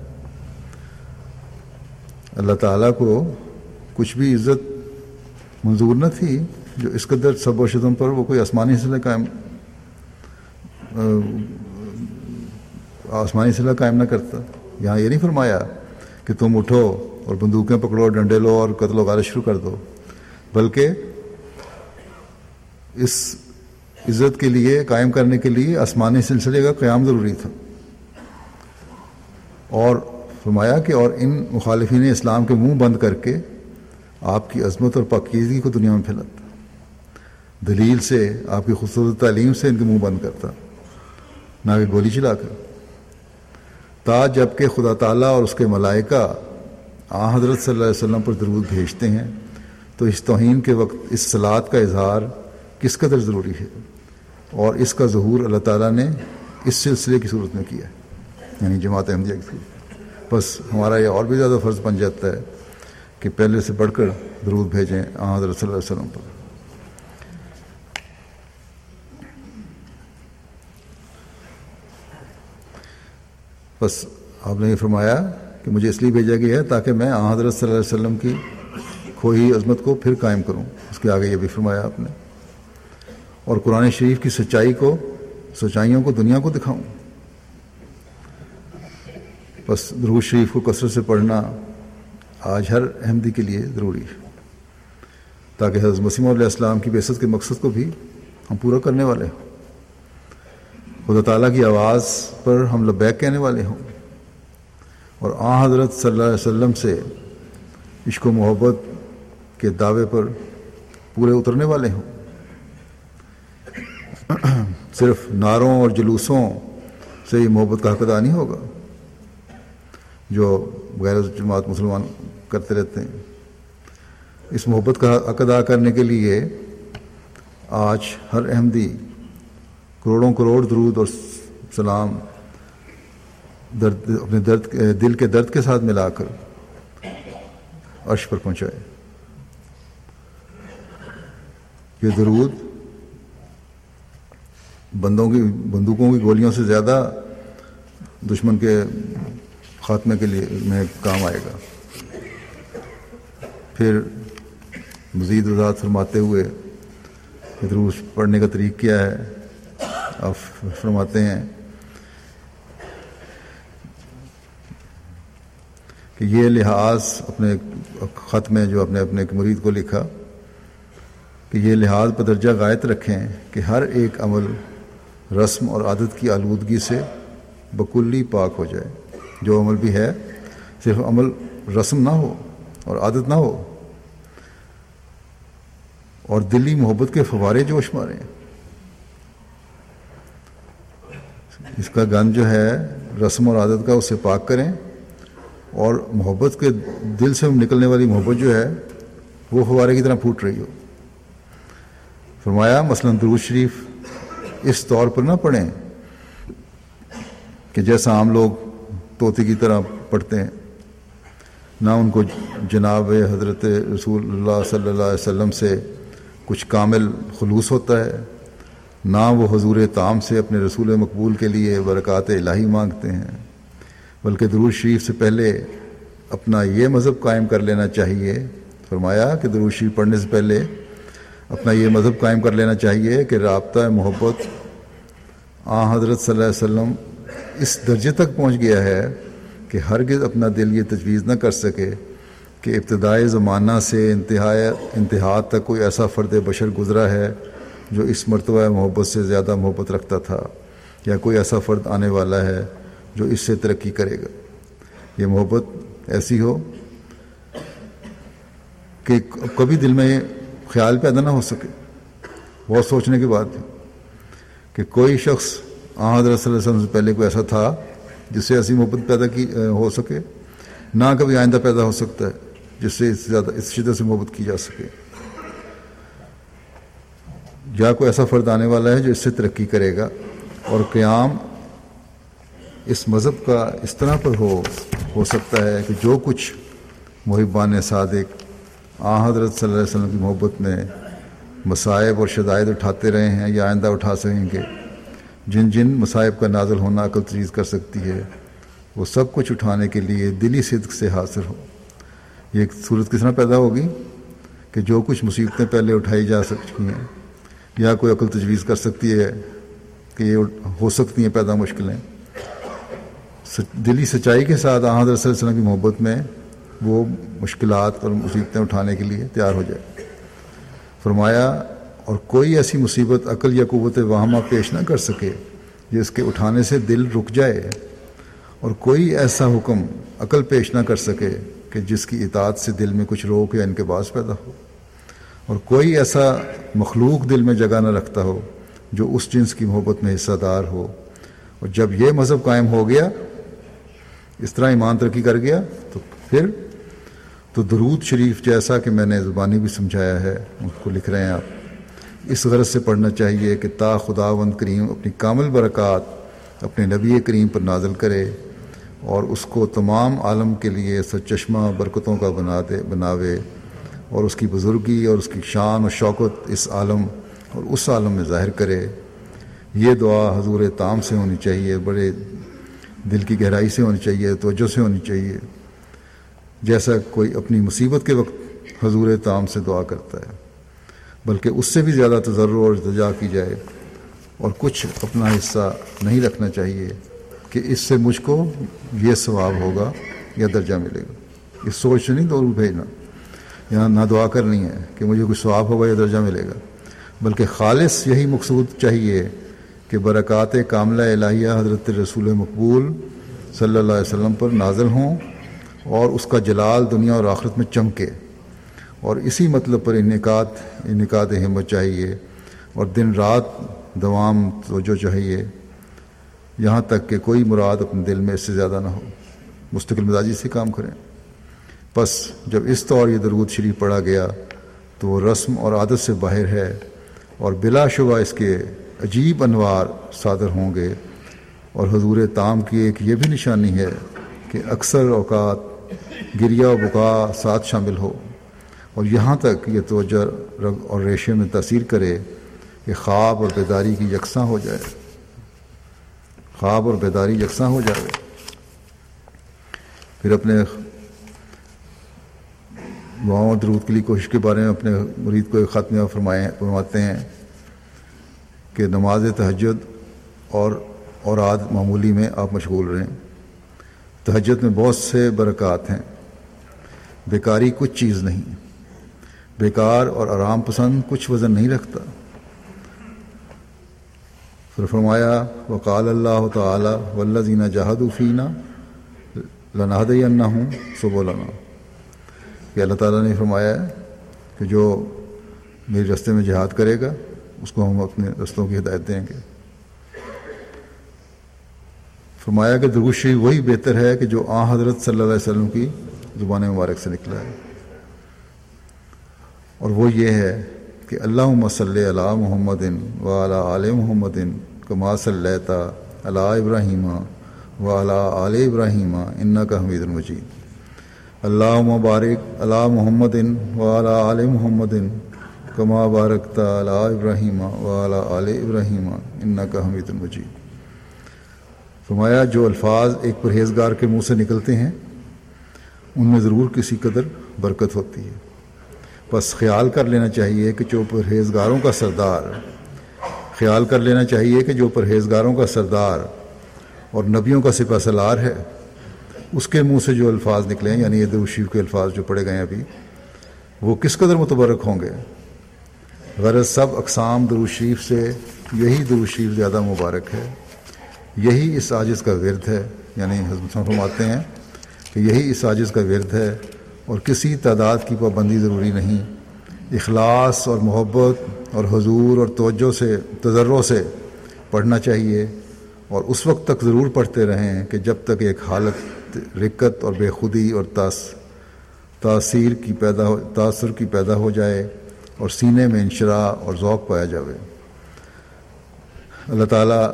اللہ تعالیٰ کو کچھ بھی عزت منظور نہ تھی، جو اس قدر سب و شتم پر وہ کوئی آسمانی سلسلہ قائم آسمانی سلسلہ قائم نہ کرتا۔ یہاں یہ نہیں فرمایا کہ تم اٹھو اور بندوقیں پکڑو، ڈنڈے لو اور قتل و غارت شروع کر دو، بلکہ اس عزت کے لیے، قائم کرنے کے لیے آسمانی سلسلے کا قیام ضروری تھا۔ اور فرمایا کہ اور ان مخالفین اسلام کے منہ بند کر کے آپ کی عظمت اور پاکیزگی کو دنیا میں پھیلاتا۔ دلیل سے آپ کی خوبصورت تعلیم سے ان کے منہ بند کرتا۔ نہ کہ گولی چلا کر۔ تا جبکہ خدا تعالیٰ اور اس کے ملائکہ آ حضرت صلی اللہ علیہ وسلم پر درود بھیجتے ہیں، تو اس توہین کے وقت اس سلاد کا اظہار کس قدر ضروری ہے؟ اور اس کا ظہور اللہ تعالیٰ نے اس سلسلے کی صورت میں کیا ہے یعنی جماعت احمدیہ کی بس ہمارا یہ اور بھی زیادہ فرض بن جاتا ہے کہ پہلے سے بڑھ کر درود بھیجیں آ حضرت صلی اللہ علیہ وسلم پر۔ بس آپ نے یہ فرمایا کہ مجھے اس لیے بھیجا گیا ہے تاکہ میں حضرت صلی اللہ علیہ وسلم کی کھوئی عظمت کو پھر قائم کروں۔ اس کے آگے یہ بھی فرمایا آپ نے۔ اور قرآن شریف کی سچائی کو، سچائیوں کو، دنیا کو دکھاؤں۔ بس درو شریف کو کثرت سے پڑھنا آج ہر احمدی کے لیے ضروری ہے۔ تاکہ حضرت مسیم علیہ السلام کی بیست کے مقصد کو بھی ہم پورا کرنے والے ہوں۔ خدا تعالیٰ کی آواز پر ہم لبیک کہنے والے ہوں۔ اور آ حضرت صلی اللہ علیہ وسلم سے عشق و محبت کے دعوے پر پورے اترنے والے ہوں۔ صرف نعروں اور جلوسوں سے یہ محبت کا حق ادا نہیں ہوگا جو غیر جماعت مسلمان کرتے رہتے ہیں۔ اس محبت کا حق ادا کرنے کے لیے آج ہر احمدی کروڑوں کروڑ درود اور سلام درد، اپنے درد، دل کے درد کے ساتھ ملا کر عرش پر پہنچائے۔ یہ درود بندوں کی بندوقوں کی گولیوں سے زیادہ دشمن کے خاتمے کے لیے میں کام آئے گا۔ پھر مزید وضاحت فرماتے ہوئے دروس پڑھنے کا طریق کیا ہے؟ آپ فرماتے ہیں کہ یہ لحاظ اپنے خط میں جو اپنے اپنے مرید کو لکھا کہ یہ لحاظ پر درجہ غائط رکھیں کہ ہر ایک عمل رسم اور عادت کی آلودگی سے بکلی پاک ہو جائے۔ جو عمل بھی ہے، صرف عمل رسم نہ ہو اور عادت نہ ہو۔ اور دلی محبت کے فوارے جوش مارے اس کا گن جو ہے، رسم اور عادت کا، اسے پاک کریں۔ اور محبت کے دل سے نکلنے والی محبت جو ہے، وہ فوارے کی طرح پھوٹ رہی ہو۔ فرمایا، مثلا درود شریف اس طور پر نہ پڑھیں کہ جیسا عام لوگ طوطے کی طرح پڑھتے ہیں، نہ ان کو جناب حضرت رسول اللہ صلی اللہ علیہ وسلم سے کچھ کامل خلوص ہوتا ہے، نہ وہ حضور تام سے اپنے رسول مقبول کے لیے برکات الہی مانگتے ہیں۔ بلکہ درود شریف سے پہلے اپنا یہ مذہب قائم کر لینا چاہیے۔ فرمایا کہ درود شریف پڑھنے سے پہلے اپنا یہ مذہب قائم کر لینا چاہیے کہ رابطہ محبت آ، حضرت صلی اللہ علیہ وسلم اس درجے تک پہنچ گیا ہے کہ ہرگز اپنا دل یہ تجویز نہ کر سکے کہ ابتدائی زمانہ سے انتہا انتہا تک کوئی ایسا فرد بشر گزرا ہے جو اس مرتبہ محبت سے زیادہ محبت رکھتا تھا یا کوئی ایسا فرد آنے والا ہے جو اس سے ترقی کرے گا۔ یہ محبت ایسی ہو کہ کبھی دل میں خیال پیدا نہ ہو سکے۔ بہت سوچنے کے بعد کہ کوئی شخص آ حضرت صلی اللہ علیہ وسلم سے پہلے کوئی ایسا تھا جس سے ایسی محبت پیدا کی ہو سکے؟ نہ کبھی آئندہ پیدا ہو سکتا ہے جس سے اس زیادہ اس شدت سے محبت کی جا سکے۔ یا کوئی ایسا فرد آنے والا ہے جو اس سے ترقی کرے گا اور قیام اس مذہب کا اس طرح پر ہو ہو سکتا ہے کہ جو کچھ محبان صادق آ حضرت صلی اللہ علیہ وسلم کی محبت میں مصائب اور شدائد اٹھاتے رہے ہیں یا آئندہ اٹھا سکیں گے۔ جن جن مصائب کا نازل ہونا عقل تجیز کر سکتی ہے، وہ سب کچھ اٹھانے کے لیے دلی صدق سے حاصل ہو یہ ایک صورت کس طرح پیدا ہوگی؟ کہ جو کچھ مصیبتیں پہلے اٹھائی جا سکتی ہیں، یا کوئی عقل تجویز کر سکتی ہے کہ یہ ہو سکتی ہیں پیدا مشکلیں۔ دلی سچائی کے ساتھ احمد رسول وسلم کی محبت میں وہ مشکلات اور مصیبتیں اٹھانے کے لیے تیار ہو جائے۔ فرمایا، اور کوئی ایسی مصیبت، عقل یا قوت واہمہ پیش نہ کر سکے جس کے اٹھانے سے دل رک جائے، اور کوئی ایسا حکم عقل پیش نہ کر سکے کہ جس کی اطاعت سے دل میں کچھ روک یا ان کے باعث پیدا ہو، اور کوئی ایسا مخلوق دل میں جگہ نہ رکھتا ہو جو اس جنس کی محبت میں حصہ دار ہو۔ اور جب یہ مذہب قائم ہو گیا، اس طرح ایمان ترقی کر گیا، تو پھر تو درود شریف جیسا کہ میں نے زبانی بھی سمجھایا ہے، اس کو لکھ رہے ہیں آپ۔ اس غرض سے پڑھنا چاہیے کہ تا خدا وند کریم اپنی کامل برکات اپنے نبی کریم پر نازل کرے اور اس کو تمام عالم کے لیے سچشمہ برکتوں کا بنا دے، بناوے اور اس کی بزرگی اور اس کی شان و شوکت اس عالم اور اس عالم میں ظاہر کرے۔ یہ دعا حضور تام سے ہونی چاہیے، بڑے دل کی گہرائی سے ہونی چاہیے، توجہ سے ہونی چاہیے۔ جیسا کوئی اپنی مصیبت کے وقت حضور تام سے دعا کرتا ہے، بلکہ اس سے بھی زیادہ تجرب اور ارتجا کی جائے اور کچھ اپنا حصہ نہیں رکھنا چاہیے کہ اس سے مجھ کو یہ ثواب ہوگا یا درجہ ملے گا۔ اس سوچ سے نہیں، دور بھیجنا۔ یہاں نہ دعا کرنی ہے کہ مجھے کوئی ثواب ہوگا یا درجہ ملے گا، بلکہ خالص یہی مقصود چاہیے کہ برکات کاملہ الہیہ حضرت رسول مقبول صلی اللہ علیہ وسلم پر نازل ہوں۔ اور اس کا جلال دنیا اور آخرت میں چمکے۔ اور اسی مطلب پر انعقاد انعقاد ہمت چاہیے۔ اور دن رات دوام توجہ چاہیے۔ یہاں تک کہ کوئی مراد اپنے دل میں اس سے زیادہ نہ ہو۔ مستقل مزاجی سے کام کریں۔ بس جب اس طور یہ درود شریف پڑھا گیا تو وہ رسم اور عادت سے باہر ہے اور بلا شبہ اس کے عجیب انوار صادر ہوں گے۔ اور حضور تام کی ایک یہ بھی نشانی ہے کہ اکثر اوقات گریا و بکا ساتھ شامل ہو۔ اور یہاں تک یہ توجہ رگ اور ریشے میں تاثیر کرے کہ خواب اور بیداری کی یکساں ہو جائے۔ خواب اور بیداری یکساں ہو جائے۔ پھر اپنے دعاؤں درود کے لیے کوشش کے بارے میں اپنے مرید کو ایک خط میں فرمائے فرماتے ہیں کہ نماز تہجد اور اور آد معمولی میں آپ مشغول رہیں۔ تہجد میں بہت سے برکات ہیں۔ بیکاری کچھ چیز نہیں۔ بیکار اور آرام پسند کچھ وزن نہیں رکھتا۔ پھر فرمایا، وقال اللہ تعالی ولزینہ جہاد فینہ لناد ہوں سو بولانا کہ اللہ تعالیٰ نے فرمایا ہے کہ جو میرے رستے میں جہاد کرے گا، اس کو ہم اپنے رستوں کی ہدایت دیں گے۔ فرمایا کہ درگوشی وہی بہتر ہے کہ جو آ حضرت صلی اللہ علیہ وسلم کی زبان مبارک سے نکلا ہے۔ اور وہ یہ ہے کہ اللہ مسل علی محمد و علیٰ علیہ محمد کما صلی علیٰ ابراہیم و علیٰ علیہ ابراہیم ان کا حمید المجید اللہ مبارک علی محمد و علیٰ علیہ محمد کما بارک علیٰ ابراہیم و علیٰ علیہ ابراہیم ان کا حمید المجید فرمایا، جو الفاظ ایک پرہیزگار کے منہ سے نکلتے ہیں، ان میں ضرور کسی قدر برکت ہوتی ہے۔ بس خیال کر لینا چاہیے کہ جو پرہیزگاروں کا سردار، خیال کر لینا چاہیے کہ جو پرہیزگاروں کا سردار اور نبیوں کا سپہ سلار ہے، اس کے منہ سے جو الفاظ نکلے ہیں یعنی یہ دروشیف کے الفاظ جو پڑے گئے ہیں ابھی، وہ کس قدر متبرک ہوں گے؟ غرض سب اقسام دروشیف سے یہی دروشیف زیادہ مبارک ہے۔ یہی اس عاجز کا ورد ہے یعنی حضرت فرماتے ہیں کہ یہی اس عاجز کا ورد ہے اور کسی تعداد کی پابندی ضروری نہیں۔ اخلاص اور محبت اور حضور اور توجہ سے تجروں سے پڑھنا چاہیے اور اس وقت تک ضرور پڑھتے رہیں کہ جب تک ایک حالت، رکت اور بے خودی اور تاثیر کی پیدا ہو، تاثر کی پیدا ہو جائے اور سینے میں انشرا اور ذوق پایا جائے اللہ تعالیٰ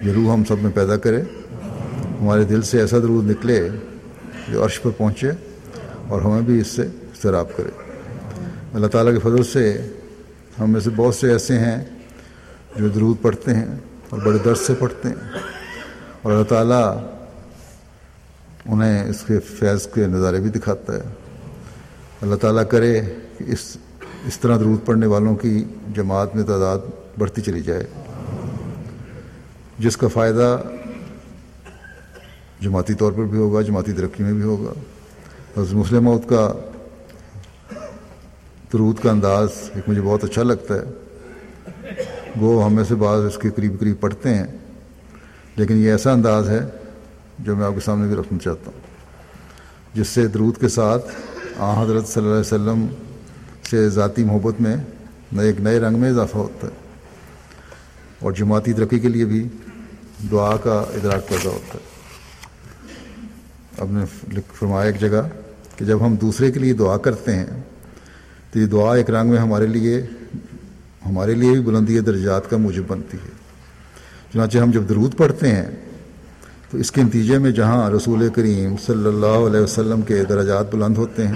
یہ روح ہم سب میں پیدا کرے، ہمارے دل سے ایسا درود نکلے جو عرش پر پہنچے اور ہمیں بھی اس سے سیراب کرے۔ اللہ تعالیٰ کے فضل سے ہم میں سے بہت سے ایسے ہیں جو درود پڑھتے ہیں اور بڑے درد سے پڑھتے ہیں۔ اور اللہ تعالیٰ انہیں اس کے فیض کے نظارے بھی دکھاتا ہے۔ اللہ تعالیٰ کرے کہ اس اس طرح درود پڑھنے والوں کی جماعت میں تعداد بڑھتی چلی جائے۔ جس کا فائدہ جماعتی طور پر بھی ہوگا، جماعتی ترقی میں بھی ہوگا۔ حضرت مسلم موت کا درود کا انداز ایک مجھے بہت اچھا لگتا ہے۔ وہ ہم میں سے بعض اس کے قریب قریب پڑھتے ہیں، لیکن یہ ایسا انداز ہے جو میں آپ کے سامنے بھی رکھنا چاہتا ہوں، جس سے درود کے ساتھ آ حضرت صلی اللہ علیہ وسلم سے ذاتی محبت میں نئے ایک نئے رنگ میں اضافہ ہوتا ہے۔ اور جماعتی ترقی کے لیے بھی دعا کا ادراک پیدا ہوتا ہے۔ اب نے فرمایا ایک جگہ کہ جب ہم دوسرے کے لیے دعا کرتے ہیں، تو یہ دعا ایک رنگ میں ہمارے لیے ہمارے لیے بھی بلندی درجات کا موجب بنتی ہے۔ چنانچہ ہم جب درود پڑھتے ہیں، تو اس کے نتیجے میں جہاں رسول کریم صلی اللہ علیہ وسلم کے درجات بلند ہوتے ہیں،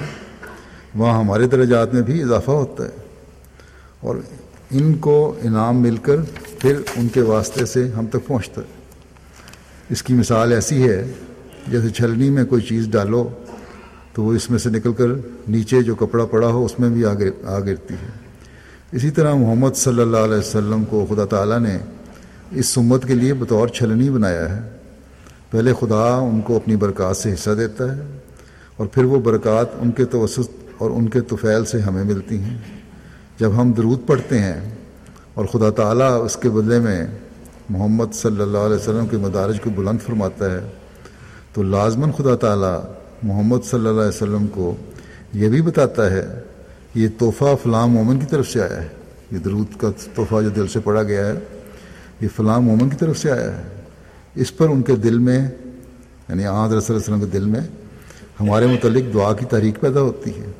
وہاں ہمارے درجات میں بھی اضافہ ہوتا ہے۔ اور ان کو انعام مل کر پھر ان کے واسطے سے ہم تک پہنچتا ہے۔ اس کی مثال ایسی ہے، جیسے چھلنی میں کوئی چیز ڈالو تو وہ اس میں سے نکل کر نیچے جو کپڑا پڑا ہو اس میں بھی آ گرتی ہے۔ اسی طرح محمد صلی اللہ علیہ وسلم کو خدا تعالیٰ نے اس سمت کے لیے بطور چھلنی بنایا ہے۔ پہلے خدا ان کو اپنی برکات سے حصہ دیتا ہے اور پھر وہ برکات ان کے توسط اور ان کے توفیل سے ہمیں ملتی ہیں۔ جب ہم درود پڑھتے ہیں اور خدا تعالیٰ اس کے بدلے میں محمد صلی اللہ علیہ وسلم کے مدارج کو بلند فرماتا ہے، تو لازماً خدا تعالیٰ محمد صلی اللہ علیہ وسلم کو یہ بھی بتاتا ہے کہ یہ تحفہ فلاں مومن کی طرف سے آیا ہے۔ یہ درود کا تحفہ جو دل سے پڑھا گیا ہے، یہ فلاں مومن کی طرف سے آیا ہے۔ اس پر ان کے دل میں یعنی آحد رسول اللہ وسلم کے دل میں ہمارے متعلق دعا کی تحریک پیدا ہوتی ہے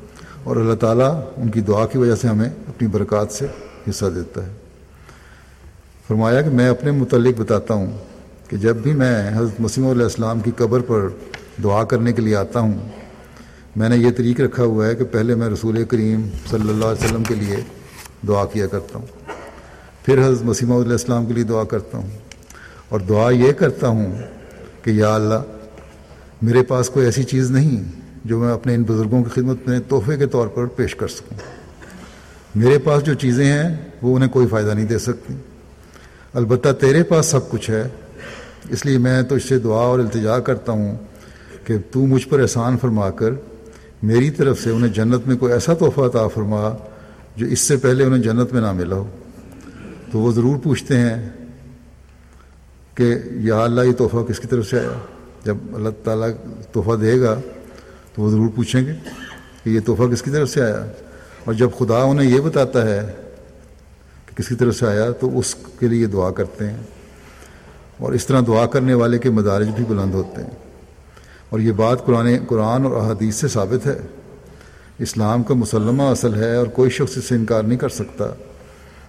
اور اللہ تعالیٰ ان کی دعا کی وجہ سے ہمیں اپنی برکات سے حصہ دیتا ہے۔ فرمایا کہ میں اپنے متعلق بتاتا ہوں کہ جب بھی میں حضرت مسیم علیہ السلام کی قبر پر دعا کرنے کے لیے آتا ہوں، میں نے یہ طریق رکھا ہوا ہے کہ پہلے میں رسول کریم صلی اللہ علیہ وسلم کے لیے دعا کیا کرتا ہوں، پھر حضرت مسیمہ علیہ السلام کے لیے دعا کرتا ہوں۔ اور دعا یہ کرتا ہوں کہ یا اللہ، میرے پاس کوئی ایسی چیز نہیں جو میں اپنے ان بزرگوں کی خدمت میں تحفے کے طور پر پیش کر سکوں۔ میرے پاس جو چیزیں ہیں، وہ انہیں کوئی فائدہ نہیں دے سکتی۔ البتہ تیرے پاس سب کچھ ہے، اس لیے میں تو اس سے دعا اور التجا کرتا ہوں کہ تو مجھ پر احسان فرما کر میری طرف سے انہیں جنت میں کوئی ایسا تحفہ عطا فرما جو اس سے پہلے انہیں جنت میں نہ ملا ہو۔ تو وہ ضرور پوچھتے ہیں کہ یا اللہ یہ تحفہ کس کی طرف سے آیا؟ جب اللہ تعالیٰ تحفہ دے گا تو وہ ضرور پوچھیں گے کہ یہ تحفہ کس کی طرف سے آیا؟ اور جب خدا انہیں یہ بتاتا ہے کس کی طرف سے آیا تو اس کے لیے دعا کرتے ہیں اور اس طرح دعا کرنے والے کے مدارج بھی بلند ہوتے ہیں۔ اور یہ بات قرآن قرآن اور احادیث سے ثابت ہے۔ اسلام کا مسلمہ اصل ہے اور کوئی شخص اس سے انکار نہیں کر سکتا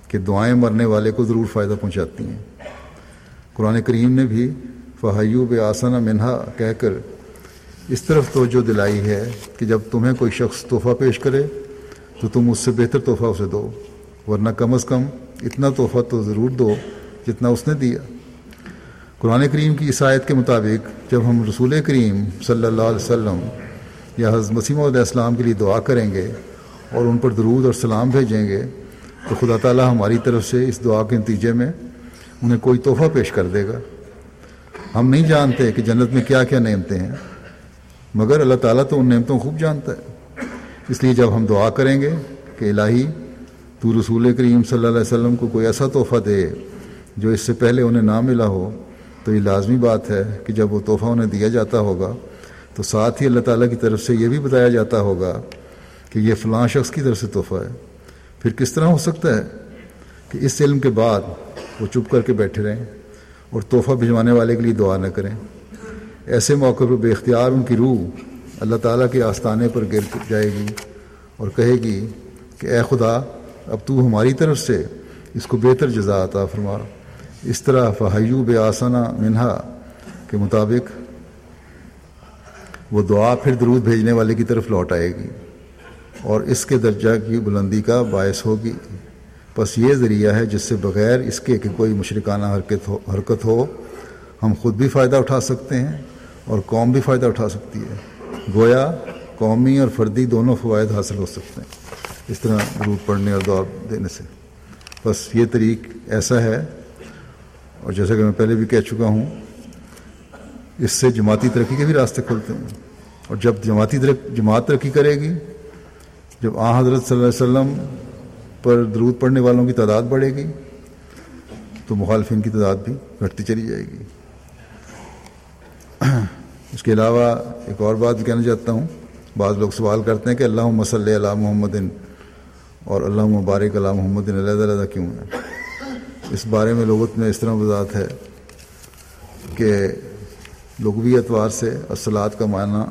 کہ دعائیں مرنے والے کو ضرور فائدہ پہنچاتی ہیں۔ قرآن کریم نے بھی فہیوب آسانہ منہا کہہ کر اس طرف توجہ دلائی ہے کہ جب تمہیں کوئی شخص تحفہ پیش کرے تو تم اس سے بہتر تحفہ اسے دو۔ ورنہ کم از کم اتنا تحفہ تو ضرور دو جتنا اس نے دیا۔ قرآن کریم کی عیسائیت کے مطابق جب ہم رسول کریم صلی اللہ علیہ وسلم یا حضرت مسیم علیہ السلام کے لیے دعا کریں گے اور ان پر درود اور سلام بھیجیں گے، تو خدا تعالیٰ ہماری طرف سے اس دعا کے نتیجے میں انہیں کوئی تحفہ پیش کر دے گا۔ ہم نہیں جانتے کہ جنت میں کیا کیا نعمتیں ہیں، مگر اللہ تعالیٰ تو ان نعمتوں خوب جانتا ہے۔ اس لیے جب ہم دعا کریں گے کہ الہی تو رسول کریم صلی اللہ علیہ وسلم کو کوئی ایسا تحفہ دے جو اس سے پہلے انہیں نہ ملا ہو، تو یہ لازمی بات ہے کہ جب وہ تحفہ انہیں دیا جاتا ہوگا، تو ساتھ ہی اللہ تعالیٰ کی طرف سے یہ بھی بتایا جاتا ہوگا کہ یہ فلاں شخص کی طرف سے تحفہ ہے۔ پھر کس طرح ہو سکتا ہے کہ اس علم کے بعد وہ چپ کر کے بیٹھے رہیں اور تحفہ بھجوانے والے کے لیے دعا نہ کریں؟ ایسے موقع پر بے اختیار ان کی روح اللہ تعالیٰ کے آستانے پر گر جائے گی اور کہے گی کہ اے خدا اب تو ہماری طرف سے اس کو بہتر جزا عطا فرما۔ اس طرح فہیو بے آسانہ منہا کے مطابق وہ دعا پھر درود بھیجنے والے کی طرف لوٹ آئے گی اور اس کے درجہ کی بلندی کا باعث ہوگی۔ بس یہ ذریعہ ہے جس سے بغیر اس کے کہ کوئی مشرکانہ حرکت ہو حرکت ہو، ہم خود بھی فائدہ اٹھا سکتے ہیں اور قوم بھی فائدہ اٹھا سکتی ہے۔ گویا قومی اور فردی دونوں فوائد حاصل ہو سکتے ہیں۔ اس طرح درود پڑھنے اور دعا دینے سے۔ بس یہ طریق ایسا ہے، اور جیسا کہ میں پہلے بھی کہہ چکا ہوں، اس سے جماعتی ترقی کے بھی راستے کھلتے ہیں۔ اور جب جماعتی جماعت ترقی کرے گی، جب آ حضرت صلی اللہ علیہ وسلم پر درود پڑھنے والوں کی تعداد بڑھے گی، تو مخالفین کی تعداد بھی گھٹتی چلی جائے گی۔ اس کے علاوہ ایک اور بات بھی کہنا چاہتا ہوں۔ بعض لوگ سوال کرتے ہیں کہ اللہ مسلح اللہ محمد اور اللہ مبارک، اللہ محمد علیہ علیحدہ کیوں ہے اس بارے میں لغت میں اس طرح وضاحت ہے کہ لغوی اعتبار سے اصلاحات کا معنی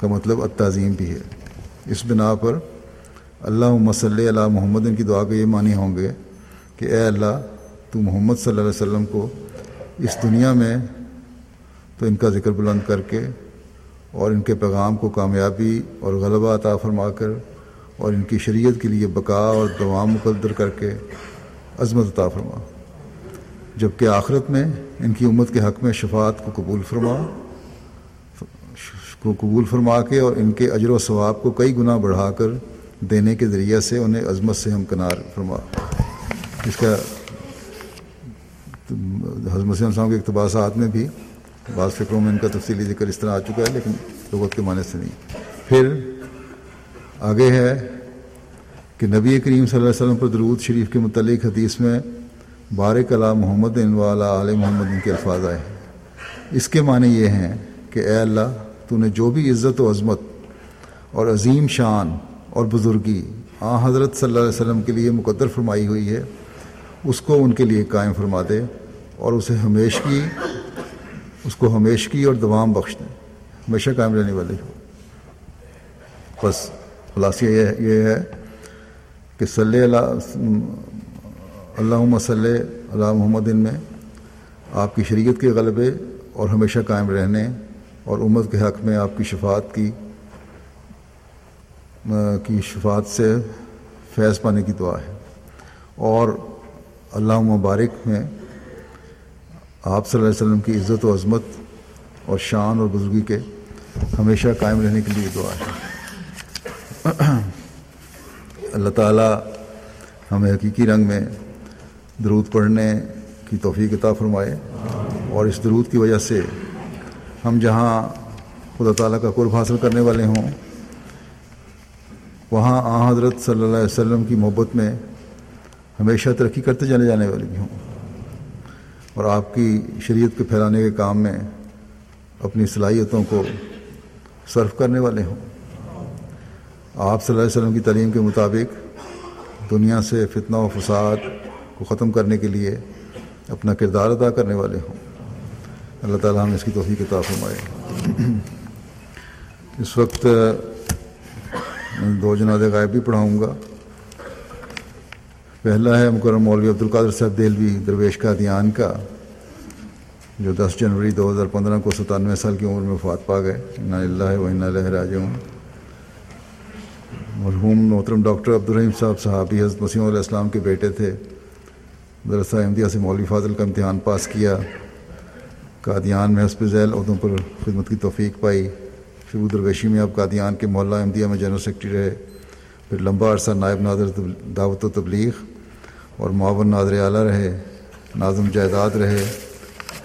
کا مطلب التعظیم بھی ہے۔ اس بنا پر اللہ مسلِ علیہ محمد ان کی دعا کے یہ معنی ہوں گے کہ اے اللہ، تو محمد صلی اللہ علیہ وسلم کو اس دنیا میں تو ان کا ذکر بلند کر کے اور ان کے پیغام کو کامیابی اور غلبہ عطا فرما کر اور ان کی شریعت کے لیے بقا اور دوام مقدر کر کے عظمت عطا فرما۔ جبکہ آخرت میں ان کی امت کے حق میں شفاعت کو قبول فرما، کو قبول فرما کے اور ان کے اجر و ثواب کو کئی گنا بڑھا کر دینے کے ذریعہ سے انہیں عظمت سے ہم کنار فرما۔ اس کا حضمت صاحب کے اقتباسات میں بھی بعض فکروں میں ان کا تفصیلی ذکر اس طرح آ چکا ہے، لیکن لغت کے معنی سے نہیں۔ پھر آگے ہے کہ نبی کریم صلی اللہ علیہ وسلم پر درود شریف کے متعلق حدیث میں بارک اللہ محمد ان والا علیہ محمد ان کے الفاظ آئے ہیں۔ اس کے معنی یہ ہیں کہ اے اللہ، تو نے جو بھی عزت و عظمت اور عظیم شان اور بزرگی آ حضرت صلی اللہ علیہ وسلم کے لیے مقدر فرمائی ہوئی ہے، اس کو ان کے لیے قائم فرما دے اور اسے ہمیش کی، اس کو ہمیش کی اور دوام بخش دیں ہمیشہ قائم رہنے والے ہو۔ بس۔ خلاصیہ یہ ہے کہ صلی اللہ اللہ صلی اللہ محمد میں آپ کی شریعت کے غلبے اور ہمیشہ قائم رہنے اور امت کے حق میں آپ کی شفاعت کی کی شفاعت سے فیض پانے کی دعا ہے۔ اور اللہ مبارک میں آپ صلی اللہ علیہ وسلم کی عزت و عظمت اور شان اور بزرگی کے ہمیشہ قائم رہنے کے لیے دعا ہے۔ اللہ تعالیٰ ہمیں حقیقی رنگ میں درود پڑھنے کی توفیق عطا فرمائے اور اس درود کی وجہ سے ہم جہاں خدا تعالیٰ کا قرب حاصل کرنے والے ہوں، وہاں آ حضرت صلی اللہ علیہ وسلم کی محبت میں ہمیشہ ترقی کرتے جانے جانے والی بھی ہوں۔ اور آپ کی شریعت کے پھیلانے کے کام میں اپنی صلاحیتوں کو صرف کرنے والے ہوں۔ آپ صلی اللہ علیہ وسلم کی تعلیم کے مطابق دنیا سے فتنہ و فساد کو ختم کرنے کے لیے اپنا کردار ادا کرنے والے ہوں۔ اللہ تعالیٰ ہم اس کی توفیق کتاب فرمائے۔ اس وقت دو جناد غائب بھی پڑھاؤں گا۔ پہلا ہے مکرم مولوی عبد القادر صاحب دہلوی درویش کا دھیان کا، جو دس جنوری دو ہزار پندرہ کو ستانوے سال کی عمر میں وفات پا گئے۔ اللہ و اللہ راج مرحوم محترم ڈاکٹر عبدالرحیم صاحب، صحابی حضرت مسیم علیہ السلام کے بیٹے تھے۔ درسہ احمدیہ سے مولوی فاضل کا امتحان پاس کیا۔ قادیان میں حسب ذیل عہدوں پر خدمت کی توفیق پائی۔ شبو درویشی میں اب قادیان کے محلہ احمدیہ میں جنرل سیکرٹری رہے۔ پھر لمبا عرصہ نائب نادر دعوت و تبلیغ اور معاون نادر اعلیٰ رہے۔ ناظم جائیداد رہے۔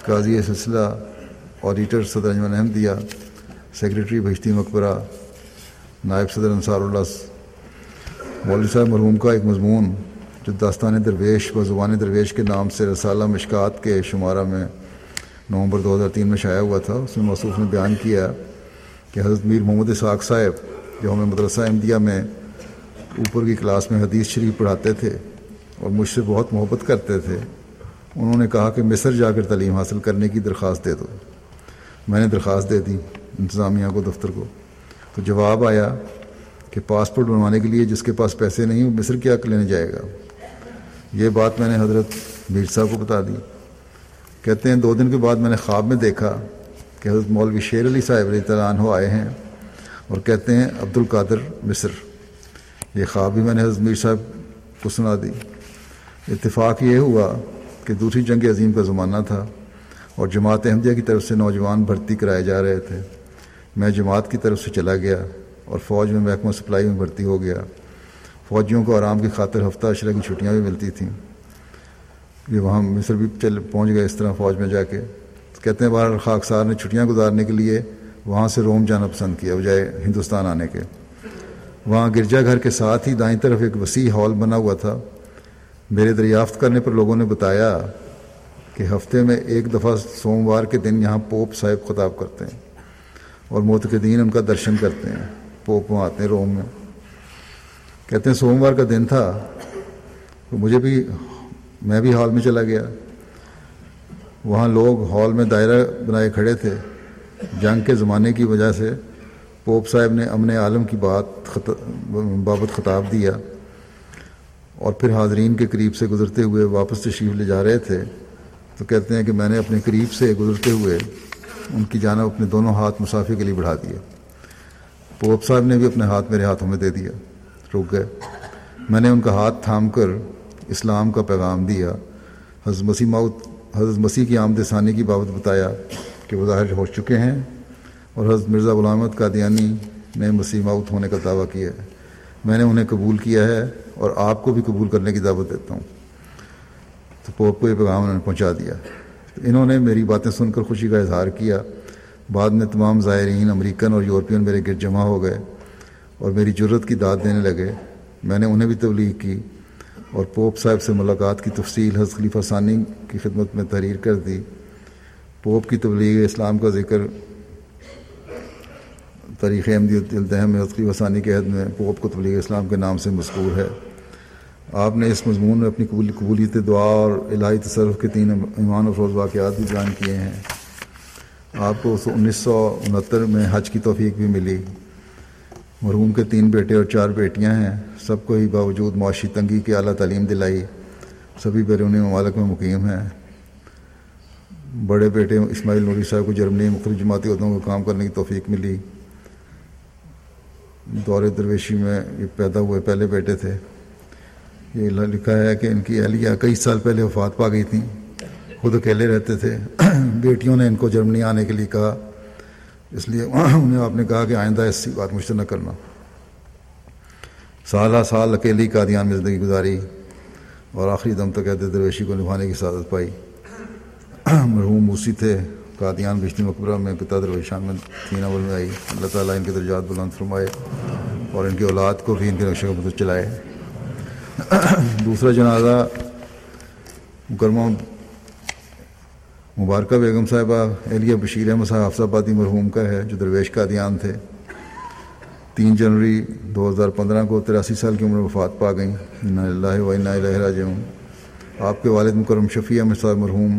قاضی سلسلہ آڈیٹر صدر انجمن احمدیہ سیکرٹری بھشتی مقبرہ۔ نائب صدر انصار اللہ مولوی صاحب مرحوم کا ایک مضمون جو داستان درویش و زبان درویش کے نام سے رسالہ مشکات کے شمارہ میں نومبر دو ہزار تین میں شائع ہوا تھا، اس میں موصوف نے بیان کیا کہ حضرت میر محمد اسحاق صاحب جو ہمیں مدرسہ احمدیہ میں اوپر کی کلاس میں حدیث شریف پڑھاتے تھے اور مجھ سے بہت محبت کرتے تھے، انہوں نے کہا کہ مصر جا کر تعلیم حاصل کرنے کی درخواست دے دو۔ میں نے درخواست دے دی انتظامیہ کو، دفتر کو۔ تو جواب آیا کہ پاسپورٹ بنوانے کے لیے جس کے پاس پیسے نہیں وہ مصر کیا لینے جائے گا۔ یہ بات میں نے حضرت میر صاحب کو بتا دی۔ کہتے ہیں دو دن کے بعد میں نے خواب میں دیکھا کہ حضرت مولوی شیر علی صاحب علیہ تعالیٰ عنہ آئے ہیں اور کہتے ہیں عبد القادر مصر۔ یہ خواب بھی میں نے حضرت میر صاحب کو سنا دی۔ اتفاق یہ ہوا کہ دوسری جنگ عظیم کا زمانہ تھا اور جماعت احمدیہ کی طرف سے نوجوان بھرتی کرائے جا رہے تھے۔ میں جماعت کی طرف سے چلا گیا اور فوج میں محکمہ سپلائی میں بھرتی ہو گیا۔ فوجیوں کو آرام کی خاطر ہفتہ اشرہ کی چھٹیاں بھی ملتی تھیں۔ یہ وہاں مصر بھی چل پہنچ گئے اس طرح فوج میں جا کے۔ کہتے ہیں باہر خاکسار نے چھٹیاں گزارنے کے لیے وہاں سے روم جانا پسند کیا، بجائے ہندوستان آنے کے۔ وہاں گرجا گھر کے ساتھ ہی دائیں طرف ایک وسیع ہال بنا ہوا تھا۔ میرے دریافت کرنے پر لوگوں نے بتایا کہ ہفتے میں ایک دفعہ سوموار کے دن یہاں پوپ صاحب خطاب کرتے ہیں۔ اور معتقدین ان کا درشن کرتے ہیں، پوپ وہاں آتے ہیں روم میں۔ کہتے ہیں سوموار کا دن تھا، تو مجھے بھی، میں بھی ہال میں چلا گیا۔ وہاں لوگ ہال میں دائرہ بنائے کھڑے تھے۔ جنگ کے زمانے کی وجہ سے پوپ صاحب نے امن عالم کی بات خط... بابت خطاب دیا۔ اور پھر حاضرین کے قریب سے گزرتے ہوئے واپس تشریف لے جا رہے تھے۔ تو کہتے ہیں کہ میں نے اپنے قریب سے گزرتے ہوئے ان کی جانب اپنے دونوں ہاتھ مسافر کے لیے بڑھا دیے۔ پوپ صاحب نے بھی اپنے ہاتھ میرے ہاتھوں میں دے دیا۔ رک گئے۔ میں نے ان کا ہاتھ تھام کر اسلام کا پیغام دیا۔ حضرت مسیح ماؤت حضرت مسیح کی آمد ثانی کی بابت بتایا کہ وہ ظاہر ہو چکے ہیں اور حضرت مرزا غلامت قادیانی نے مسیح ماؤت ہونے کا دعویٰ کیا ہے۔ میں نے انہیں قبول کیا ہے اور آپ کو بھی قبول کرنے کی دعوت دیتا ہوں۔ تو پوپ کو یہ پیغام انہوں نے پہنچا دیا۔ انہوں نے میری باتیں سن کر خوشی کا اظہار کیا۔ بعد میں تمام زائرین امریکن اور یورپین میرے گرد جمع ہو گئے اور میری جرت کی داد دینے لگے۔ میں نے انہیں بھی تبلیغ کی اور پوپ صاحب سے ملاقات کی تفصیل حضرت خلیفہ ثانی کی خدمت میں تحریر کر دی۔ پوپ کی تبلیغ اسلام کا ذکر تاریخ احمدی الدہم میں خلیفہ ثانی کے عہد میں پوپ کو تبلیغ اسلام کے نام سے مذکور ہے۔ آپ نے اس مضمون میں اپنی قبولیت دعا اور الہی تصرف کے تین ایمان افروز واقعات بھی بیان کیے ہیں۔ آپ کو انیس سو انہتر میں حج کی توفیق بھی ملی۔ مرحوم کے تین بیٹے اور چار بیٹیاں ہیں۔ سب کو ہی باوجود معاشی تنگی کی اعلیٰ تعلیم دلائی۔ سبھی بیرونی ممالک میں مقیم ہیں۔ بڑے بیٹے اسماعیل نوری صاحب کو جرمنی مختلف جماعتی عہدوں کو کام کرنے کی توفیق ملی۔ دور درویشی میں پیدا ہوئے پہلے بیٹے تھے۔ یہ لکھا ہے کہ ان کی اہلیہ کئی سال پہلے وفات پا گئی تھیں۔ خود اکیلے رہتے تھے۔ بیٹیوں نے ان کو جرمنی آنے کے لیے کہا۔ اس لیے انہیں آپ نے کہا کہ آئندہ ایسی بات مجھ سے نہ کرنا۔ سالہ سال اکیلی قادیان میں زندگی گزاری اور آخری دم تک کہتے درویشی کو نبھانے کی سعادت پائی۔ مرحوم موسی تھے۔ قادیان بشتی مقبرہ میں کتا درویشان میں تین اول میں آئی۔ اللہ تعالیٰ ان کے درجات بلند فرمائے اور ان کی اولاد کو بھی ان کے نقشہ کا مدد چلائے۔ دوسرا جنازہ مکرمہ مبارکہ بیگم صاحبہ اہلیہ بشیر احمد صاحب حافظ آبادی مرحوم کا ہے، جو درویش کا دیان تھے۔ تین جنوری دو ہزار پندرہ کو تراسی سال کی عمر وفات پا گئیں۔ اللہ و راجعون۔ آپ کے والد مکرم شفیع احمد صاحب مرحوم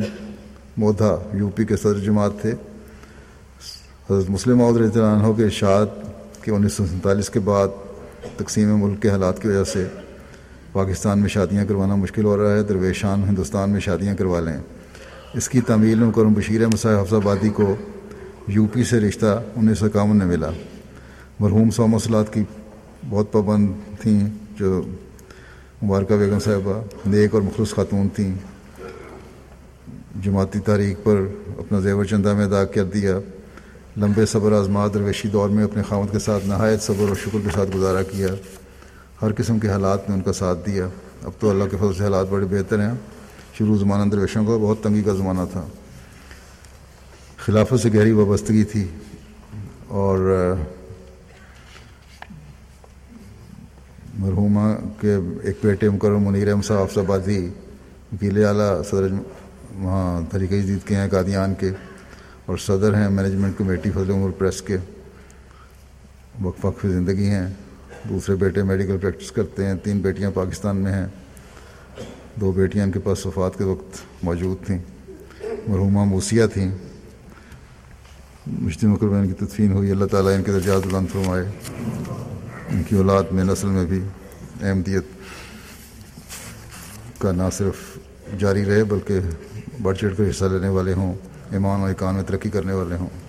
مودھا یو پی کے صدر جماعت تھے۔ حضرت مسلم رضی اللہ عنہ کے ارشاد کہ انیس سو سینتالیس کے بعد تقسیم ملک کے حالات کی وجہ سے پاکستان میں شادیاں کروانا مشکل ہو رہا ہے، درویشان ہندوستان میں شادیاں کروا لیں۔ اس کی تعمیل میں کرم بشیر مسائل حفظ آبادی کو یو پی سے رشتہ انیس سو اکاون میں ملا۔ مرحوم سو مسلات کی بہت پابند تھیں، جو مبارکہ بیگم صاحبہ نیک اور مخلص خاتون تھیں۔ جماعتی تاریخ پر اپنا زیور چندہ میں ادا کر دیا۔ لمبے صبر آزمات درویشی دور میں اپنے خامد کے ساتھ نہایت صبر اور شکر کے ساتھ گزارا کیا۔ ہر قسم کے حالات میں ان کا ساتھ دیا۔ اب تو اللہ کے فضل سے حالات بڑے بہتر ہیں۔ شروع زمانہ درویشوں کا بہت تنگی کا زمانہ تھا۔ خلافت سے گہری وابستگی تھی اور مرحومہ کے ایک بیٹے مکرم منیر احمد صاحب آبادی، وکیل اعلیٰ، صدر وہاں طریقہ جدید کے ہیں قادیان کے اور صدر ہیں مینجمنٹ کمیٹی فضل عمر پریس کے۔ وقف وقف زندگی ہیں۔ دوسرے بیٹے میڈیکل پریکٹس کرتے ہیں، تین بیٹیاں پاکستان میں ہیں۔ دو بیٹیاں ان کے پاس وفات کے وقت موجود تھیں۔ مرحومہ موسیہ تھیں۔ مشتی مکرمہ ان کی تدفین ہوئی۔ اللہ تعالیٰ ان کے درجات بلند فرمائے۔ ان کی اولاد میں نسل میں بھی احمدیت کا نہ صرف جاری رہے، بلکہ بڑھ چڑھ کر حصہ لینے والے ہوں، ایمان و اکان میں ترقی کرنے والے ہوں۔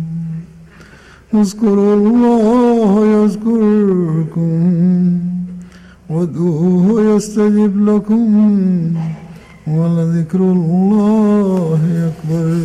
اذكروا الله يذكركم وادعوه يستجب لكم ولذكر الله أكبر